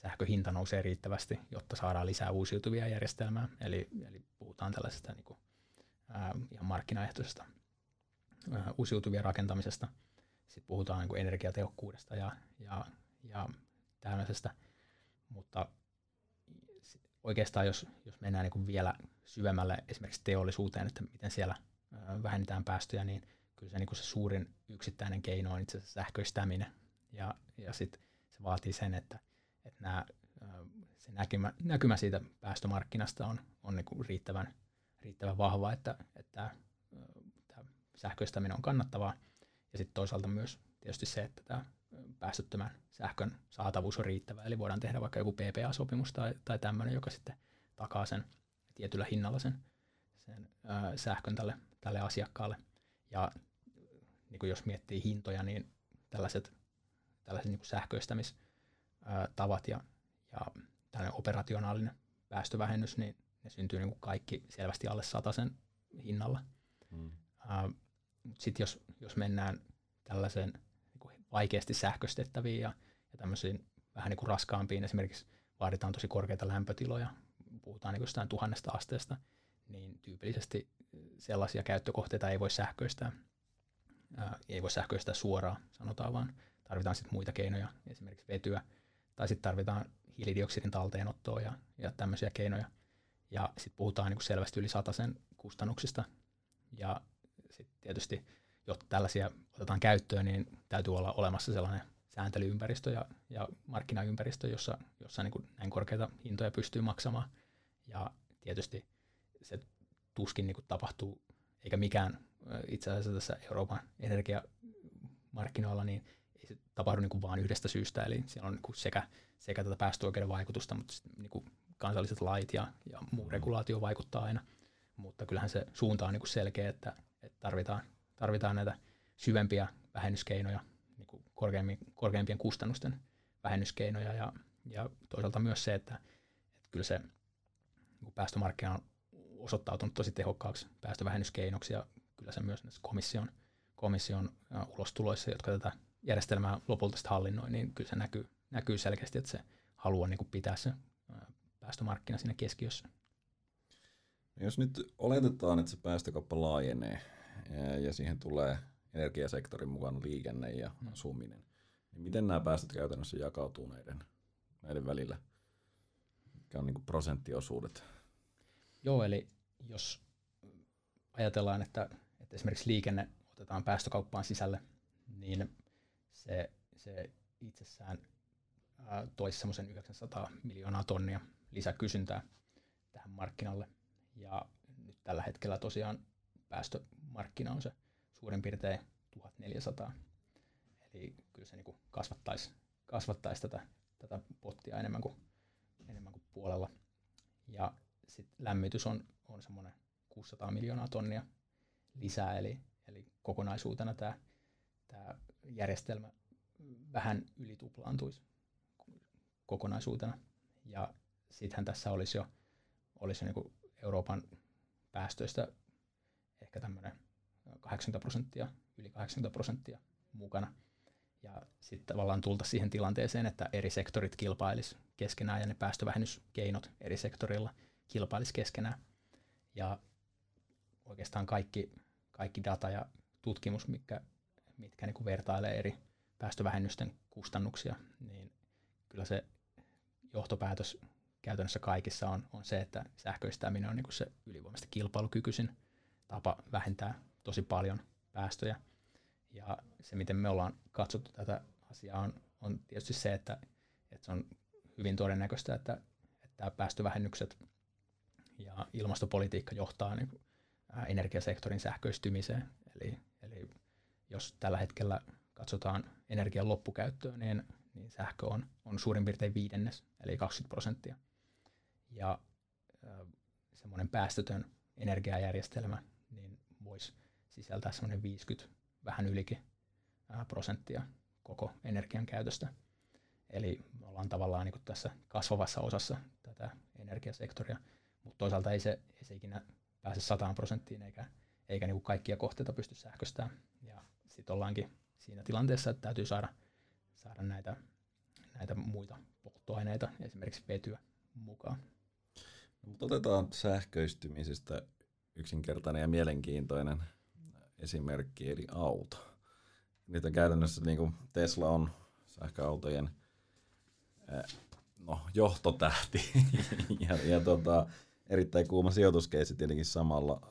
sähköhinta nousee riittävästi, jotta saadaan lisää uusiutuvia järjestelmää. Eli, eli puhutaan tällaisesta niin kuin, ää, ihan markkinaehtoisesta ää, uusiutuvien rakentamisesta. Sitten puhutaan niin kuin energiatehokkuudesta ja, ja, ja tämmöisestä. Mutta oikeastaan jos, jos mennään niin kuin vielä syvemmälle esimerkiksi teollisuuteen, että miten siellä ää, vähennetään päästöjä, niin kyllä se, niin kuin se suurin yksittäinen keino on itse asiassa sähköistäminen. Ja, ja sitten se vaatii sen, että että nämä, se näkymä, näkymä siitä päästömarkkinasta on, on niin kuin riittävän, riittävän vahva, että, että tämä sähköistäminen on kannattavaa. Ja sitten toisaalta myös tietysti se, että tämä päästöttömän sähkön saatavuus on riittävä. Eli voidaan tehdä vaikka joku PPA-sopimus tai, tai tämmöinen, joka sitten takaa sen tietyllä hinnalla sen, sen ää, sähkön tälle, tälle asiakkaalle. Ja niin kuin jos miettii hintoja, niin tällaiset, tällaiset niin kuin sähköistämis- tavat ja, ja tällainen operationaalinen päästövähennys, niin ne syntyy niin kuin kaikki selvästi alle sen hinnalla. Mm. Sitten jos, jos mennään tällaiseen niin kuin vaikeasti sähköstettäviin ja, ja tämmöisiin vähän niin kuin raskaampiin, esimerkiksi vaaditaan tosi korkeita lämpötiloja, puhutaan niin jostain tuhannesta asteesta, niin tyypillisesti sellaisia käyttökohteita ei voi sähköistää, ää, ei voi sähköistää suoraan, sanotaan vaan, tarvitaan sitten muita keinoja, esimerkiksi vetyä, tai sitten tarvitaan hiilidioksidin talteenottoa ja, ja tämmöisiä keinoja. Ja sitten puhutaan niin selvästi yli sen kustannuksista. Ja sitten tietysti, jotta tällaisia otetaan käyttöön, niin täytyy olla olemassa sellainen sääntelyympäristö ja, ja markkinaympäristö, jossa, jossa niin kuin näin korkeita hintoja pystyy maksamaan. Ja tietysti se tuskin niin kuin tapahtuu, eikä mikään itse asiassa tässä Euroopan energiamarkkinoilla, niin tapahdu niin kuin vaan yhdestä syystä. Eli siellä on niin kuin sekä, sekä tätä päästöoikeuden vaikutusta, mutta niin kuin kansalliset lait ja, ja muu mm. regulaatio vaikuttaa aina. Mutta kyllähän se suunta on niin kuin selkeä, että, että tarvitaan, tarvitaan näitä syvempiä vähennyskeinoja, niin kuin korkeampien kustannusten vähennyskeinoja ja, ja toisaalta myös se, että, että kyllä se niin päästömarkkina on osoittautunut tosi tehokkaaksi päästövähennyskeinoksi ja kyllä se myös näissä komission, komission ulostuloissa, jotka tätä järjestelmää lopulta hallinnoi, niin kyllä se näkyy, näkyy selkeästi, että se haluaa niin kuin pitää se päästömarkkina siinä keskiössä. Jos nyt oletetaan, että se päästökauppa laajenee ja siihen tulee energiasektorin mukaan liikenne ja hmm. asuminen, niin miten nämä päästöt käytännössä jakautuu näiden, näiden välillä? Mikä on niin prosenttiosuudet? Joo, eli jos ajatellaan, että, että esimerkiksi liikenne otetaan päästökauppaan sisälle, niin se, se itsessään toisi semmoisen 900 miljoonaa tonnia lisäkysyntää tähän markkinalle. Ja nyt tällä hetkellä tosiaan päästömarkkina on se suurin piirtein 1400. Eli kyllä se niin kasvattaisi, kasvattaisi tätä, tätä pottia enemmän kuin, enemmän kuin puolella. Ja sitten lämmitys on, on semmoinen 600 miljoonaa tonnia lisää, eli, eli kokonaisuutena tämä, tämä järjestelmä vähän ylituplaantuisi kokonaisuutena. Ja sittenhän tässä olisi jo, olisi jo niin Euroopan päästöistä ehkä tämmöinen 80 prosenttia, yli 80 prosenttia mukana. Ja sitten tavallaan tulta siihen tilanteeseen, että eri sektorit kilpailis keskenään ja ne päästövähennyskeinot eri sektorilla kilpailis keskenään. Ja oikeastaan kaikki, kaikki data ja tutkimus, mitkä, mitkä niin kuin vertailee eri päästövähennysten kustannuksia, niin kyllä se johtopäätös käytännössä kaikissa on, on se, että sähköistäminen on niin kuin se ylivoimaisesti kilpailukykyisin tapa vähentää tosi paljon päästöjä. Ja se, miten me ollaan katsottu tätä asiaa, on, on tietysti se, että, että se on hyvin todennäköistä, että, että päästövähennykset ja ilmastopolitiikka johtaa niin kuin energiasektorin sähköistymiseen. Eli, eli jos tällä hetkellä katsotaan energian loppukäyttöä, niin, niin sähkö on, on suurin piirtein viidennes, eli 20 prosenttia. Ja semmoinen päästötön energiajärjestelmä niin voisi sisältää semmoinen 50, vähän ylikin prosenttia koko energian käytöstä. Eli me ollaan tavallaan niin tässä kasvavassa osassa tätä energiasektoria, mutta toisaalta ei se, ei se ikinä pääse 100 prosenttiin eikä, eikä niin kaikkia kohteita pysty sähköstämään. Ja sitten ollaankin siinä tilanteessa, että täytyy saada, saada näitä, näitä muita polttoaineita, esimerkiksi vetyä mukaan. No, mutta otetaan sähköistymisestä yksinkertainen ja mielenkiintoinen esimerkki, eli auto. Nyt on käytännössä niin kuin Tesla on sähköautojen no, johtotähti ja, ja tota, erittäin kuuma sijoituskeissi tietenkin samalla.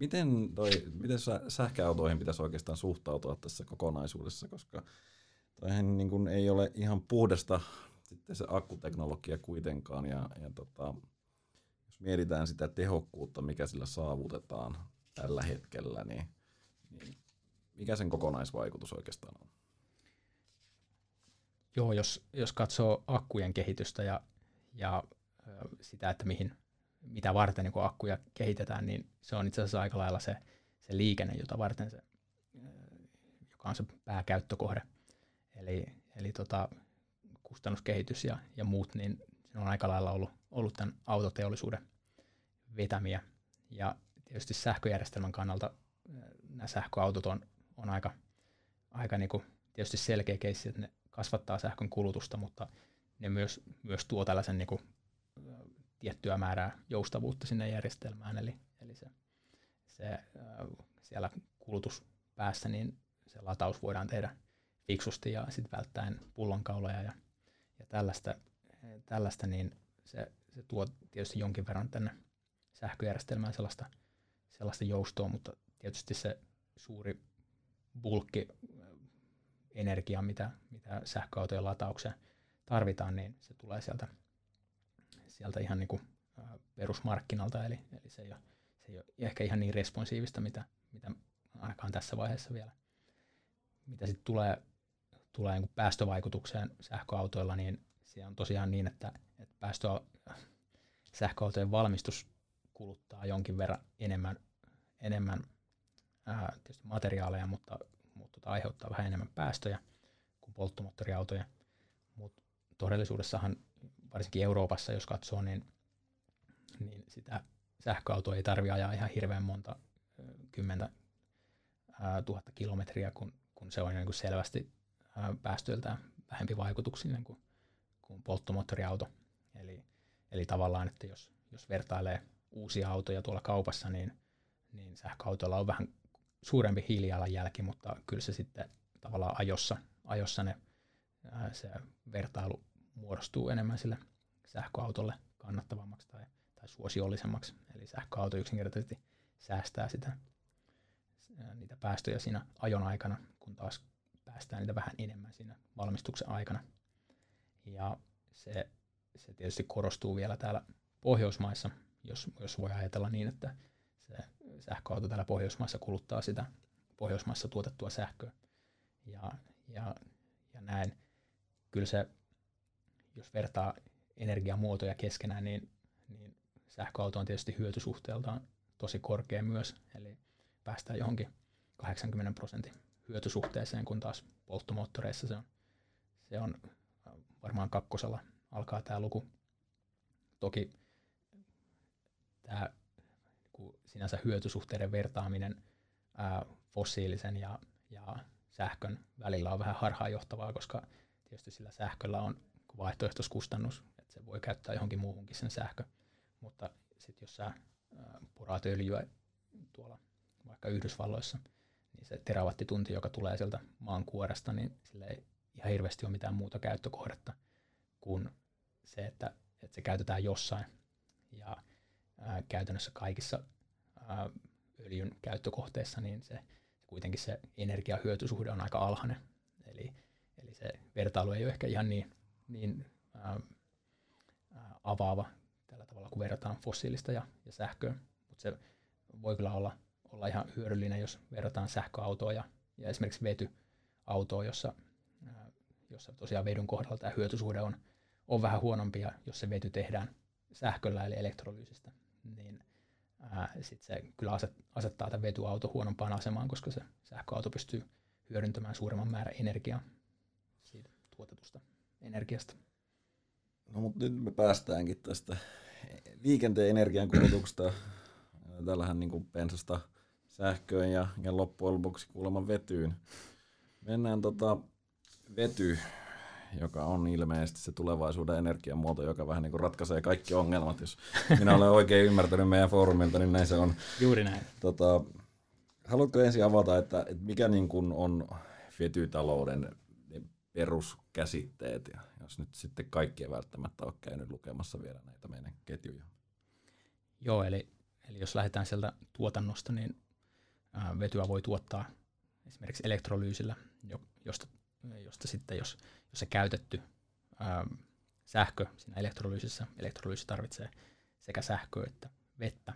Miten, toi, miten sähköautoihin pitäisi oikeastaan suhtautua tässä kokonaisuudessa, koska toihan niin kuin ei ole ihan puhdasta sitten se akkuteknologia kuitenkaan, ja, ja tota, jos mietitään sitä tehokkuutta, mikä sillä saavutetaan tällä hetkellä, niin, niin mikä sen kokonaisvaikutus oikeastaan on? Joo, jos, jos katsoo akkujen kehitystä ja, ja sitä, että mihin, mitä varten niin akkuja kehitetään, niin se on itse asiassa aika lailla se, se liikenne, jota varten se, joka on se pääkäyttökohde. Eli, eli tota, kustannuskehitys ja, ja muut, niin se on aika lailla ollut, ollut tämän autoteollisuuden vetämiä. Ja tietysti sähköjärjestelmän kannalta nämä sähköautot on, on aika, aika niin kuin tietysti selkeä keissi, että ne kasvattaa sähkön kulutusta, mutta ne myös, myös tuo tällaisen niin kuin tiettyä määrää joustavuutta sinne järjestelmään, eli, eli se, se siellä kulutuspäässä niin se lataus voidaan tehdä fiksusti ja sitten välttäen pullonkauloja ja, ja tällaista, tällaista, niin se, se tuo tietysti jonkin verran tänne sähköjärjestelmään sellaista, sellaista joustoa, mutta tietysti se suuri bulkki energia, mitä, mitä sähköautojen lataukseen tarvitaan, niin se tulee sieltä, sieltä ihan niin kuin perusmarkkinalta, eli, eli se, ei ole, se ei ole ehkä ihan niin responsiivista, mitä, mitä ainakaan tässä vaiheessa vielä. Mitä sitten tulee, tulee niin päästövaikutukseen sähköautoilla, niin se on tosiaan niin, että, että päästö, sähköautojen valmistus kuluttaa jonkin verran enemmän, enemmän ää, tietysti materiaaleja, mutta, mutta tota, aiheuttaa vähän enemmän päästöjä kuin polttomoottoriautoja. Mutta todellisuudessahan varsinkin Euroopassa, jos katsoo, niin, niin sitä sähköautoa ei tarvitse ajaa ihan hirveän monta kymmentä tuhatta kilometriä, kun, kun se on niin kuin selvästi päästöiltään vähempi vaikutuksinen kuin, kuin polttomoottoriauto. Eli, eli tavallaan, että jos, jos vertailee uusia autoja tuolla kaupassa, niin, niin sähköautoilla on vähän suurempi hiilijalanjälki, mutta kyllä se sitten tavallaan ajossa, ajossa ne, se vertailu muodostuu enemmän sille sähköautolle kannattavammaksi tai, tai suosiollisemmaksi. Eli sähköauto yksinkertaisesti säästää sitä, niitä päästöjä siinä ajon aikana, kun taas päästään niitä vähän enemmän siinä valmistuksen aikana. Ja se, se tietysti korostuu vielä täällä Pohjoismaissa, jos, jos voi ajatella niin, että se sähköauto täällä Pohjoismaissa kuluttaa sitä Pohjoismaissa tuotettua sähköä. Ja, ja, ja näin. Kyllä se, jos vertaa energiamuotoja keskenään, niin, niin sähköauto on tietysti hyötysuhteeltaan tosi korkea myös, eli päästään johonkin 80 prosentin hyötysuhteeseen, kun taas polttomoottoreissa se on, se on varmaan kakkosella alkaa tämä luku. Toki tämä sinänsä hyötysuhteiden vertaaminen ää, fossiilisen ja, ja sähkön välillä on vähän harhaanjohtavaa, koska tietysti sillä sähköllä on vaihtoehtoiskustannus, että se voi käyttää johonkin muuhunkin sen sähkö. Mutta sitten jos sä poraat öljyä tuolla vaikka Yhdysvalloissa, niin se terawattitunti, joka tulee sieltä maan kuoresta, niin sillä ei ihan hirveästi ole mitään muuta käyttökohdetta kuin se, että, että se käytetään jossain. Ja ää, käytännössä kaikissa ää, öljyn käyttökohteissa, niin se kuitenkin se energiahyötysuhde on aika alhainen. Eli, eli se vertailu ei ole ehkä ihan niin, niin ää, ää, avaava tällä tavalla, kun verrataan fossiilista ja, ja sähköä. Mutta se voi kyllä olla, olla ihan hyödyllinen, jos verrataan sähköautoa ja, ja esimerkiksi vetyautoa, jossa, ää, jossa tosiaan vedyn kohdalla tämä hyötysuhde on, on vähän huonompi, ja jos se vety tehdään sähköllä eli elektrolyysistä, niin sit se kyllä asettaa tämän vetyauto huonompaan asemaan, koska se sähköauto pystyy hyödyntämään suuremman määrän energiaa siitä tuotetusta energiasta. No mutta nyt me päästäänkin tästä liikenteen energian kulutuksesta. Tällähän niin kuin pensasta sähköön ja, ja loppujen lopuksi kuulemma vetyyn. Mennään tota vety joka on ilmeisesti se tulevaisuuden energiamuoto, joka vähän niin kuin ratkaisee kaikki ongelmat. Jos minä olen oikein ymmärtänyt meidän foorumilta, niin näin se on. Juuri näin. Tota, haluatko ensin avata, että, että mikä niin kuin on vetytalouden peruskäsitteet, ja jos nyt sitten kaikkien välttämättä ole käynyt lukemassa vielä näitä meidän ketjuja? Joo, eli, eli jos lähdetään sieltä tuotannosta, niin vetyä voi tuottaa esimerkiksi elektrolyysillä, josta josta sitten jos, jos se käytetty ää, sähkö siinä elektrolyysissä, elektrolyysi tarvitsee sekä sähköä että vettä,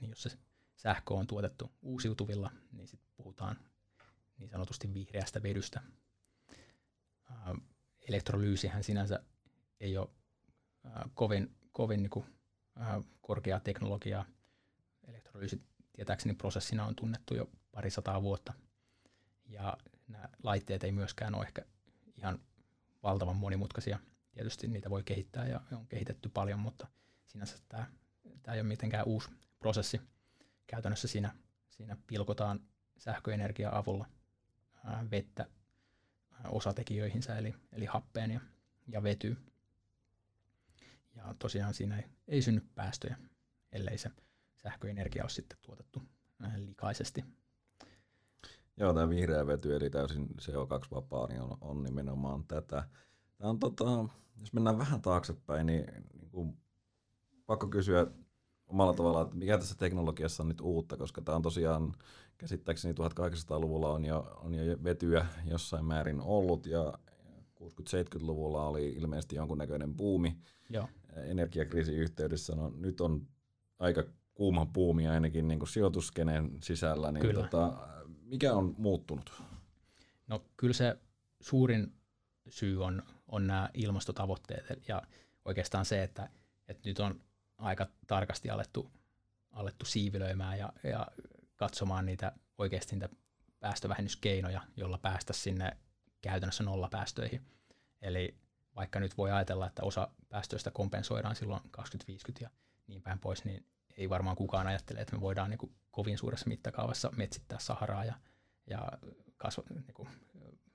niin jos se sähkö on tuotettu uusiutuvilla, niin sitten puhutaan niin sanotusti vihreästä vedystä. Elektrolyysihän sinänsä ei ole kovin, kovin niin kuin, korkeaa teknologiaa. Elektrolyysi tietääkseni prosessina on tunnettu jo pari sataa vuotta. Ja nämä laitteet ei myöskään ole ehkä ihan valtavan monimutkaisia. Tietysti niitä voi kehittää ja on kehitetty paljon, mutta sinänsä tämä, tämä ei ole mitenkään uusi prosessi. Käytännössä siinä, siinä pilkotaan sähköenergia avulla vettä osatekijöihinsä, eli, eli happeen ja, ja vety. Ja tosiaan siinä ei, ei synny päästöjä, ellei se sähköenergia ole sitten tuotettu ää, likaisesti Joo, tämä vihreä vety, eli täysin CO2-vapaa, niin on, on nimenomaan tätä. Tämä on, tota, jos mennään vähän taaksepäin, niin, niin kuin, pakko kysyä omalla tavallaan, että mikä tässä teknologiassa on nyt uutta, koska tämä on tosiaan käsittääkseni 1800-luvulla on jo, on jo vetyä jossain määrin ollut ja 60-70-luvulla oli ilmeisesti jonkunnäköinen buumi Joo. energiakriisin yhteydessä. No, nyt on aika kuuma buumi ainakin niin kuin sijoituskeneen sisällä. Niin kyllä. Tota, mikä on muuttunut? No kyllä se suurin syy on, on nämä ilmastotavoitteet ja oikeastaan se, että, että nyt on aika tarkasti alettu, alettu siivilöimään ja, ja katsomaan niitä oikeasti niitä päästövähennyskeinoja, jolla päästä sinne käytännössä nollapäästöihin. Eli vaikka nyt voi ajatella, että osa päästöistä kompensoidaan silloin 2050 ja niin päin pois, niin ei varmaan kukaan ajattele, että me voidaan niin kuin kovin suuressa mittakaavassa metsittää Saharaa ja, ja kasva, niin kuin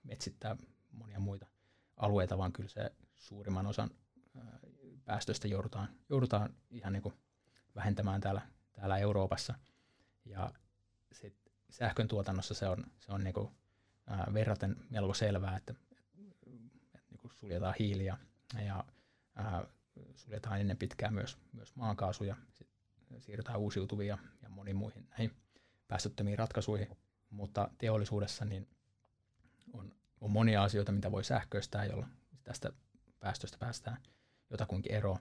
metsittää monia muita alueita, vaan kyllä se suurimman osan päästöistä joudutaan, joudutaan ihan niin kuin vähentämään täällä, täällä Euroopassa. Ja sit sähkön tuotannossa se on, se on niin kuin, ää, verraten melko selvää, että, että niin kuin suljetaan hiiliä ja ää, suljetaan ennen pitkään myös, myös maakaasu ja siirrytään uusiutuviin ja, ja moniin muihin näihin päästöttömiin ratkaisuihin. Mutta teollisuudessa niin on, on monia asioita, mitä voi sähköistää, jolla tästä päästöstä päästään jotakuinkin eroon.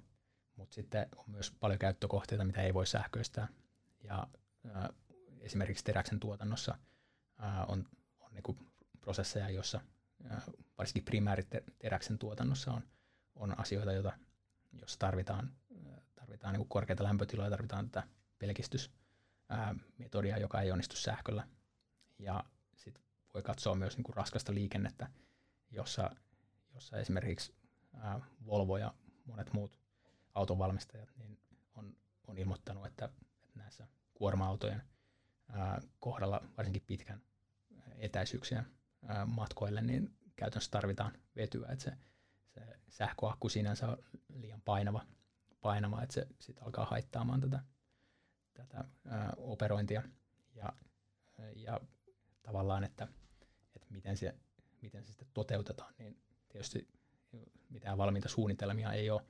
Mutta sitten on myös paljon käyttökohteita, mitä ei voi sähköistää. Ja äh, esimerkiksi teräksen tuotannossa äh, on, on niinku prosesseja, joissa äh, varsinkin primääriteräksen tuotannossa on, on asioita, joita, jos tarvitaan, tarvitaan niinku korkeita lämpötiloja, tarvitaan tätä pelkistysmetodia, joka ei onnistu sähköllä. Ja sitten voi katsoa myös niinku raskasta liikennettä, jossa, jossa esimerkiksi ää, Volvo ja monet muut autonvalmistajat niin on, on ilmoittanut, että, että näissä kuorma-autojen ää, kohdalla varsinkin pitkän etäisyyksien ää, matkoille, niin käytännössä tarvitaan vetyä, että se, se sähköakku sinänsä on liian painava, painava että se sit alkaa haittaamaan tätä, tätä ää, operointia. Ja, ja tavallaan, että, että miten, se, miten se sitten toteutetaan, niin tietysti mitään valmiita suunnitelmia ei ole,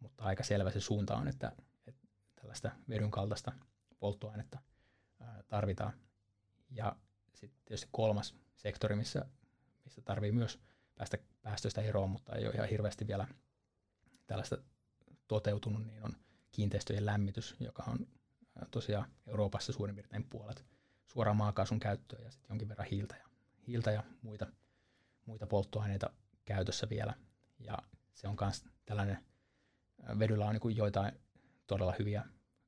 mutta aika selvä se suunta on, että, että tällaista vedyn kaltaista polttoainetta tarvitaan. Ja sitten tietysti kolmas sektori, missä, missä tarvii myös päästä päästöistä eroon, mutta ei ole ihan hirveästi vielä tällaista toteutunut, niin on kiinteistöjen lämmitys, joka on tosiaan Euroopassa suurin piirtein puolet suoraan maakaasun käyttöön ja sitten jonkin verran hiiltä ja, hiiltä ja muita, muita polttoaineita käytössä vielä. Ja se on myös tällainen, vedyllä on niin joitain todella hyviä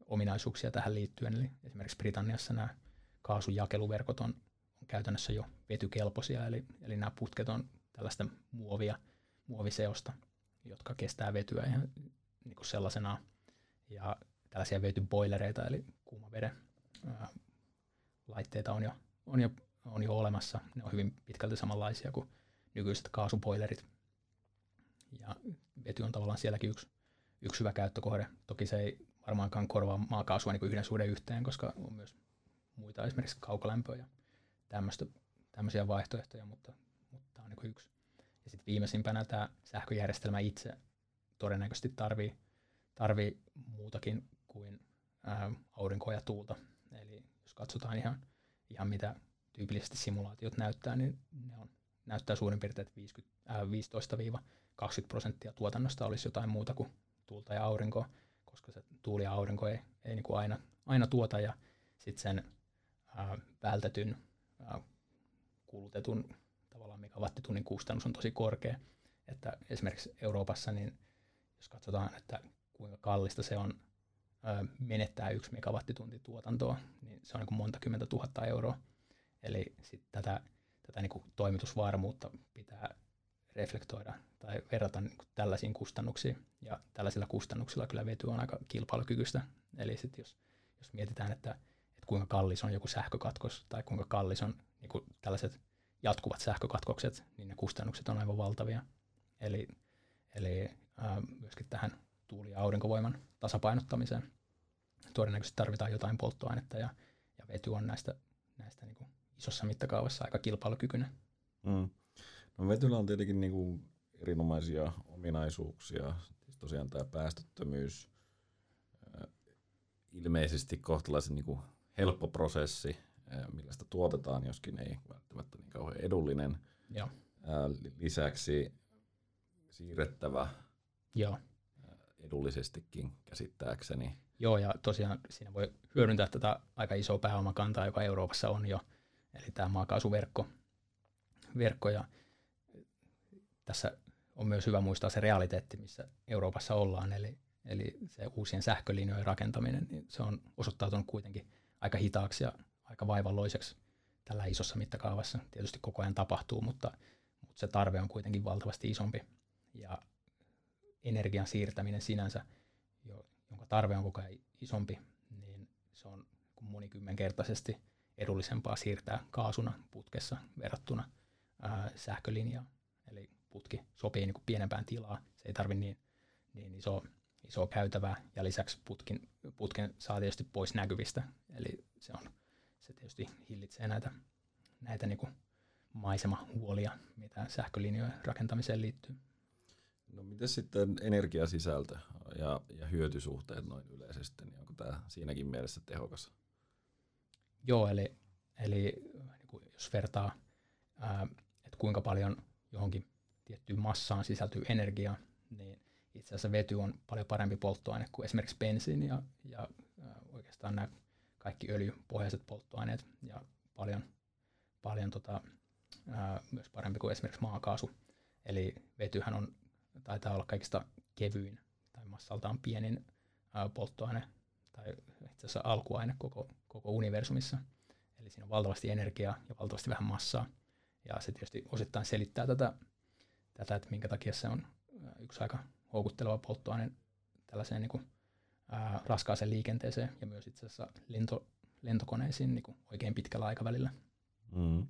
ominaisuuksia tähän liittyen. Eli esimerkiksi Britanniassa nämä kaasujakeluverkot on, on käytännössä jo vetykelpoisia, eli, eli nämä putket on tällaista muovia, muoviseosta, jotka kestää vetyä ihan niin kuin sellaisenaan. Ja tällaisia vetyboilereita, eli kuumaveden ää, laitteita on jo, on, jo, on jo olemassa. Ne on hyvin pitkälti samanlaisia kuin nykyiset kaasuboilerit ja vety on tavallaan sielläkin yksi, yksi hyvä käyttökohde. Toki se ei varmaankaan korvaa maakaasua niin yhden suhde yhteen, koska on myös muita esimerkiksi kaukolämpöä ja tämmöisiä vaihtoehtoja, mutta, mutta tämä on niin yksi. Ja sitten viimeisimpänä tämä sähköjärjestelmä itse todennäköisesti tarvii, tarvii muutakin kuin ää, aurinkoa ja tuulta. Eli jos katsotaan ihan, ihan mitä tyypillisesti simulaatiot näyttää, niin ne on, näyttää suurin piirtein 50, ää, 20 prosenttia tuotannosta olisi jotain muuta kuin tuulta ja aurinkoa, koska se tuuli ja aurinko ei, ei niin kuin aina, aina tuota ja sitten sen ää, vältetyn ää, kulutetun tavallaan megawattitunnin kustannus on tosi korkea. Että esimerkiksi Euroopassa, niin jos katsotaan, että kuinka kallista se on ää, menettää yksi megawattitunti tuotantoa, niin se on niin kuin monta kymmentä tuhatta euroa. Eli sitten tätä, tätä niin kuin toimitusvarmuutta pitää reflektoida tai verrata niin kuin tällaisiin kustannuksiin. Ja tällaisilla kustannuksilla kyllä vety on aika kilpailukykyistä. Eli sit jos, jos mietitään, että, että kuinka kallis on joku sähkökatkos tai kuinka kallis on niin kuin tällaiset jatkuvat sähkökatkokset, niin ne kustannukset on aivan valtavia. Eli, eli ää, myöskin tähän tuuli- ja aurinkovoiman tasapainottamiseen todennäköisesti tarvitaan jotain polttoainetta ja, ja vety on näistä, näistä niin kuin isossa mittakaavassa aika kilpailukykyinen. Mm. No vetyllä on tietenkin niin kuin erinomaisia ominaisuuksia. Siis tosiaan tämä päästöttömyys, ilmeisesti kohtalaisen niin kuin helppo prosessi, millä sitä tuotetaan, joskin ei välttämättä niin kauhean edullinen. Joo. Lisäksi siirrettävä Joo. edullisestikin käsittääkseni. Joo, ja tosiaan siinä voi hyödyntää tätä aika isoa pääomakantaa, joka Euroopassa on jo, eli tämä maakaasuverkko. Verkko, ja tässä on myös hyvä muistaa se realiteetti, missä Euroopassa ollaan, eli, eli se uusien sähkölinjojen rakentaminen, niin se on osoittautunut kuitenkin aika hitaaksi ja aika vaivalloiseksi tällä isossa mittakaavassa. Tietysti koko ajan tapahtuu, mutta, mutta se tarve on kuitenkin valtavasti isompi. Ja energian siirtäminen sinänsä, jonka tarve on koko ajan isompi, niin se on monikymmenkertaisesti edullisempaa siirtää kaasuna putkessa verrattuna ää, sähkölinjaan. Putki sopii niin kuin pienempään tilaa, se ei tarvitse niin, niin iso, iso käytävää, ja lisäksi putkin, putken saa tietysti pois näkyvistä, eli se, on, se tietysti hillitsee näitä, näitä niin kuin maisemahuolia, mitä sähkölinjojen rakentamiseen liittyy. No miten sitten energiasisältö ja, ja hyötysuhteet noin yleisesti, niin onko tämä siinäkin mielessä tehokas? Joo, eli, eli niin kuin jos vertaa, ää, että kuinka paljon johonkin tiettyyn massaan sisältyy energiaa, niin itse asiassa vety on paljon parempi polttoaine kuin esimerkiksi bensiini ja, ja ää, oikeastaan nämä kaikki öljypohjaiset polttoaineet ja paljon, paljon tota, ää, myös parempi kuin esimerkiksi maakaasu. Eli vetyhän on taitaa olla kaikista kevyin tai massaltaan pienin ää, polttoaine tai itse asiassa alkuaine koko, koko universumissa. Eli siinä on valtavasti energiaa ja valtavasti vähän massaa. Ja se tietysti osittain selittää tätä, tätä että minkä takia se on yksi aika houkutteleva polttoaine tällaiseen niin kuin, ää, raskaaseen liikenteeseen ja myös itse asiassa lento, lentokoneisiin niin kuin oikein pitkällä aikavälillä. Mm.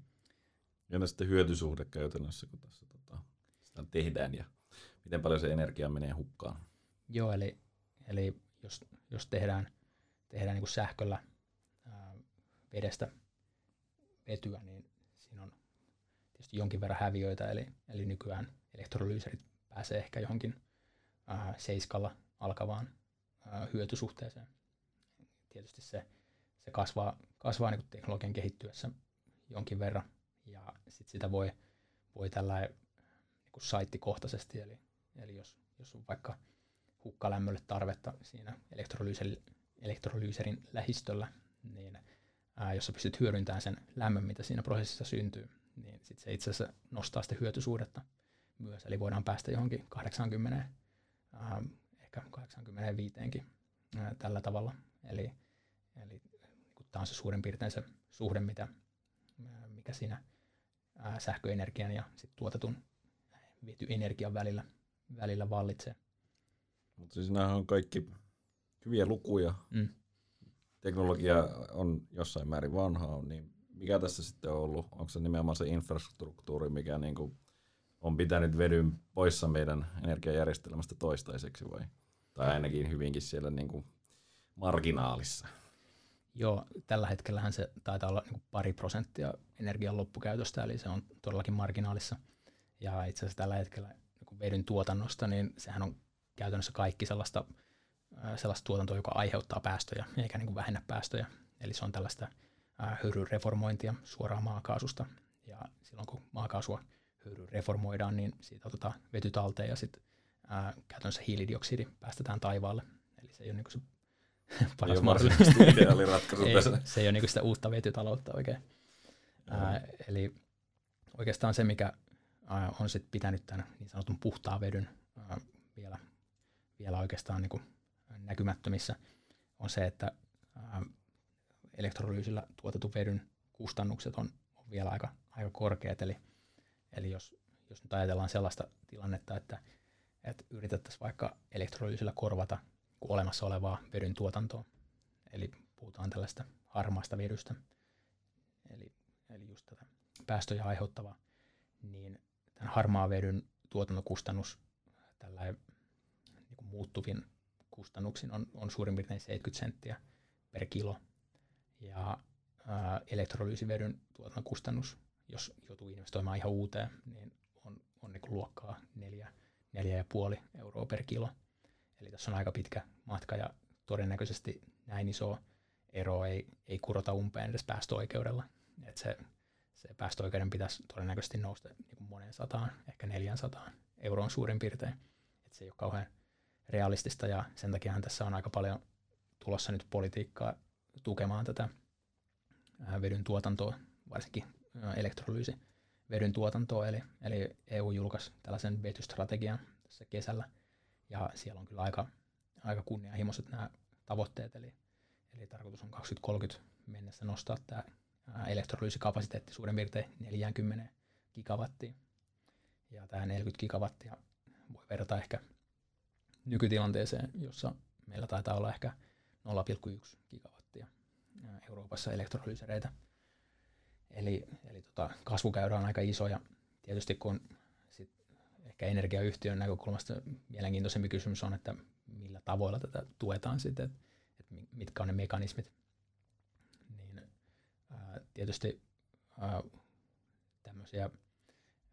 Ja sitten hyötysuhde käytännössä, kun tässä tota, sitä tehdään ja miten paljon se energia menee hukkaan. Joo, eli, eli jos, jos tehdään, tehdään niin kuin sähköllä ää, vedestä vetyä, niin siinä on tietysti jonkin verran häviöitä, eli, eli nykyään elektrolyyserit pääsee ehkä johonkin ää, seiskalla alkavaan ää, hyötysuhteeseen. Tietysti se, se kasvaa, kasvaa niin teknologian kehittyessä jonkin verran, ja sit sitä voi, voi tällä niin saittikohtaisesti, eli Eli jos, jos on vaikka hukkalämmölle tarvetta siinä elektrolyyserin lähistöllä, niin ää, jos sä pystyt hyödyntämään sen lämmön, mitä siinä prosessissa syntyy, niin sit se itse asiassa nostaa sitä hyötysuhdetta myös. Eli voidaan päästä johonkin 80, ää, ehkä 85 ää, tällä tavalla. Eli, eli tämä on se suurin piirtein se suhde, mitä, ää, mikä siinä ää, sähköenergian ja sit tuotetun vetyenergian välillä välillä vallitsee. Mutta siis nämä on kaikki hyviä lukuja. Mm. Teknologia on jossain määrin vanhaa, niin mikä tässä sitten on ollut? Onko se nimenomaan se infrastruktuuri, mikä niin kuin on pitänyt vedyn poissa meidän energiajärjestelmästä toistaiseksi vai? Tai ainakin hyvinkin siellä niin kuin marginaalissa. Joo, tällä hetkellähän se taitaa olla niin pari prosenttia energian loppukäytöstä, eli se on todellakin marginaalissa. Ja itse asiassa tällä hetkellä niin vedyn tuotannosta, niin sehän on käytännössä kaikki sellaista, sellaista tuotantoa, joka aiheuttaa päästöjä eikä niin vähennä päästöjä. Eli se on tällaista höyryreformointia suoraan maakaasusta. Ja silloin kun maakaasua höyryreformoidaan, niin siitä otetaan vety talteen ja sitten käytännössä hiilidioksidi päästetään taivaalle. Eli se ei ole niin se paras mahdollinen. ratkaisu ei, Se ei ole niin sitä uutta vetytaloutta oikein. Ää, eli oikeastaan se, mikä on sitten pitänyt tämän niin sanotun puhtaan vedyn vielä, vielä oikeastaan niin kuin näkymättömissä, on se, että elektrolyysillä tuotetun vedyn kustannukset on, on vielä aika, aika korkeat. Eli, eli jos, jos nyt ajatellaan sellaista tilannetta, että, että yritettäisiin vaikka elektrolyysillä korvata olemassa olevaa vedyn tuotantoa, eli puhutaan tällaista harmaasta vedystä, eli, eli just tätä päästöjä aiheuttavaa, niin tämän harmaa vedyn tuotantokustannus tällä niin muuttuvin kustannuksin on, on suurin piirtein 70 senttiä per kilo. Ja elektrolyysivedyn tuotannon kustannus, jos joutuu investoimaan ihan uuteen, niin on, on niin luokkaa neljä, neljä ja puoli euroa per kilo. Eli tässä on aika pitkä matka ja todennäköisesti näin iso ero ei, ei kurota umpeen edes päästöoikeudella. Et se, se päästöoikeuden pitäisi todennäköisesti nousta niin kuin monen sataan, ehkä 400 euroon suurin piirtein. Et se ei ole kauhean realistista ja sen takia tässä on aika paljon tulossa nyt politiikkaa tukemaan tätä vedyn tuotantoa, varsinkin elektrolyysi vedyn tuotantoa, eli, eli EU julkaisi tällaisen vetystrategian tässä kesällä, ja siellä on kyllä aika, aika kunnianhimoiset nämä tavoitteet, eli, eli tarkoitus on 2030 mennessä nostaa tämä elektrolyysikapasiteetti suurin piirtein 40 gigawattia, ja tämä 40 gigawattia voi verrata ehkä nykytilanteeseen, jossa meillä taitaa olla ehkä 0,1 gigawattia Euroopassa elektrolyysereitä. Eli, eli tota, kasvukäyrä on aika iso ja tietysti kun sit ehkä energiayhtiön näkökulmasta mielenkiintoisempi kysymys on, että millä tavoilla tätä tuetaan sitten, että, mitkä on ne mekanismit. Niin ää, tietysti ää, tämmöisiä,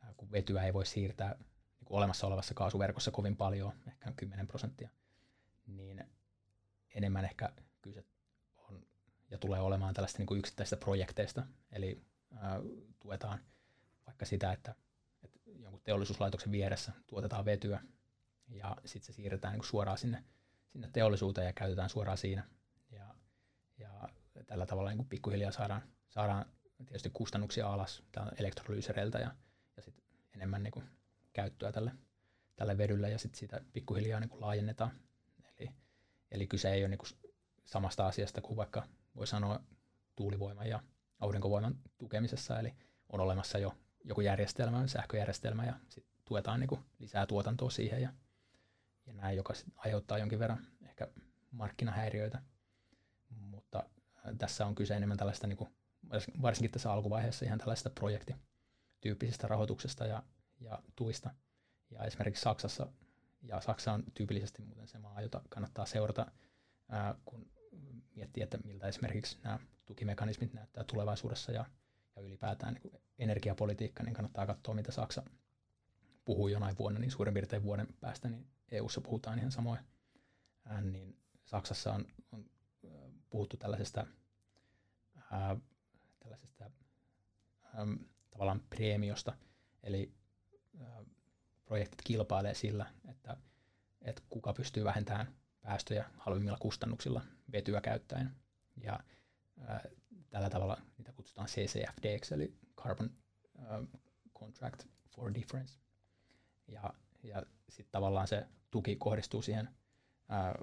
ää, kun vetyä ei voi siirtää niin kuin olemassa olevassa kaasuverkossa kovin paljon, ehkä 10 prosenttia, niin enemmän ehkä kyse ja tulee olemaan tällaista niin kuin yksittäisistä projekteista, eli ää, tuetaan vaikka sitä, että, että jonkun teollisuuslaitoksen vieressä tuotetaan vetyä ja sitten se siirretään niin suoraan sinne, sinne teollisuuteen ja käytetään suoraan siinä. Ja, ja tällä tavalla niin kuin pikkuhiljaa saadaan, saadaan tietysti kustannuksia alas elektrolyysereiltä ja, ja sit enemmän niin kuin käyttöä tälle, tälle vedylle ja sitten sitä pikkuhiljaa niin kuin laajennetaan. Eli, eli kyse ei ole niin kuin samasta asiasta kuin vaikka voi sanoa tuulivoiman ja aurinkovoiman tukemisessa, eli on olemassa jo joku järjestelmä, sähköjärjestelmä ja sit tuetaan niin kuin lisää tuotantoa siihen ja, ja näin, joka aiheuttaa jonkin verran ehkä markkinahäiriöitä, mutta tässä on kyse enemmän tällaista, niin kuin, varsinkin tässä alkuvaiheessa ihan tällaista projektityyppisestä rahoituksesta ja, ja tuista. Ja esimerkiksi Saksassa, ja Saksa on tyypillisesti muuten se maa, jota kannattaa seurata, ää, kun miettii, että miltä esimerkiksi nämä tukimekanismit näyttää tulevaisuudessa ja, ja ylipäätään niin energiapolitiikka, niin kannattaa katsoa, mitä Saksa puhuu jonain vuonna, niin suurin piirtein vuoden päästä, niin EU-ssa puhutaan ihan samoin. Ää, niin Saksassa on, on puhuttu tällaisesta, ää, tällaisesta ää, tavallaan preemiosta, eli ää, projektit kilpailee sillä, että, että kuka pystyy vähentämään päästöjä halvimmilla kustannuksilla vetyä käyttäen. Ja ää, tällä tavalla niitä kutsutaan CCFD, eli Carbon ää, Contract for Difference. Ja, ja sitten tavallaan se tuki kohdistuu siihen, ää,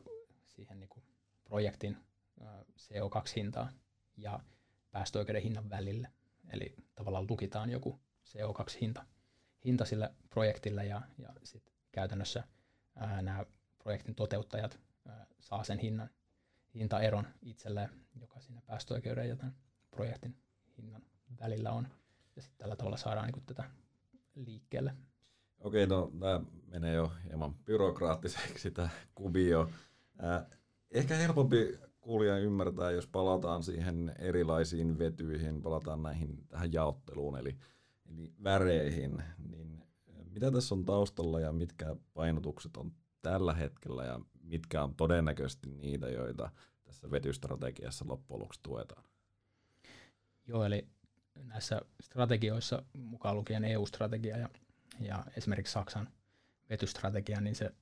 siihen niinku projektin ää, CO2-hintaan ja päästöoikeuden hinnan välille. Eli tavallaan lukitaan joku CO2-hinta hinta sille projektille ja, ja sitten käytännössä nämä projektin toteuttajat saa sen hinnan, hintaeron itselleen, joka siinä päästöoikeuden ja tämän projektin hinnan välillä on. Ja sitten tällä tavalla saadaan niin tätä liikkeelle. Okei, no tämä menee jo hieman byrokraattiseksi tämä kuvio. Ehkä helpompi kuulija ymmärtää, jos palataan siihen erilaisiin vetyihin, palataan näihin tähän jaotteluun, eli, eli väreihin, niin mitä tässä on taustalla ja mitkä painotukset on tällä hetkellä ja mitkä on todennäköisesti niitä, joita tässä vetystrategiassa loppujen lopuksi tuetaan? Joo, eli näissä strategioissa, mukaan lukien EU-strategia ja, ja esimerkiksi Saksan vetystrategia, niin se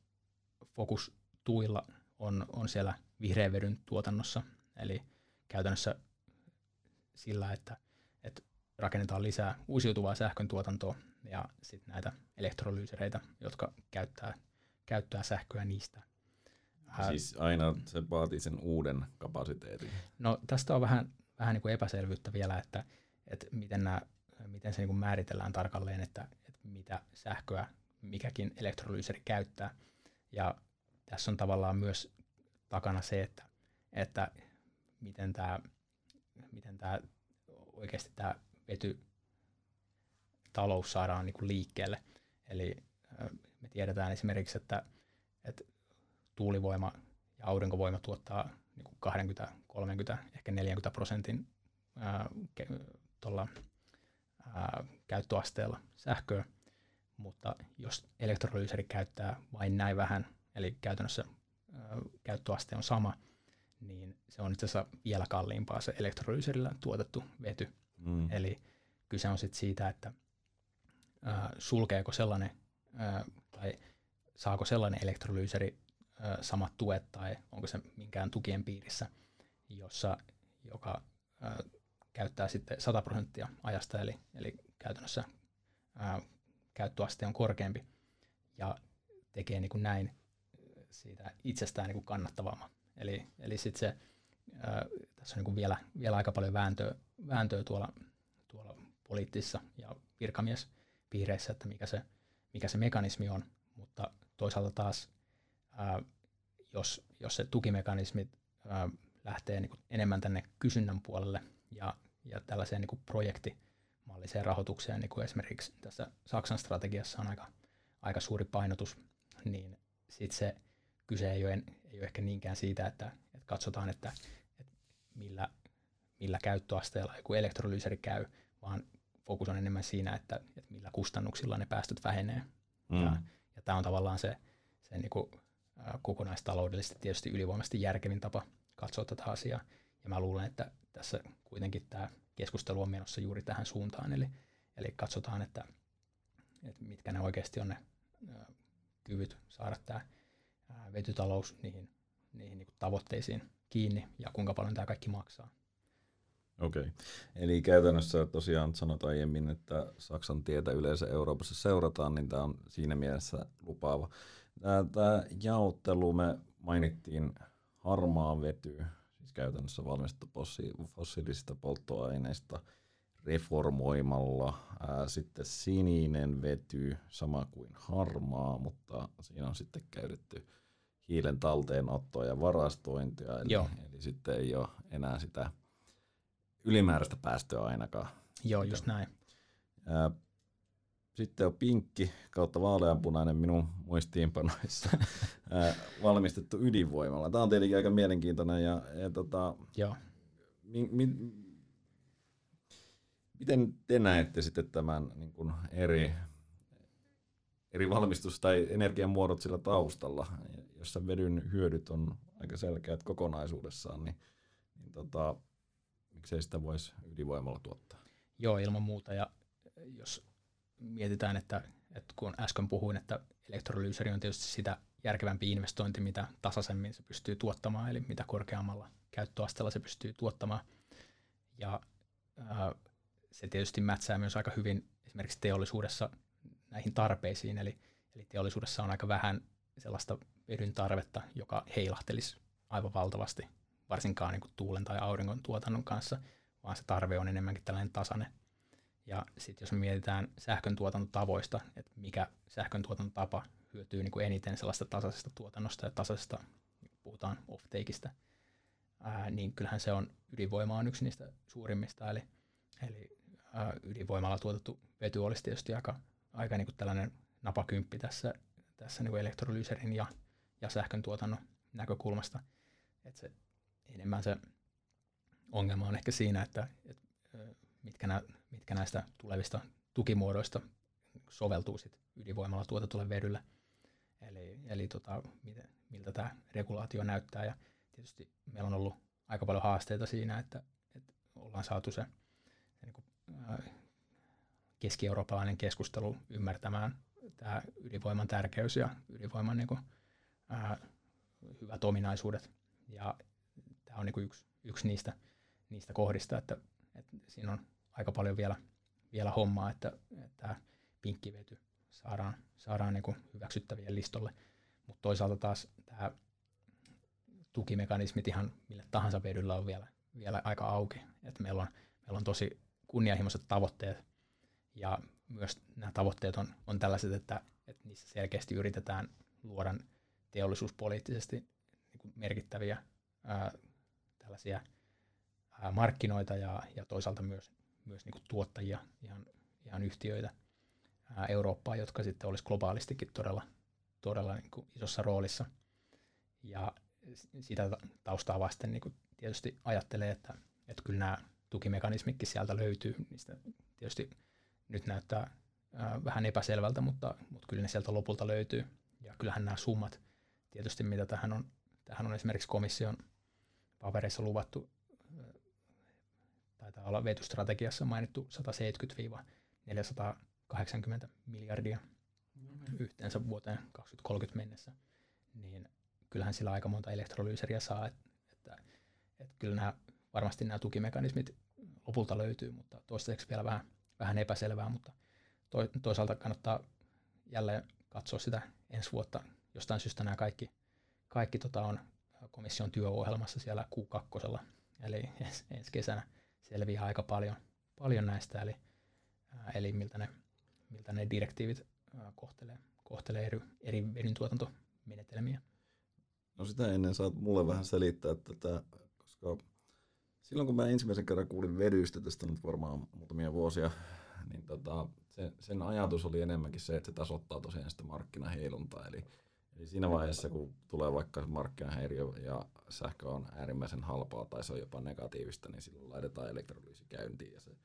fokus tuilla on, on siellä vihreän vedyn tuotannossa, eli käytännössä sillä, että, että rakennetaan lisää uusiutuvaa sähkön tuotantoa ja sitten näitä elektrolyysereitä, jotka käyttää, käyttää sähköä niistä Siis aina se vaatii sen uuden kapasiteetin. No tästä on vähän, vähän niin kuin epäselvyyttä vielä, että, että miten, nämä, miten se niin kuin määritellään tarkalleen, että, että mitä sähköä mikäkin elektrolyyseri käyttää. Ja tässä on tavallaan myös takana se, että, että miten tämä, miten tämä oikeasti tämä vety talous saadaan niin kuin liikkeelle. Eli me tiedetään esimerkiksi, että, että tuulivoima ja aurinkovoima tuottaa niin kuin 20, 30, ehkä 40 prosentin ää, ke- tuolla, ää, käyttöasteella sähköä, mutta jos elektrolyyseri käyttää vain näin vähän, eli käytännössä ää, käyttöaste on sama, niin se on itse asiassa vielä kalliimpaa se elektrolyyserillä tuotettu vety. Mm. Eli kyse on sitten siitä, että ää, sulkeeko sellainen ää, tai saako sellainen elektrolyyseri samat tuet tai onko se minkään tukien piirissä, jossa, joka ää, käyttää sitten 100 prosenttia ajasta, eli, eli käytännössä ää, käyttöaste on korkeampi ja tekee niin kuin näin siitä itsestään niin kuin kannattavamman. Eli, eli sitten se, ää, tässä on niin kuin vielä, vielä aika paljon vääntöä, vääntöä tuolla, tuolla poliittisissa ja virkamiespiireissä, että mikä se, mikä se mekanismi on, mutta toisaalta taas, ää, jos, jos se tukimekanismi ää, lähtee niin kuin enemmän tänne kysynnän puolelle ja, ja tällaiseen niin kuin projektimalliseen rahoitukseen, niin kuin esimerkiksi tässä Saksan strategiassa on aika, aika suuri painotus, niin sitten se kyse ei ole, ei ole ehkä niinkään siitä, että, että katsotaan, että, että millä, millä käyttöasteella joku elektrolyyseri käy, vaan fokus on enemmän siinä, että, että millä kustannuksilla ne päästöt vähenee. Mm. Ja, ja tämä on tavallaan se, se niin kuin, kokonaistaloudellisesti tietysti ylivoimaisesti järkevin tapa katsoa tätä asiaa. Ja mä luulen, että tässä kuitenkin tämä keskustelu on menossa juuri tähän suuntaan. Eli, eli katsotaan, että, että mitkä ne oikeasti on ne ä, kyvyt saada tämä vetytalous niihin, niihin niin tavoitteisiin kiinni ja kuinka paljon tämä kaikki maksaa. Okei. Okay. Eli käytännössä tosiaan sanotaan aiemmin, että Saksan tietä yleensä Euroopassa seurataan, niin tämä on siinä mielessä lupaava. Tämä, jaottelu, me mainittiin harmaa vety, siis käytännössä valmistettu fossiilisista polttoaineista reformoimalla. Ää, sitten sininen vety, sama kuin harmaa, mutta siinä on sitten käytetty hiilen talteenottoa ja varastointia, eli, Joo. eli sitten ei ole enää sitä ylimääräistä päästöä ainakaan. Joo, just näin. Ää, sitten on pinkki kautta vaaleanpunainen minun muistiinpanoissa valmistettu ydinvoimalla. Tämä on tietenkin aika mielenkiintoinen. Ja, ja tota, Joo. Mi, mi, miten te näette sitten tämän niin kuin eri, eri valmistus- tai energiamuodot sillä taustalla, jossa vedyn hyödyt on aika selkeät kokonaisuudessaan, niin, niin tota, miksei sitä voisi ydinvoimalla tuottaa? Joo, ilman muuta. Ja jos mietitään, että, että kun äsken puhuin, että elektrolyyseri on tietysti sitä järkevämpi investointi, mitä tasaisemmin se pystyy tuottamaan, eli mitä korkeammalla käyttöasteella se pystyy tuottamaan. Ja ää, se tietysti mätsää myös aika hyvin esimerkiksi teollisuudessa näihin tarpeisiin, eli, eli teollisuudessa on aika vähän sellaista vedyn tarvetta, joka heilahtelisi aivan valtavasti varsinkaan niin kuin tuulen tai auringon tuotannon kanssa, vaan se tarve on enemmänkin tällainen tasainen. Ja sitten jos me mietitään sähkön tuotantotavoista, että mikä sähkön tuotantotapa hyötyy niin kuin eniten sellaista tasaisesta tuotannosta ja tasaisesta, puhutaan off-takeista, ää, niin kyllähän se on, ydinvoima on yksi niistä suurimmista, eli, eli ää, ydinvoimalla tuotettu vety olisi tietysti aika, aika niin kuin tällainen napakymppi tässä, tässä niin kuin elektrolyyserin ja, ja sähkön tuotannon näkökulmasta. Että se enemmän se ongelma on ehkä siinä, että, että mitkä, nä, mitkä näistä tulevista tukimuodoista soveltuu sit ydinvoimalla tuotetulle vedylle. Eli, eli tota, miten, miltä tämä regulaatio näyttää. Ja tietysti meillä on ollut aika paljon haasteita siinä, että, että ollaan saatu se, se niin kuin, ää, keski-eurooppalainen keskustelu ymmärtämään tämä ydinvoiman tärkeys ja ydinvoiman niin kuin, ää, hyvät ominaisuudet. Ja on niin kuin yksi, yksi niistä, niistä kohdista, että, että siinä on aika paljon vielä, vielä hommaa, että, tämä pinkkivety saadaan, saadaan niin hyväksyttävien listolle. Mutta toisaalta taas tämä tukimekanismit ihan millä tahansa vedyllä on vielä, vielä aika auki. Et meillä, on, meillä on tosi kunnianhimoiset tavoitteet ja myös nämä tavoitteet on, on tällaiset, että, että niissä selkeästi yritetään luoda teollisuuspoliittisesti niin merkittäviä ää, tällaisia markkinoita ja, ja toisaalta myös, myös niin kuin tuottajia, ihan, ihan yhtiöitä Eurooppaa, jotka sitten olisi globaalistikin todella, todella niin kuin isossa roolissa. Ja sitä taustaa vasten niin kuin tietysti ajattelee, että, että kyllä nämä tukimekanismikin sieltä löytyy. Niistä tietysti nyt näyttää ää, vähän epäselvältä, mutta, mutta kyllä ne sieltä lopulta löytyy. Ja kyllähän nämä summat, tietysti mitä tähän on, tähän on esimerkiksi komission papereissa luvattu, taitaa olla vetystrategiassa mainittu 170-480 miljardia yhteensä vuoteen 2030 mennessä, niin kyllähän sillä aika monta elektrolyyseriä saa, että, että, että kyllä nämä, varmasti nämä tukimekanismit lopulta löytyy, mutta toistaiseksi vielä vähän, vähän epäselvää, mutta to, toisaalta kannattaa jälleen katsoa sitä ensi vuotta. Jostain syystä nämä kaikki, kaikki tota on komission työohjelmassa siellä Q2, eli ensi kesänä selviää aika paljon, paljon näistä, eli, eli miltä, ne, miltä ne direktiivit kohtelee, kohtelee eri, eri vedyntuotantomenetelmiä. No sitä ennen saat mulle vähän selittää tätä, koska silloin kun mä ensimmäisen kerran kuulin vedystä, tästä nyt varmaan muutamia vuosia, niin tota, se, sen ajatus oli enemmänkin se, että se tasoittaa tosiaan sitä markkinaheiluntaa. Eli, eli siinä vaiheessa, kun tulee vaikka markkinahäiriö ja sähkö on äärimmäisen halpaa tai se on jopa negatiivista, niin silloin laitetaan elektrolyysi käyntiin ja se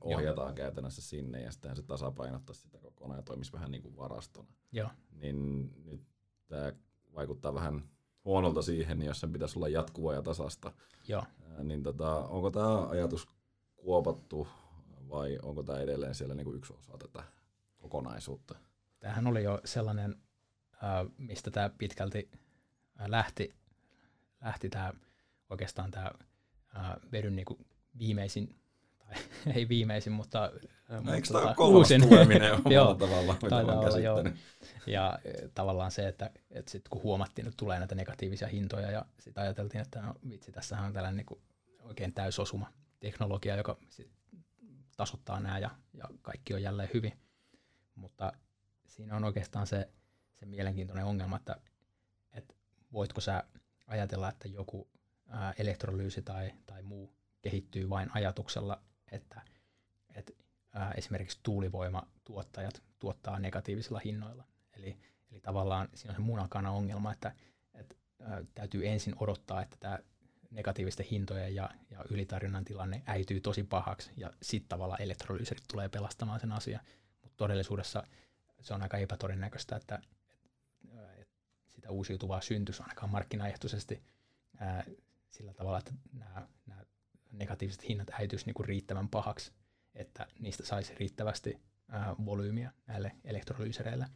ohjataan Joo. käytännössä sinne ja sitten se tasapainottaa sitä kokonaan ja toimisi vähän niin kuin varastona. Joo. Niin nyt tämä vaikuttaa vähän huonolta siihen, jos sen pitäisi olla jatkuvaa ja tasasta. Joo. Ää, niin tota, onko tämä ajatus kuopattu vai onko tämä edelleen siellä niin kuin yksi osa tätä kokonaisuutta? Tämähän oli jo sellainen, mistä tämä pitkälti lähti, lähti tämä oikeastaan tämä vedyn niin kuin viimeisin tai ei viimeisin, mutta, no, eikö tämä tota, uusin. tuleminen omalla tavalla, taitaa olla, joo. Ja e, tavallaan se, että, että sitten kun huomattiin, että tulee näitä negatiivisia hintoja ja sitten ajateltiin, että no vitsi, tässä on tällainen niin kuin oikein täysosuma teknologia, joka sit tasoittaa nämä ja, ja kaikki on jälleen hyvin. Mutta siinä on oikeastaan se, se mielenkiintoinen ongelma, että, että voitko sä ajatella, että joku elektrolyysi tai, tai muu kehittyy vain ajatuksella, että, että esimerkiksi tuulivoimatuottajat tuottaa negatiivisilla hinnoilla. Eli, eli tavallaan siinä on se munakana ongelma, että, että täytyy ensin odottaa, että tämä negatiivisten hintojen ja, ja ylitarjonnan tilanne äityy tosi pahaksi ja sitten tavallaan elektrolyyserit tulee pelastamaan sen asian. Mutta todellisuudessa se on aika epätodennäköistä, että sitä uusiutuvaa syntyisi ainakaan markkinaehtoisesti ää, sillä tavalla, että nämä, nämä negatiiviset hinnat äityisi niinku riittävän pahaksi, että niistä saisi riittävästi ää, volyymiä näille elektrolyysereille.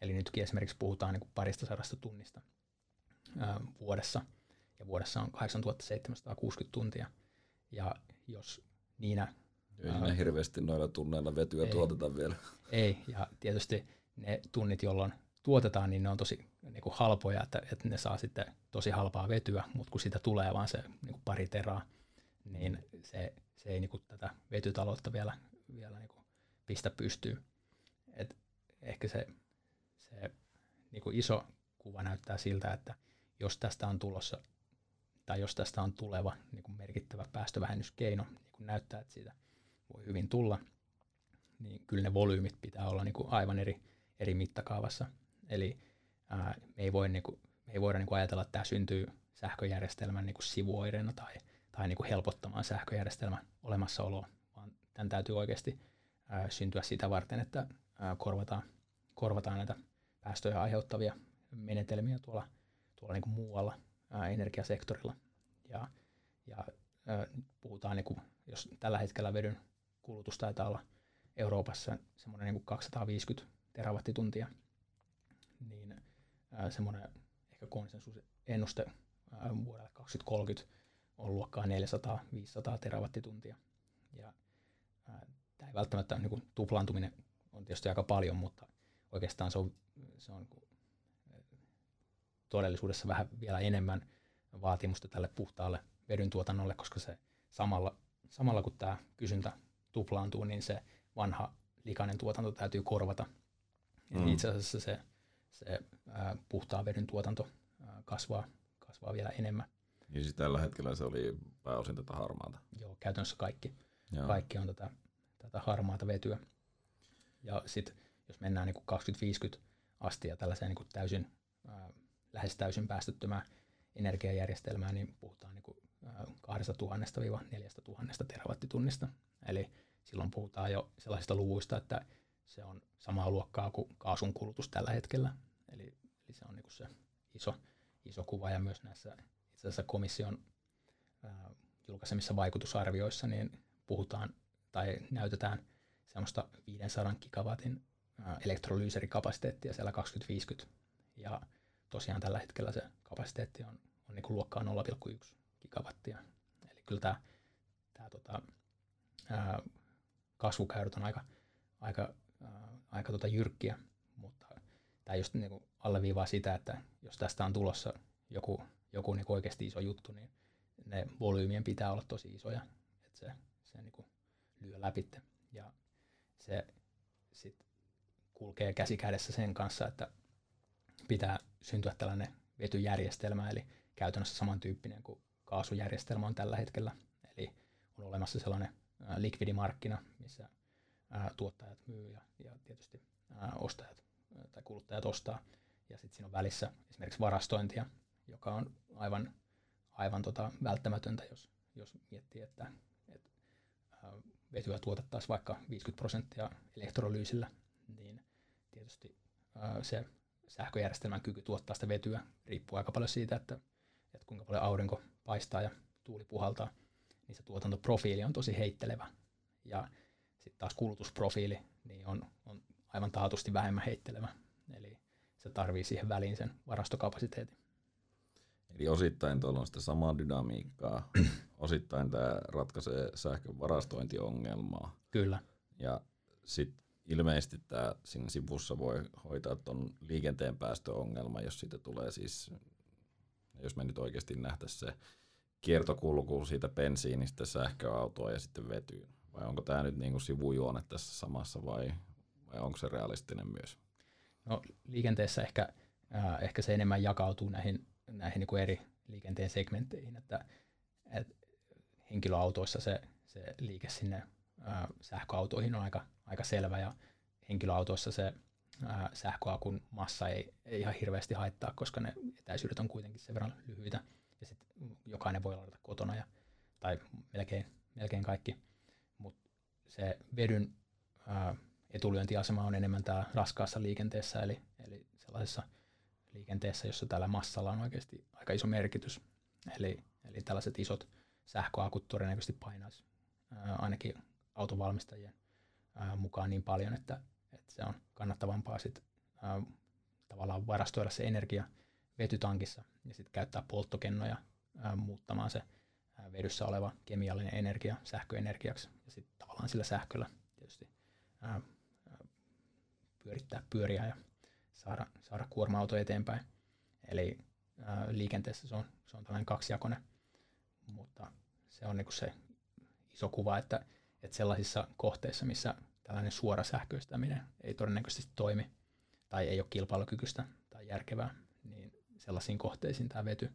Eli nytkin esimerkiksi puhutaan niinku parista sadasta tunnista ää, vuodessa – ja vuodessa on 8760 tuntia. Ja jos niinä... Ei ää, hirveästi noilla tunneilla vetyä ei, tuoteta vielä. Ei, ja tietysti ne tunnit, jolloin tuotetaan, niin ne on tosi niin kuin halpoja, että, että ne saa sitten tosi halpaa vetyä, mutta kun sitä tulee vaan se niin kuin pari teraa, niin se, se ei niin kuin tätä vetytaloutta vielä, vielä niin kuin pistä pystyyn. Et ehkä se, se niin kuin iso kuva näyttää siltä, että jos tästä on tulossa tai jos tästä on tuleva niin kuin merkittävä päästövähennyskeino, niin kuin näyttää, että siitä voi hyvin tulla, niin kyllä ne volyymit pitää olla niin kuin aivan eri, eri mittakaavassa. Eli ää, me ei, voi, niin kuin, me ei voida niin kuin ajatella, että tämä syntyy sähköjärjestelmän niin kuin sivuoireena tai, tai niin kuin helpottamaan sähköjärjestelmän olemassaoloa, vaan tämän täytyy oikeasti ää, syntyä sitä varten, että ää, korvataan, korvataan näitä päästöjä aiheuttavia menetelmiä tuolla, tuolla niin kuin muualla ää, energiasektorilla. Ja, ja ää, puhutaan, niin kuin, jos tällä hetkellä vedyn kulutus taitaa olla Euroopassa semmoinen niin kuin 250 terawattituntia, semmoinen ehkä konsensusennuste vuodelle 2030 on luokkaa 400-500 terawattituntia. Ja ää, tämä ei välttämättä niin kuin, tuplaantuminen on tietysti aika paljon, mutta oikeastaan se on, se on todellisuudessa vähän vielä enemmän vaatimusta tälle puhtaalle vedyn tuotannolle, koska se samalla, samalla kun tämä kysyntä tuplaantuu, niin se vanha likainen tuotanto täytyy korvata. Mm. itse asiassa se, se ää, puhtaan vedyn tuotanto ää, kasvaa, kasvaa vielä enemmän. Niin siis tällä hetkellä se oli pääosin tätä harmaata? Joo, käytännössä kaikki. Joo. Kaikki on tätä, tätä harmaata vetyä. Ja sitten jos mennään niin 2050 asti ja tällaiseen niin täysin ää, lähes täysin päästöttömään energiajärjestelmää, niin puhutaan niin kuin 2000-4000 terawattitunnista. Eli silloin puhutaan jo sellaisista luvuista, että se on samaa luokkaa kuin kaasun kulutus tällä hetkellä. Eli, eli se on niin se iso, iso kuva ja myös näissä itse asiassa komission ää, julkaisemissa vaikutusarvioissa niin puhutaan tai näytetään semmoista 500 gigawatin elektrolyyserikapasiteettia siellä 2050. Ja tosiaan tällä hetkellä se kapasiteetti on, on niin kuin luokkaa 0,1 gigawattia. Eli kyllä tämä, tämä tota, ää, kasvukäyrät on aika, aika, aika tota jyrkkiä, mutta tämä just niin kuin alleviivaa sitä, että jos tästä on tulossa joku, joku niin oikeasti iso juttu, niin ne volyymien pitää olla tosi isoja, että se, se niin kuin lyö läpi. Ja se sit kulkee käsi kädessä sen kanssa, että pitää syntyä tällainen vetyjärjestelmä, eli käytännössä samantyyppinen kuin kaasujärjestelmä on tällä hetkellä. Eli on olemassa sellainen likvidimarkkina, missä tuottajat myy ja, ja tietysti ostajat tai kuluttajat ostaa. Ja sitten siinä on välissä esimerkiksi varastointia, joka on aivan, aivan tota välttämätöntä, jos, jos miettii, että, että vetyä tuotettaisiin vaikka 50 prosenttia elektrolyysillä, niin tietysti se sähköjärjestelmän kyky tuottaa sitä vetyä riippuu aika paljon siitä, että, että kuinka paljon aurinko paistaa ja tuuli puhaltaa, niin se tuotantoprofiili on tosi heittelevä. Ja sitten taas kulutusprofiili niin on, on aivan taatusti vähemmän heittelevä. Eli se tarvii siihen väliin sen varastokapasiteetin. Eli osittain tuolla on sitä samaa dynamiikkaa, osittain tämä ratkaisee sähkön varastointiongelmaa. Kyllä. Ja sitten ilmeisesti tämä siinä sivussa voi hoitaa tuon liikenteen päästöongelma, jos siitä tulee siis, jos me nyt oikeasti nähtäisiin se kiertokulku siitä bensiinistä sähköautoa ja sitten vetyyn. Vai onko tämä nyt niin kuin sivujuone tässä samassa vai, vai onko se realistinen myös? No liikenteessä ehkä, äh, ehkä se enemmän jakautuu näihin, näihin niin kuin eri liikenteen segmentteihin, että, että henkilöautoissa se, se liike sinne äh, sähköautoihin on aika, aika selvä ja henkilöautoissa se äh, sähköakun massa ei, ei ihan hirveästi haittaa, koska ne etäisyydet on kuitenkin sen verran lyhyitä ja sitten jokainen voi ladata kotona ja, tai melkein, melkein kaikki, se vedyn ää, etulyöntiasema on enemmän tämä raskaassa liikenteessä, eli, eli sellaisessa liikenteessä, jossa tällä massalla on oikeasti aika iso merkitys. Eli, eli tällaiset isot sähköakut todennäköisesti painaisi ainakin autovalmistajien ää, mukaan niin paljon, että, että se on kannattavampaa sit, ää, tavallaan varastoida se energia vetytankissa ja sitten käyttää polttokennoja ää, muuttamaan se vedyssä oleva kemiallinen energia sähköenergiaksi ja sitten tavallaan sillä sähköllä tietysti ää, pyörittää pyöriä ja saada, saada kuorma-auto eteenpäin. Eli ää, liikenteessä se on, se on tällainen kaksijakoinen, mutta se on niinku se iso kuva, että, että sellaisissa kohteissa, missä tällainen suora sähköistäminen ei todennäköisesti toimi tai ei ole kilpailukykyistä tai järkevää, niin sellaisiin kohteisiin tämä vety,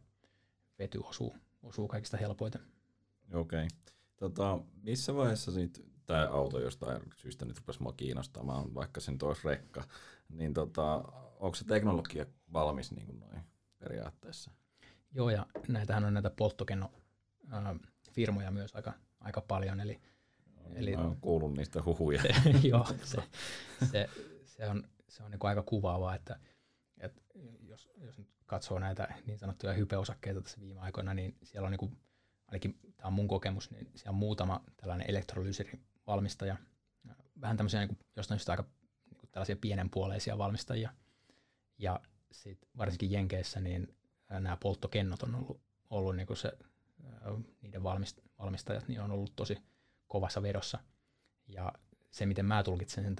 vety osuu, osuu kaikista helpoiten. Okei. Okay. Tota, missä vaiheessa sitten tämä auto jostain syystä nyt rupesi mua kiinnostamaan, vaikka sen toisi rekka, niin tota, onko se teknologia valmis niin kuin noin periaatteessa? Joo, ja näitähän on näitä polttokenno firmoja myös aika, aika paljon, eli Eli, Mä oon kuullut niistä huhuja. joo, se, se, se, on, se on niin aika kuvaavaa, että, että jos, jos nyt katsoo näitä niin sanottuja hypeosakkeita tässä viime aikoina, niin siellä on niin kuin, ainakin tämä on mun kokemus, niin siellä on muutama tällainen valmistaja, vähän tämmöisiä niin kuin, jostain syystä aika niin kuin tällaisia pienenpuoleisia valmistajia. Ja sitten varsinkin Jenkeissä niin nämä polttokennot on ollut, ollut niin kuin se, niiden valmist, valmistajat niin on ollut tosi kovassa vedossa. Ja se, miten mä tulkitsen sen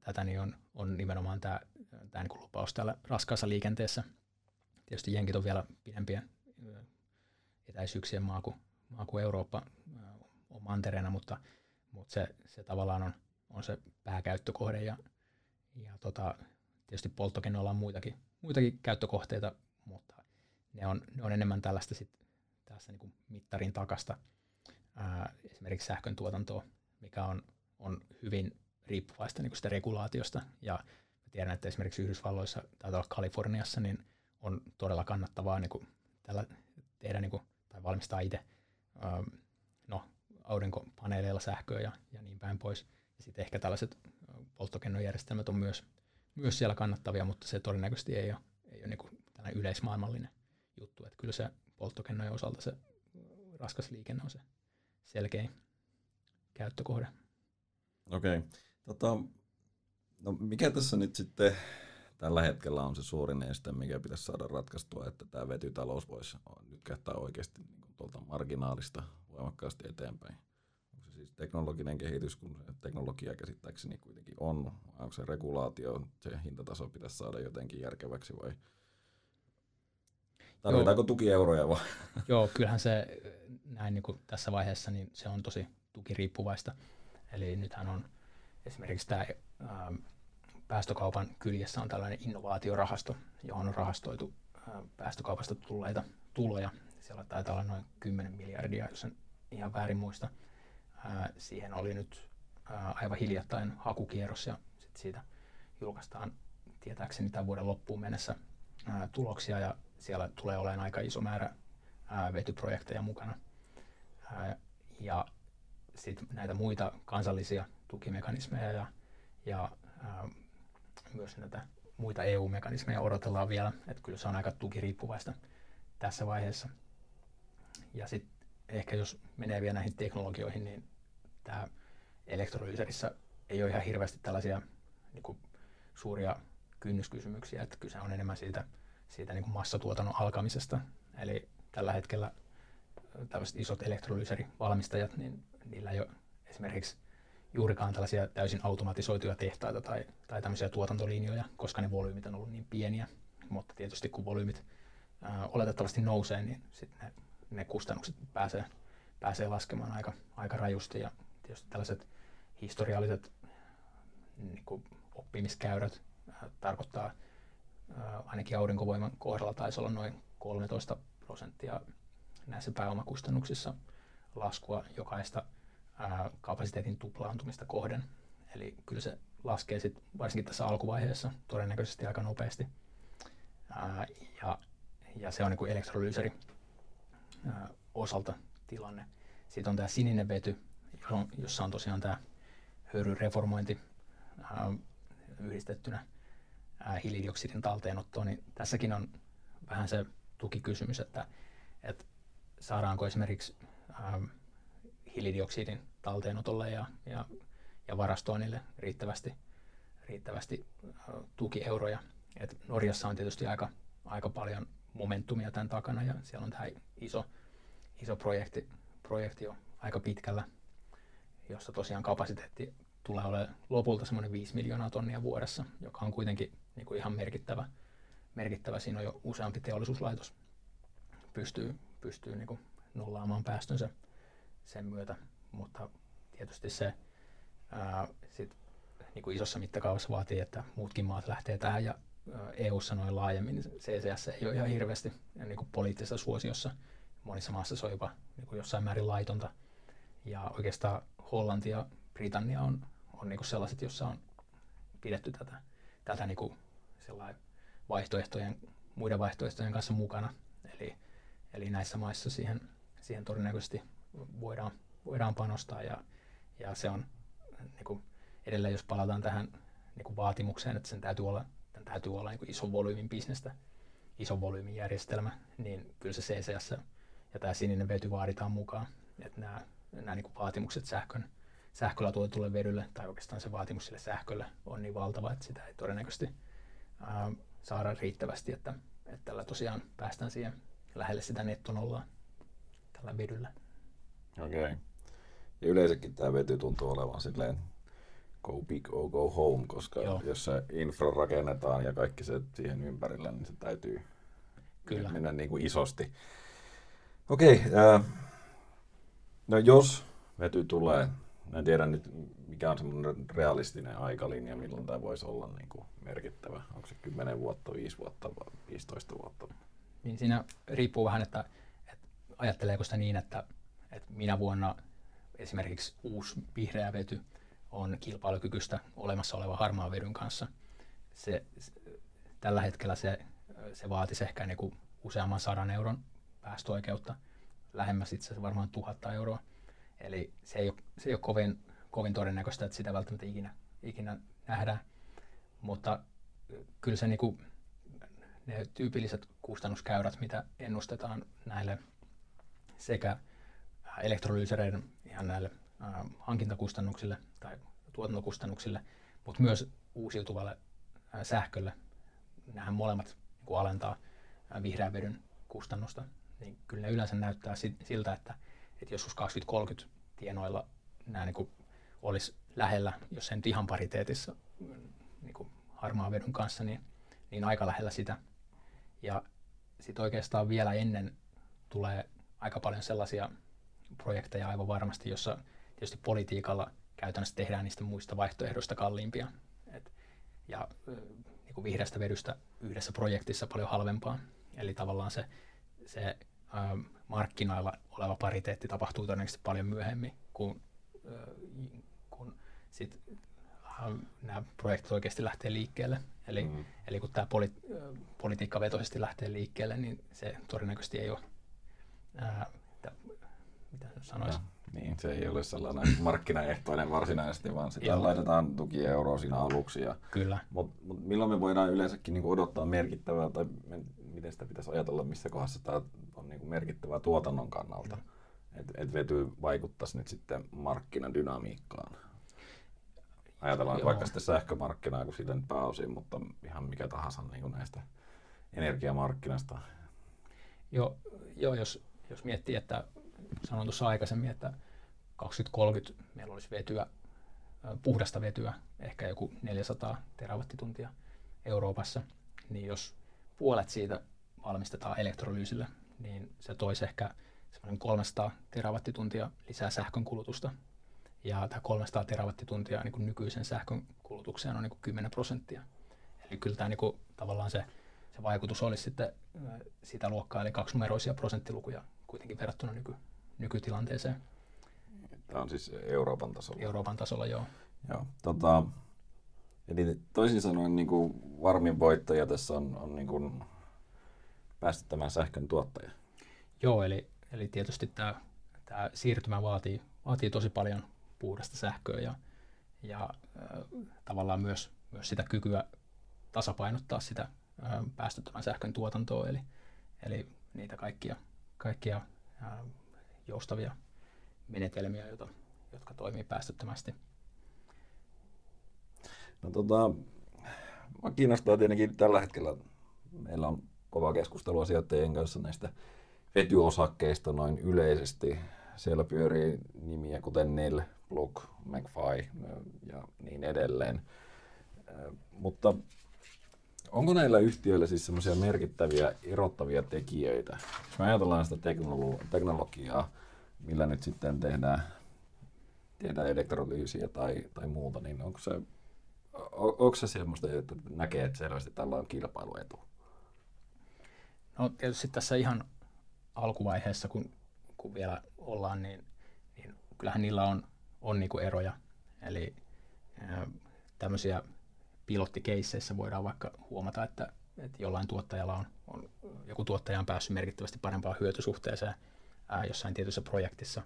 tätä, niin on, on nimenomaan tämä, tämä niin lupaus täällä raskaassa liikenteessä. Tietysti jenkit on vielä pidempiä etäisyyksien maa kuin, maa kuin Eurooppa on mantereena, mutta, mutta se, se tavallaan on, on se pääkäyttökohde ja, ja tota, tietysti polttokennoilla on muitakin, muitakin käyttökohteita, mutta ne on, ne on enemmän tällaista sit tässä niin kuin mittarin takasta ää, esimerkiksi sähkön tuotantoa, mikä on, on hyvin riippuvaista niin kuin sitä regulaatiosta. Ja tiedän, että esimerkiksi Yhdysvalloissa tai Kaliforniassa niin on todella kannattavaa niin kuin tällä, tehdä niin kuin, tai valmistaa itse no, aurinkopaneeleilla sähköä ja, ja niin päin pois. Ja sitten ehkä tällaiset polttokennojärjestelmät on myös, myös siellä kannattavia, mutta se todennäköisesti ei ole, ei ole niin kuin tällainen yleismaailmallinen juttu. Että kyllä se polttokennojen osalta se raskas liikenne on se selkein käyttökohde. Okei. Okay. Tota, no mikä tässä nyt sitten tällä hetkellä on se suurin este, mikä pitäisi saada ratkaistua, että tämä vetytalous voisi nyt oikeasti niin tuolta marginaalista voimakkaasti eteenpäin? Onko se siis teknologinen kehitys, kun teknologia käsittääkseni kuitenkin on? Onko se regulaatio, se hintataso pitäisi saada jotenkin järkeväksi vai tarvitaanko Joo. tukieuroja vai? Joo, kyllähän se näin niin kuin tässä vaiheessa niin se on tosi tukiriippuvaista. Eli nythän on esimerkiksi tämä ää, päästökaupan kyljessä on tällainen innovaatiorahasto, johon on rahastoitu ää, päästökaupasta tulleita tuloja. Siellä taitaa olla noin 10 miljardia, jos en ihan väärin muista. Siihen oli nyt aivan hiljattain hakukierros ja sit siitä julkaistaan tietääkseni tämän vuoden loppuun mennessä tuloksia ja siellä tulee olemaan aika iso määrä ää, vetyprojekteja mukana. Ja sitten näitä muita kansallisia tukimekanismeja ja, ja myös näitä muita EU-mekanismeja odotellaan vielä, että kyllä se on aika tukiriippuvaista tässä vaiheessa. Ja sitten ehkä jos menee vielä näihin teknologioihin, niin tämä elektrolyysärissä ei ole ihan hirveästi tällaisia niin kuin, suuria kynnyskysymyksiä, että kyse on enemmän siitä, siitä niin kuin massatuotannon alkamisesta. Eli tällä hetkellä tällaiset isot elektrolyysärivalmistajat, niin niillä ei ole esimerkiksi juurikaan tällaisia täysin automatisoituja tehtaita tai, tai tämmöisiä tuotantolinjoja, koska ne volyymit on ollut niin pieniä. Mutta tietysti kun volyymit ää, oletettavasti nousee, niin sitten ne, ne kustannukset pääsee, pääsee laskemaan aika, aika rajusti. Ja tietysti tällaiset historialliset niin kuin oppimiskäyrät ää, tarkoittaa ää, ainakin aurinkovoiman kohdalla taisi olla noin 13 prosenttia näissä pääomakustannuksissa laskua jokaista kapasiteetin tuplaantumista kohden. Eli kyllä se laskee sit, varsinkin tässä alkuvaiheessa todennäköisesti aika nopeasti. Ää, ja, ja se on niin elektrolyysäri ää, osalta tilanne. Sitten on tämä sininen vety, jossa on tosiaan tämä höyryreformointi ää, yhdistettynä ää, hiilidioksidin talteenottoon, niin tässäkin on vähän se tukikysymys, että, että saadaanko esimerkiksi ää, hiilidioksidin talteenotolle ja, ja, ja varastoinnille riittävästi, riittävästi tukieuroja. Et Norjassa on tietysti aika, aika paljon momentumia tämän takana ja siellä on tämä iso, iso projekti, projekti jo aika pitkällä, jossa tosiaan kapasiteetti tulee olemaan lopulta semmoinen 5 miljoonaa tonnia vuodessa, joka on kuitenkin niin kuin ihan merkittävä, merkittävä. Siinä on jo useampi teollisuuslaitos pystyy, pystyy niin kuin nollaamaan päästönsä sen myötä, mutta tietysti se ää, sit, niin kuin isossa mittakaavassa vaatii, että muutkin maat lähtee tähän ja EU-ssa noin laajemmin, CCS ei ole ihan hirveästi niin kuin poliittisessa suosiossa. Monissa maissa se on jopa niin kuin jossain määrin laitonta. Ja oikeastaan Hollanti ja Britannia on, on niin kuin sellaiset, joissa on pidetty tätä, tätä niin kuin vaihtoehtojen, muiden vaihtoehtojen kanssa mukana. Eli, eli näissä maissa siihen, siihen todennäköisesti voidaan, voidaan panostaa ja, ja se on niin kuin edelleen, jos palataan tähän niin kuin vaatimukseen, että sen täytyy olla, tämän täytyy olla niin kuin ison volyymin bisnestä, ison volyymin järjestelmä, niin kyllä se CCS ja tämä sininen vety vaaditaan mukaan. Että nämä, nämä niin kuin vaatimukset sähkön, sähköllä tuotetulle vedylle, tai oikeastaan se vaatimus sille sähkölle on niin valtava, että sitä ei todennäköisesti ää, saada riittävästi, että, että tällä tosiaan päästään siihen lähelle sitä nettonollaa tällä vedyllä. Okei. Okay. Ja yleensäkin tämä vety tuntuu olevan silleen go big or go home, koska Joo. jos se infra rakennetaan ja kaikki se siihen ympärillä, niin se täytyy Kyllä. mennä niin kuin isosti. Okei, okay, äh, no jos vety tulee, en tiedä nyt mikä on semmoinen realistinen aikalinja, milloin tämä voisi olla niin kuin merkittävä. Onko se 10 vuotta, 5 vuotta vai 15 vuotta? Niin siinä riippuu vähän, että, että ajatteleeko sitä niin, että että minä vuonna esimerkiksi uusi vihreä vety on kilpailukykyistä olemassa oleva harmaan vedyn kanssa. Se, se, tällä hetkellä se, se vaatisi ehkä niin kuin useamman sadan euron päästöoikeutta, lähemmäs itse asiassa varmaan tuhatta euroa. Eli se ei ole, se ei ole kovin, kovin todennäköistä, että sitä välttämättä ikinä, ikinä nähdään. Mutta kyllä se niin kuin, ne tyypilliset kustannuskäyrät, mitä ennustetaan näille sekä elektrolyysereiden ihan näille äh, hankintakustannuksille tai tuotantokustannuksille, mutta myös uusiutuvalle äh, sähkölle. Nämä molemmat niin alentaa äh, vihreän vedyn kustannusta. Niin kyllä ne yleensä näyttää siltä, että, että joskus 2030 tienoilla nämä niin kuin olisi lähellä, jos sen ihan pariteetissa niin kuin harmaan vedyn kanssa, niin, niin aika lähellä sitä. Ja sitten oikeastaan vielä ennen tulee aika paljon sellaisia projekteja aivan varmasti, jossa tietysti politiikalla käytännössä tehdään niistä muista vaihtoehdoista kalliimpia. Et, ja niin kuin vihreästä vedystä yhdessä projektissa paljon halvempaa. Eli tavallaan se, se ä, markkinoilla oleva pariteetti tapahtuu todennäköisesti paljon myöhemmin, kun, ä, kun sit, ä, nämä projektit oikeasti lähtee liikkeelle. Eli, mm. eli kun tämä poli, politiikkavetoisesti lähtee liikkeelle, niin se todennäköisesti ei ole ää, mitä sanoisi. niin, se ei ole sellainen markkinaehtoinen varsinaisesti, vaan sitä Joo. laitetaan tukieuroa siinä aluksi. Ja, Kyllä. Mutta mut milloin me voidaan yleensäkin niinku odottaa merkittävää, tai miten sitä pitäisi ajatella, missä kohdassa tämä on niinku merkittävää tuotannon kannalta, mm. että et vety vaikuttaisi nyt sitten markkinadynamiikkaan? Ajatellaan Joo. vaikka sitten sähkömarkkinaa, kun siitä nyt pääosin, mutta ihan mikä tahansa niin näistä energiamarkkinasta. Joo, jo, jos, jos miettii, että sanoin tuossa aikaisemmin, että 2030 meillä olisi vetyä, puhdasta vetyä, ehkä joku 400 terawattituntia Euroopassa, niin jos puolet siitä valmistetaan elektrolyysillä, niin se toisi ehkä semmoinen 300 terawattituntia lisää sähkön kulutusta. Ja tämä 300 terawattituntia niin nykyisen sähkön kulutukseen on niin kuin 10 prosenttia. Eli kyllä tämä niin kuin, tavallaan se, se vaikutus olisi sitten sitä luokkaa, eli kaksinumeroisia prosenttilukuja kuitenkin verrattuna nyky, nykytilanteeseen. Tämä on siis Euroopan tasolla. Euroopan tasolla, joo. joo tota, eli toisin sanoen niin kuin varmin voittaja tässä on, on niin kuin päästöttömän sähkön tuottaja. Joo, eli, eli tietysti tämä, tämä siirtymä vaatii, vaatii tosi paljon puhdasta sähköä ja, ja äh, tavallaan myös, myös sitä kykyä tasapainottaa sitä äh, päästöttömän sähkön tuotantoa, eli, eli niitä kaikkia, kaikkia äh, joustavia menetelmiä, joita, jotka toimii päästöttömästi. No tota, mä kiinnostaa tietenkin tällä hetkellä, meillä on kova keskustelua sijoittajien kanssa näistä vetyosakkeista noin yleisesti. Siellä pyörii nimiä kuten Nell, Block, McFly ja niin edelleen. Mutta onko näillä yhtiöillä siis semmoisia merkittäviä erottavia tekijöitä? Jos me ajatellaan sitä teknologiaa, millä nyt sitten tehdään, tehdään elektrolyysiä tai, tai muuta, niin onko se, on, onko se semmoista, että näkee, että selvästi tällä on kilpailuetu? No tietysti tässä ihan alkuvaiheessa, kun, kun vielä ollaan, niin, niin kyllähän niillä on, on niinku eroja. Eli tämmöisiä pilottikeisseissä voidaan vaikka huomata, että, että jollain tuottajalla on, on, joku tuottaja on päässyt merkittävästi parempaan hyötysuhteeseen ää, jossain tietyssä projektissa.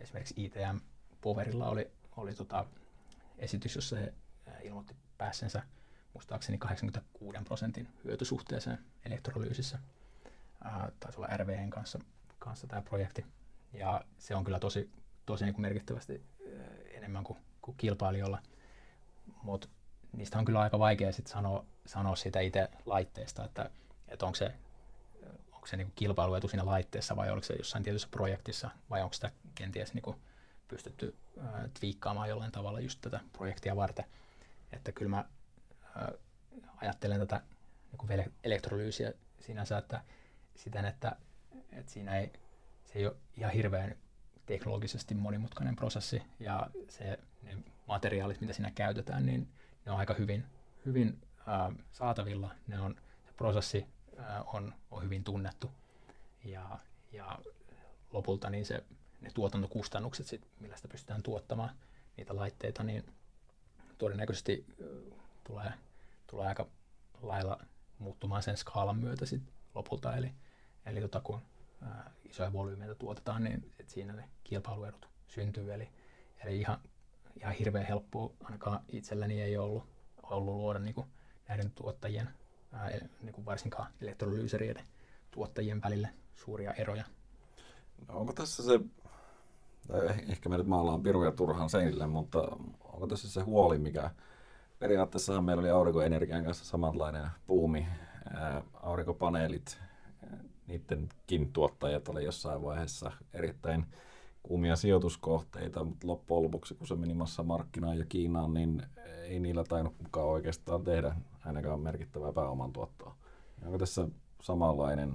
Esimerkiksi ITM Powerilla oli, oli tota esitys, jossa he ilmoitti päässensä muistaakseni 86 prosentin hyötysuhteeseen elektrolyysissä. Ää, taisi olla RVN kanssa, kanssa tämä projekti. Ja se on kyllä tosi, tosi niin kuin merkittävästi enemmän kuin, kuin kilpailijoilla. Mutta niistä on kyllä aika vaikea sit sanoa, sanoa siitä itse laitteesta, että, että onko se, onko se niin kilpailuetu siinä laitteessa vai oliko se jossain tietyssä projektissa vai onko sitä kenties niin pystytty äh, jollain tavalla just tätä projektia varten. Että kyllä mä äh, ajattelen tätä niin elektrolyysiä sinänsä, että siten, että, että siinä ei, se ei ole ihan hirveän teknologisesti monimutkainen prosessi ja se, ne materiaalit, mitä siinä käytetään, niin ne on aika hyvin, hyvin ää, saatavilla. Ne on, se prosessi ää, on, on hyvin tunnettu ja, ja lopulta niin se, ne tuotantokustannukset, sit, millä sitä pystytään tuottamaan niitä laitteita, niin todennäköisesti tulee, tulee aika lailla muuttumaan sen skaalan myötä sit lopulta. Eli, eli tota, kun ää, isoja volyymeita tuotetaan, niin että siinä ne kilpailuedut syntyy. Eli, eli ihan, ihan hirveän helppoa ainakaan itselläni ei ollut, ollut luoda niin kuin näiden tuottajien, ää, niin kuin varsinkaan elektrolyyserien tuottajien välille suuria eroja. No onko tässä se, tai ehkä me nyt maallaan piruja turhaan seinille, mutta onko tässä se huoli, mikä periaatteessa meillä oli aurinkoenergian kanssa samanlainen puumi, aurinkopaneelit, niidenkin tuottajat oli jossain vaiheessa erittäin kuumia sijoituskohteita, mutta loppujen lopuksi, kun se meni markkinaan ja Kiinaan, niin ei niillä tainnut kukaan oikeastaan tehdä ainakaan merkittävää pääoman tuottoa. Onko tässä samanlainen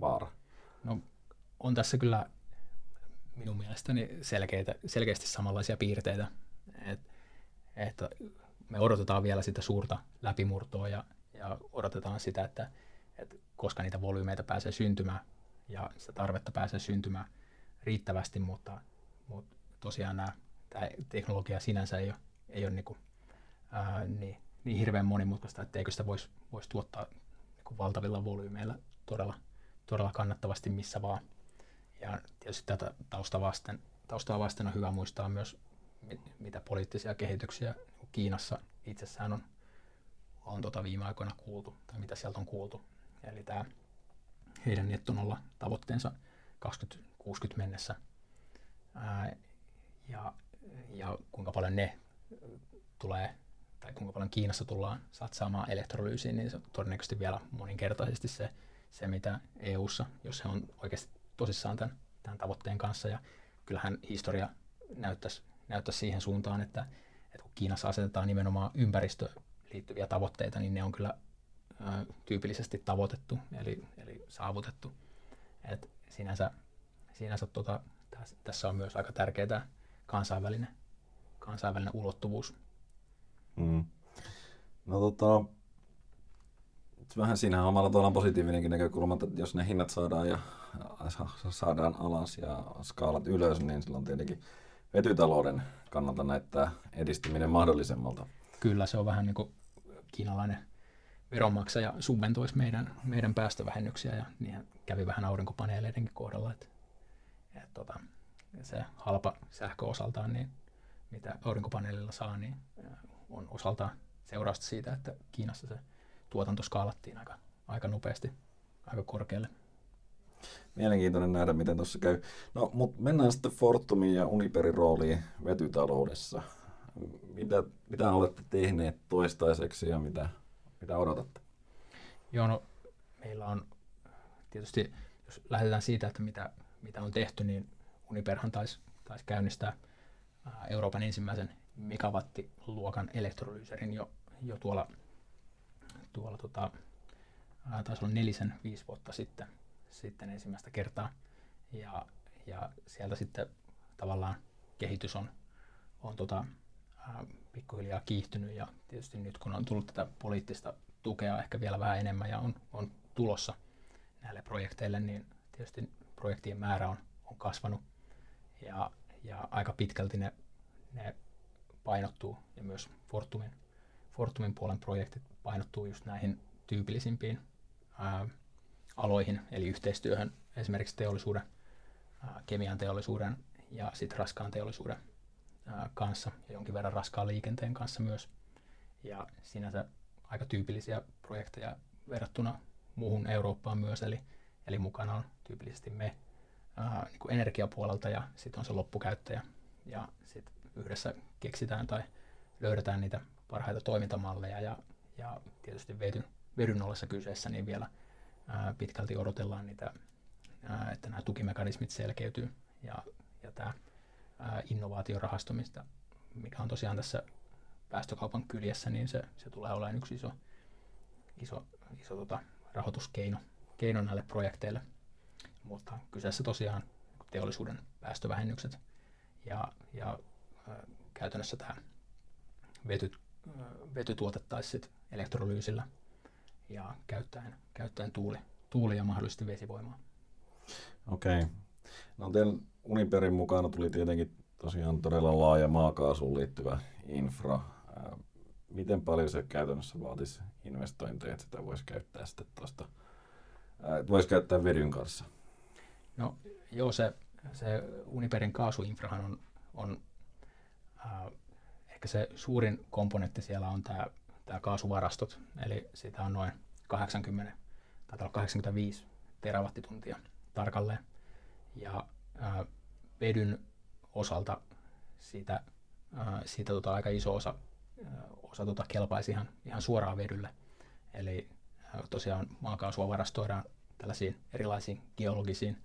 vaara? No, on tässä kyllä minun mielestäni selkeitä, selkeästi samanlaisia piirteitä. Et, että me odotetaan vielä sitä suurta läpimurtoa ja, ja odotetaan sitä, että, että koska niitä volyymeita pääsee syntymään ja sitä tarvetta pääsee syntymään riittävästi, mutta, mutta tosiaan nämä, tämä teknologia sinänsä ei ole, ei ole niin, kuin, ää, niin, niin hirveän monimutkaista, etteikö sitä voisi vois tuottaa niin valtavilla volyymeilla todella, todella kannattavasti missä vaan. Ja tietysti tätä taustaa vasten, taustaa vasten on hyvä muistaa myös, mitä poliittisia kehityksiä Kiinassa itsessään on, on tota viime aikoina kuultu, tai mitä sieltä on kuultu. Eli tämä heidän nettonolla tavoitteensa 2060 mennessä. Ää, ja, ja kuinka paljon ne tulee, tai kuinka paljon Kiinassa tullaan satsaamaan elektrolyysiin, niin se on todennäköisesti vielä moninkertaisesti se, se mitä EU:ssa, jos he on oikeasti tosissaan tämän, tämän tavoitteen kanssa. Ja kyllähän historia näyttäisi, näyttäisi siihen suuntaan, että, että kun Kiinassa asetetaan nimenomaan ympäristöön liittyviä tavoitteita, niin ne on kyllä tyypillisesti tavoitettu, eli, eli saavutettu. Et sinänsä sinänsä tota, tässä on myös aika tärkeää kansainvälinen, kansainvälinen ulottuvuus. Mm. No tota, vähän siinä omalla tavallaan positiivinenkin näkökulma, että jos ne hinnat saadaan ja saadaan alas ja skaalat ylös, niin silloin tietenkin vetytalouden kannalta näyttää edistyminen mahdollisemmalta. Kyllä, se on vähän niin kuin kiinalainen veronmaksaja subventoisi meidän, meidän päästövähennyksiä ja niin kävi vähän aurinkopaneeleidenkin kohdalla, että, että tota, se halpa sähkö osaltaan, niin mitä aurinkopaneelilla saa, niin on osaltaan seurausta siitä, että Kiinassa se tuotanto skaalattiin aika, aika nopeasti, aika korkealle. Mielenkiintoinen nähdä, miten tuossa käy. No, mutta mennään sitten Fortumin ja Uniperin rooliin vetytaloudessa. Mitä, mitä olette tehneet toistaiseksi ja mitä, mitä odotatte? Joo, no, meillä on tietysti, jos lähdetään siitä, että mitä, mitä on tehty, niin Uniperhan taisi, taisi käynnistää Euroopan ensimmäisen megawattiluokan elektrolyyserin jo, jo tuolla tuolla tota, taisi olla nelisen, viisi vuotta sitten, sitten ensimmäistä kertaa. Ja, ja sieltä sitten tavallaan kehitys on, on tota, pikkuhiljaa kiihtynyt ja tietysti nyt kun on tullut tätä poliittista tukea ehkä vielä vähän enemmän ja on, on tulossa näille projekteille, niin tietysti projektien määrä on, on kasvanut ja, ja aika pitkälti ne, ne painottuu ja myös Fortumin, Fortumin puolen projektit painottuu just näihin tyypillisimpiin ää, aloihin, eli yhteistyöhön esimerkiksi teollisuuden, ää, kemian teollisuuden ja sitten raskaan teollisuuden ää, kanssa ja jonkin verran raskaan liikenteen kanssa myös. Ja sinänsä aika tyypillisiä projekteja verrattuna muuhun Eurooppaan myös, eli, eli mukana on tyypillisesti me ää, niin kuin energiapuolelta ja sitten on se loppukäyttäjä. Ja sitten yhdessä keksitään tai löydetään niitä parhaita toimintamalleja ja ja tietysti vedyn, vedyn ollessa kyseessä, niin vielä ää, pitkälti odotellaan niitä, ää, että nämä tukimekanismit selkeytyy ja, ja tämä ää, innovaatiorahasto, mistä, mikä on tosiaan tässä päästökaupan kyljessä, niin se, se tulee olemaan yksi iso, iso, iso tota, rahoituskeino keino näille projekteille. Mutta kyseessä tosiaan teollisuuden päästövähennykset ja, ja ää, käytännössä tämä vety, vety tuotettaisiin elektrolyysillä ja käyttäen, käyttäen tuuli, tuuli ja mahdollisesti vesivoimaa. Okei. Okay. No teidän Uniperin mukana tuli tietenkin tosiaan todella laaja maakaasuun liittyvä infra. Miten paljon se käytännössä vaatisi investointeja, että sitä voisi käyttää sitten tuosta, voisi käyttää vedyn kanssa? No joo, se, se Uniperin kaasuinfrahan on, on äh, ehkä se suurin komponentti siellä on tämä, tämä kaasuvarastot, eli sitä on noin 80, tai 85 terawattituntia tarkalleen. Ja äh, vedyn osalta siitä, äh, siitä tota aika iso osa, äh, osa tota kelpaisi ihan, ihan suoraan vedylle. Eli tosiaan maakaasua varastoidaan tällaisiin erilaisiin geologisiin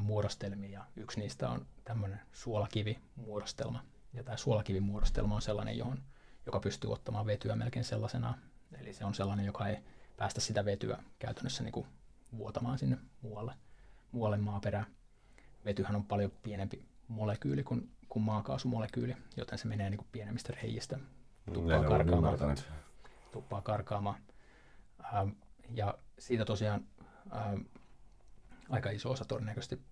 muodostelmiin ja yksi niistä on tämmöinen suolakivimuodostelma. Ja tämä suolakivimuodostelma on sellainen, johon, joka pystyy ottamaan vetyä melkein sellaisena. Eli se on sellainen, joka ei päästä sitä vetyä käytännössä niin kuin vuotamaan sinne muualle, muualle maaperään. Vetyhän on paljon pienempi molekyyli kuin, kuin maakaasumolekyyli, joten se menee niin kuin pienemmistä reiistä tuppaa karkaamaan. Tuppaa karkaamaan. Ähm, ja siitä tosiaan ähm, aika iso osa todennäköisesti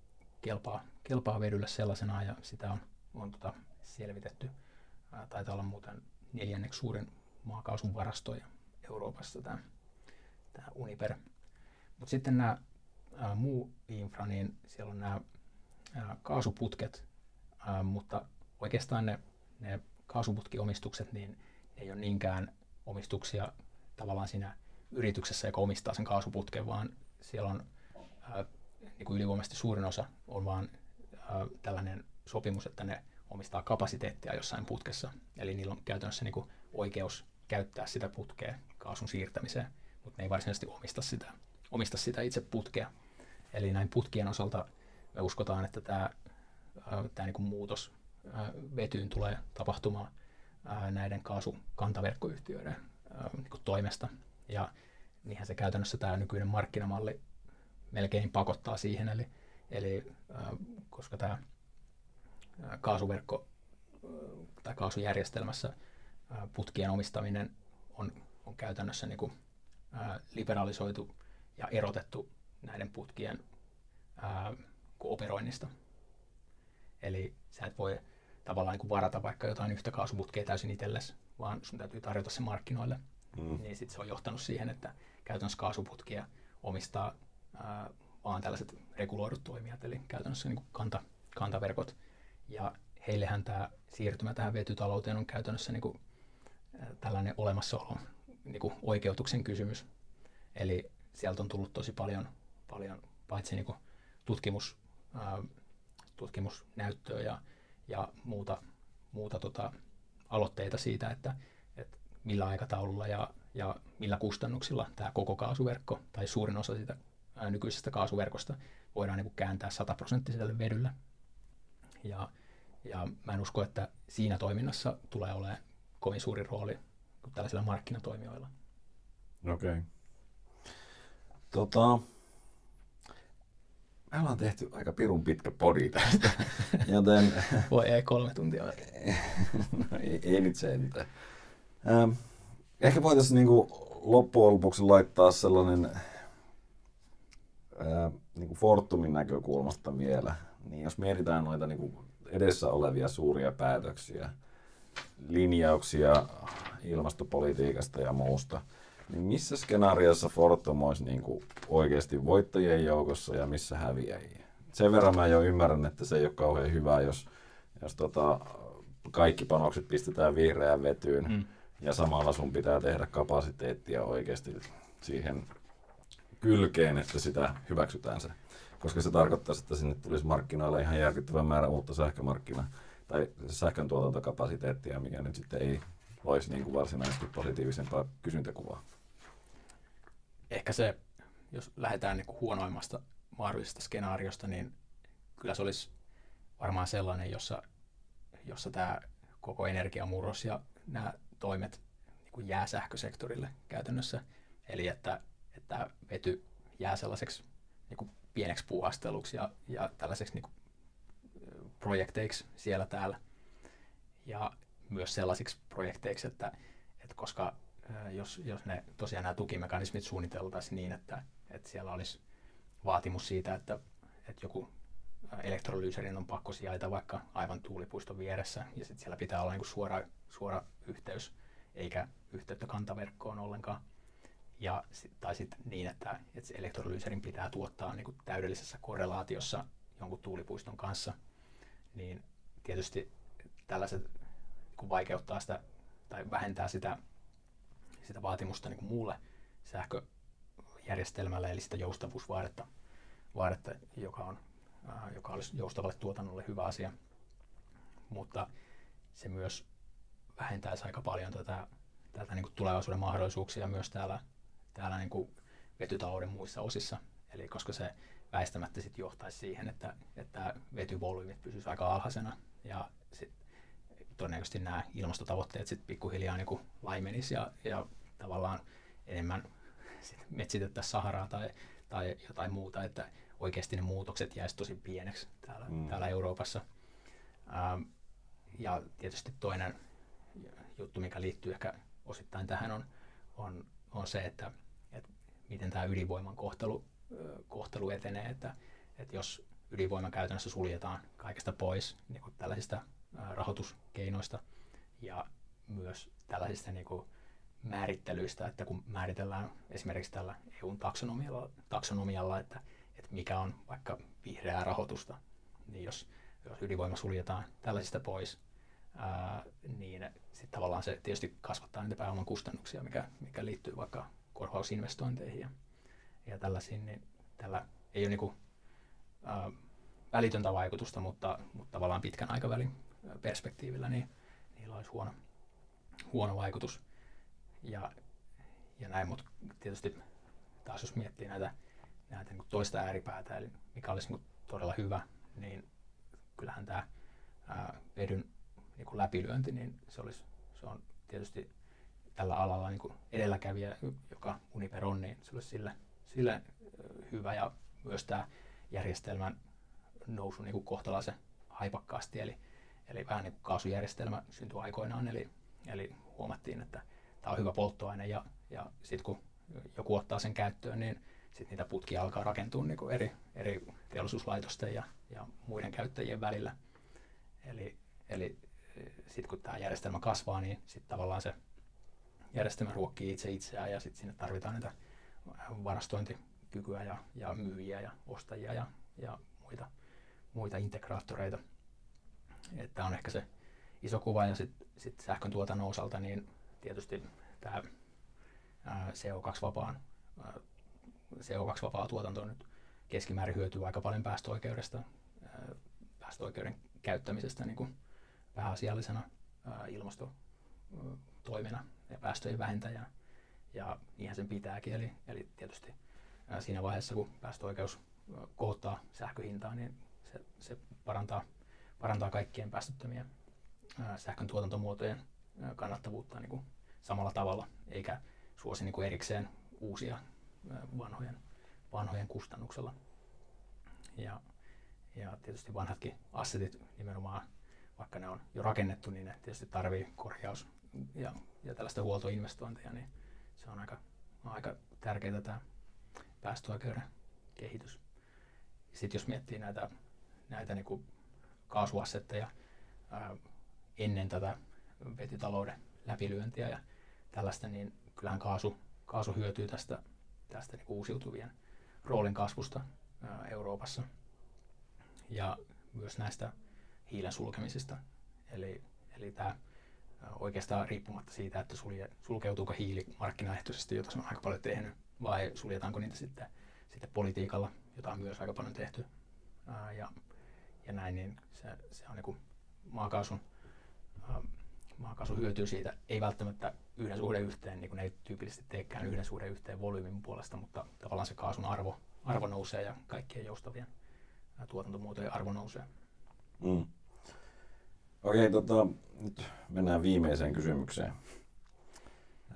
kelpaa, kelpaa vedylle sellaisena ja sitä on, on tota selvitetty. Äh, taitaa olla muuten neljänneksi suurin maakaasun varastoja Euroopassa tämä, tämä Uniper. Mutta sitten nämä ää, muu infra, niin siellä on nämä ää, kaasuputket, ää, mutta oikeastaan ne, ne kaasuputkiomistukset, niin ne ei ole niinkään omistuksia tavallaan siinä yrityksessä, joka omistaa sen kaasuputken, vaan siellä on ää, niin kuin ylivoimaisesti suurin osa on vaan ää, tällainen sopimus, että ne omistaa kapasiteettia jossain putkessa. Eli niillä on käytännössä niin kuin oikeus käyttää sitä putkea kaasun siirtämiseen, mutta ne ei varsinaisesti omista sitä omista sitä itse putkea. Eli näin putkien osalta me uskotaan, että tämä, tämä niin muutos vetyyn tulee tapahtumaan näiden kaasukantaverkkoyhtiöiden niin toimesta. Ja niinhän se käytännössä tämä nykyinen markkinamalli melkein pakottaa siihen, eli, eli koska tämä kaasuverkko tai kaasujärjestelmässä putkien omistaminen on, on käytännössä niin kuin, liberalisoitu ja erotettu näiden putkien operoinnista. Eli sä et voi tavallaan niin varata vaikka jotain yhtä kaasuputkea täysin itsellesi, vaan sun täytyy tarjota se markkinoille. Mm. Niin sitten se on johtanut siihen, että käytännössä kaasuputkia omistaa ää, vaan tällaiset reguloidut toimijat, eli käytännössä niin kuin kanta, kantaverkot. Ja heillehän tämä siirtymä tähän vetytalouteen on käytännössä niin kuin, tällainen olemassaolo niin kuin oikeutuksen kysymys. Eli sieltä on tullut tosi paljon, paljon paitsi niin tutkimus, ää, tutkimusnäyttöä ja, ja muuta, muuta tota, aloitteita siitä, että millä aikataululla ja, ja millä kustannuksilla tämä koko kaasuverkko tai suurin osa siitä ää, nykyisestä kaasuverkosta voidaan niin kääntää sataprosenttiselle vedylle. Ja, ja mä en usko, että siinä toiminnassa tulee olemaan kovin suuri rooli kuin tällaisilla markkinatoimijoilla. Okei. Okay. Tota, me ollaan tehty aika pirun pitkä podi tästä, joten... Voi ei kolme tuntia. no, ei, ei nyt sentään. Ähm, ehkä voitaisiin niinku loppujen lopuksi laittaa sellainen äh, niinku Fortumin näkökulmasta vielä. Niin jos mietitään noita niinku edessä olevia suuria päätöksiä, linjauksia ilmastopolitiikasta ja muusta, niin missä skenaariossa Fortum olisi niin kuin oikeasti voittajien joukossa ja missä häviäjiä? Sen verran mä jo ymmärrän, että se ei ole kauhean hyvä, jos, jos tota, kaikki panokset pistetään vihreään vetyyn mm. Ja samalla sun pitää tehdä kapasiteettia oikeasti siihen kylkeen, että sitä hyväksytään se. Koska se tarkoittaa, että sinne tulisi markkinoille ihan järkyttävä määrä uutta sähkömarkkinaa tai sähkön tuotantokapasiteettia, mikä nyt sitten ei loisi niin kuin varsinaisesti positiivisempaa kysyntäkuvaa ehkä se, jos lähdetään niin kuin huonoimmasta mahdollisesta skenaariosta, niin kyllä se olisi varmaan sellainen, jossa, jossa tämä koko energiamurros ja nämä toimet niin kuin jää sähkösektorille käytännössä. Eli että, että vety jää sellaiseksi niin kuin pieneksi puuhasteluksi ja, ja tällaiseksi niin kuin projekteiksi siellä täällä. Ja myös sellaisiksi projekteiksi, että, että koska jos, jos ne tosiaan nämä tukimekanismit suunniteltaisiin niin, että, että siellä olisi vaatimus siitä, että, että joku elektrolyyserin on pakko sijaita vaikka aivan tuulipuiston vieressä, ja sitten siellä pitää olla niin suora, suora yhteys, eikä yhteyttä kantaverkkoon ollenkaan. ja, tai sitten niin, että, että se elektrolyyserin pitää tuottaa niin kuin täydellisessä korrelaatiossa jonkun tuulipuiston kanssa, niin tietysti tällaiset niin vaikeuttaa sitä tai vähentää sitä, sitä vaatimusta niin kuin muulle sähköjärjestelmälle, eli sitä joustavuusvaadetta, vaadetta, joka, on, ää, joka olisi joustavalle tuotannolle hyvä asia. Mutta se myös vähentäisi aika paljon tätä, tätä niin kuin tulevaisuuden mahdollisuuksia myös täällä, täällä niin kuin vetytalouden muissa osissa. Eli koska se väistämättä sit johtaisi siihen, että, että vetyvolyymit pysyisivät aika alhaisena ja sit todennäköisesti nämä ilmastotavoitteet sitten pikkuhiljaa niin laimenisi ja, ja tavallaan enemmän sit metsitettäisiin Saharaa tai, tai jotain muuta, että oikeasti ne muutokset jäisivät tosi pieneksi täällä, mm. täällä Euroopassa. Ähm, ja tietysti toinen juttu, mikä liittyy ehkä osittain tähän, on, on, on se, että, että miten tämä ydinvoiman kohtelu, kohtelu etenee, että, että jos ydinvoima käytännössä suljetaan kaikesta pois niin kuin tällaisista rahoituskeinoista ja myös tällaisista niin kuin määrittelyistä, että kun määritellään esimerkiksi tällä EUn taksonomialla, taksonomialla että, että mikä on vaikka vihreää rahoitusta, niin jos, jos ydinvoima suljetaan tällaisista pois, ää, niin sitten tavallaan se tietysti kasvattaa niitä pääoman kustannuksia, mikä, mikä liittyy vaikka korvausinvestointeihin ja, ja tällaisiin, niin tällä ei ole niinku, ää, välitöntä vaikutusta, mutta, mutta tavallaan pitkän aikavälin perspektiivillä niin niillä olisi huono, huono vaikutus. Ja, ja näin, mutta tietysti taas jos miettii näitä, näitä niin toista ääripäätä, eli mikä olisi niin todella hyvä, niin kyllähän tämä vedyn niin kuin läpilyönti, niin se, olisi, se on tietysti tällä alalla niin kuin edelläkävijä, joka Uniper on, niin se olisi sille, sille hyvä ja myös tämä järjestelmän nousu niin kuin kohtalaisen haipakkaasti, eli, eli vähän niin kuin kaasujärjestelmä syntyi aikoinaan, eli, eli huomattiin, että tämä on hyvä polttoaine ja, ja sitten kun joku ottaa sen käyttöön, niin sitten niitä putkia alkaa rakentua niin kuin eri, eri teollisuuslaitosten ja, ja muiden käyttäjien välillä. Eli, eli sitten kun tämä järjestelmä kasvaa, niin sitten tavallaan se järjestelmä ruokkii itse itseään ja sitten sinne tarvitaan niitä varastointikykyä ja, ja myyjiä ja ostajia ja, ja muita, muita integraattoreita. Että on ehkä se iso kuva ja sitten sit sähkön tuotannon osalta niin tietysti tämä CO2-vapaan CO2-vapaa tuotanto nyt keskimäärin hyötyy aika paljon päästöoikeudesta, päästöoikeuden käyttämisestä niin kuin pääasiallisena ilmastotoimena ja päästöjen vähentäjänä. Ja niinhän sen pitääkin, eli, eli tietysti siinä vaiheessa, kun päästöoikeus kohottaa sähköhintaa, niin se, se parantaa, parantaa kaikkien päästöttömien sähkön tuotantomuotojen kannattavuutta niin kuin samalla tavalla, eikä suosi niin kuin erikseen uusia vanhojen, vanhojen kustannuksella. Ja, ja tietysti vanhatkin assetit nimenomaan, vaikka ne on jo rakennettu, niin ne tietysti tarvii korjaus ja, ja tällaista huoltoinvestointeja, niin se on aika, aika tärkeää tämä päästöoikeuden kehitys. Sitten jos miettii näitä, näitä niin kuin kaasuassetteja ää, ennen tätä vetytalouden läpilyöntiä ja tällaista, niin kyllähän kaasu, kaasu hyötyy tästä, tästä niin uusiutuvien roolin kasvusta ää, Euroopassa ja myös näistä hiilen sulkemisista. Eli, eli tämä oikeastaan riippumatta siitä, että sulje, sulkeutuuko hiili markkinaehtoisesti, jota se on aika paljon tehnyt, vai suljetaanko niitä sitten, sitten politiikalla, jota on myös aika paljon tehty. Ää, ja, ja näin, niin se, se on niin maakaasun maakaasu hyötyy siitä, ei välttämättä yhden suhde yhteen, niin kuin ne ei tyypillisesti teekään yhden suhde yhteen volyymin puolesta, mutta tavallaan se kaasun arvo, arvo nousee ja kaikkien joustavien tuotantomuotojen arvo nousee. Mm. Okei, tota, nyt mennään viimeiseen kysymykseen.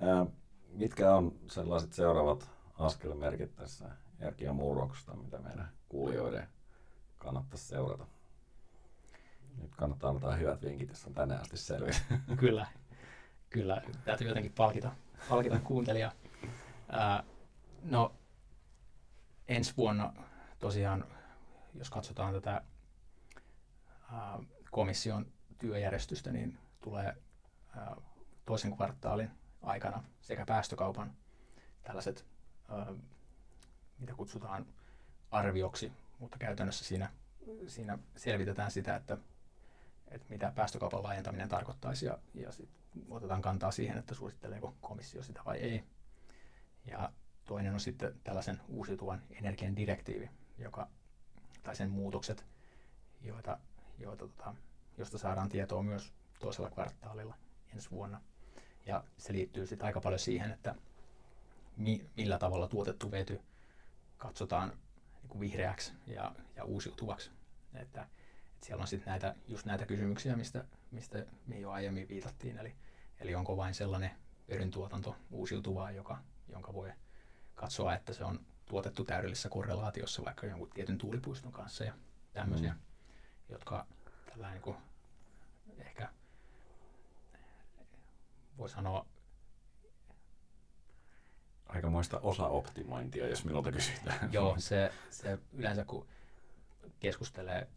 Ää, mitkä on sellaiset seuraavat askelmerkit tässä energiamurroksesta, mitä meidän kuulijoiden kannattaisi seurata? Nyt kannattaa antaa hyvät vinkit, jos on tänne asti selvisi. Kyllä, kyllä. Täytyy jotenkin palkita, palkita kuuntelija. Ää, no, ensi vuonna tosiaan, jos katsotaan tätä ää, komission työjärjestystä, niin tulee toisen kvartaalin aikana sekä päästökaupan tällaiset, mitä kutsutaan arvioksi, mutta käytännössä siinä, siinä selvitetään sitä, että, että mitä päästökaupan laajentaminen tarkoittaisi ja, ja sit otetaan kantaa siihen, että suositteleeko komissio sitä vai ei. Ja toinen on sitten tällaisen uusiutuvan energian direktiivi, joka, tai sen muutokset, joita, joita tota, josta saadaan tietoa myös toisella kvartaalilla ensi vuonna. Ja se liittyy sitten aika paljon siihen, että mi, millä tavalla tuotettu vety katsotaan niin kuin vihreäksi ja, ja uusiutuvaksi. Että, että siellä on sitten näitä, just näitä kysymyksiä, mistä, mistä me jo aiemmin viitattiin. Eli, eli onko vain sellainen vedyn tuotanto uusiutuvaa, joka, jonka voi katsoa, että se on tuotettu täydellisessä korrelaatiossa vaikka jonkun tietyn tuulipuiston kanssa ja tämmöisiä, mm. jotka tällä niin kuin ehkä voi sanoa aikamoista osaoptimointia, jos minulta kysytään. Joo, se, se yleensä kun keskustelee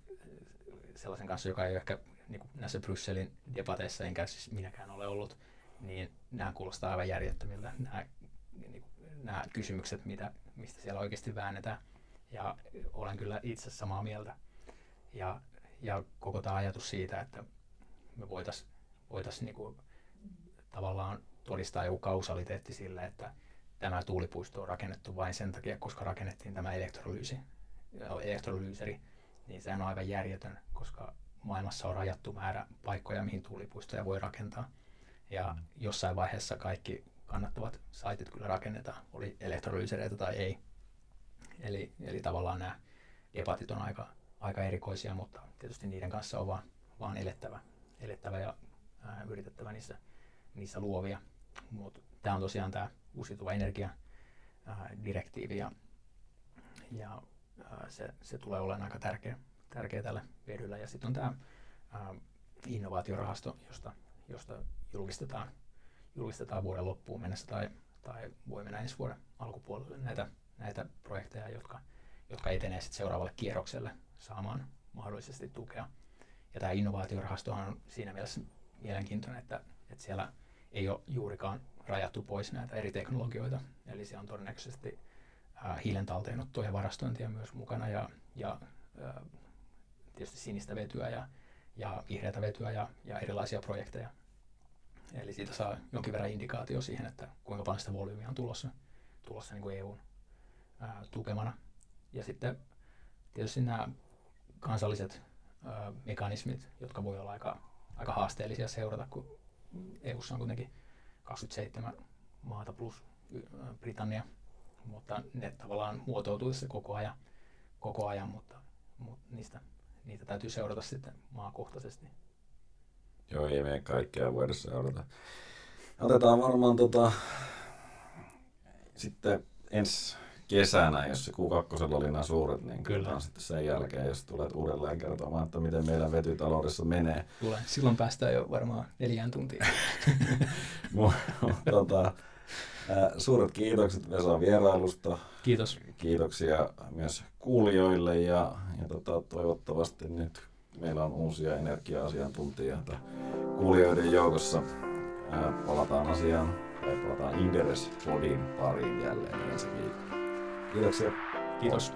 sellaisen kanssa, joka ei ehkä niin näissä Brysselin debateissa, enkä siis minäkään ole ollut, niin nämä kuulostaa aivan järjettömiltä, nämä, niin kuin, nämä kysymykset, mitä, mistä siellä oikeasti väännetään. Ja olen kyllä itse samaa mieltä. Ja, ja koko tämä ajatus siitä, että me voitaisiin voitais niin kuin, tavallaan todistaa joku kausaliteetti sille, että tämä tuulipuisto on rakennettu vain sen takia, koska rakennettiin tämä elektrolyysi, elektrolyyseri, niin se on aivan järjetön, koska maailmassa on rajattu määrä paikkoja, mihin tuulipuistoja voi rakentaa. Ja jossain vaiheessa kaikki kannattavat saitit kyllä rakennetaan, oli elektrolyysereitä tai ei. Eli, eli tavallaan nämä debatit on aika, aika erikoisia, mutta tietysti niiden kanssa on vaan, vaan elettävä, elettävä ja ää, yritettävä niissä, niissä luovia. Mutta tämä on tosiaan tämä uusiutuva energia direktiivi ja, ja ää, se, se tulee olemaan aika tärkeä, tärkeä tällä vedyllä. Ja sitten on tämä innovaatiorahasto, josta, josta julkistetaan, julkistetaan vuoden loppuun mennessä tai, tai voi mennä ensi vuoden alkupuolelle näitä, näitä projekteja, jotka, jotka etenee sitten seuraavalle kierrokselle saamaan mahdollisesti tukea. Ja tämä innovaatiorahasto on siinä mielessä mielenkiintoinen, että, että siellä ei ole juurikaan rajattu pois näitä eri teknologioita. Eli siellä on todennäköisesti ää, hiilen talteenottoa ja varastointia myös mukana ja, ja ää, tietysti sinistä vetyä ja, ja vihreätä vetyä ja, ja erilaisia projekteja. Eli siitä saa jonkin verran indikaatio siihen, että kuinka paljon sitä volyymiä on tulossa, tulossa niin kuin EUn ää, tukemana. Ja sitten tietysti nämä kansalliset ää, mekanismit, jotka voi olla aika, aika haasteellisia seurata, kun EUssa on kuitenkin 27 maata plus Britannia, mutta ne tavallaan muotoutuu tässä koko ajan, koko ajan mutta, mutta niistä, niitä täytyy seurata sitten maakohtaisesti. Joo, ei me kaikkea voida seurata. Otetaan varmaan tota, sitten ensi kesänä, jos se Q2 oli nämä suuret, niin kyllä sitten sen jälkeen, jos tulet uudelleen kertomaan, että miten meidän vetytaloudessa menee. Tulee. Silloin päästään jo varmaan neljään tuntiin. tota, suuret kiitokset Vesa vierailusta. Kiitos. Kiitoksia myös kuulijoille ja, ja tota, toivottavasti nyt meillä on uusia energia-asiantuntijoita kuulijoiden joukossa. Ää, palataan asiaan tai palataan Inderes Podin pariin jälleen ensi viikolla. Kiitoksia. Kiitos.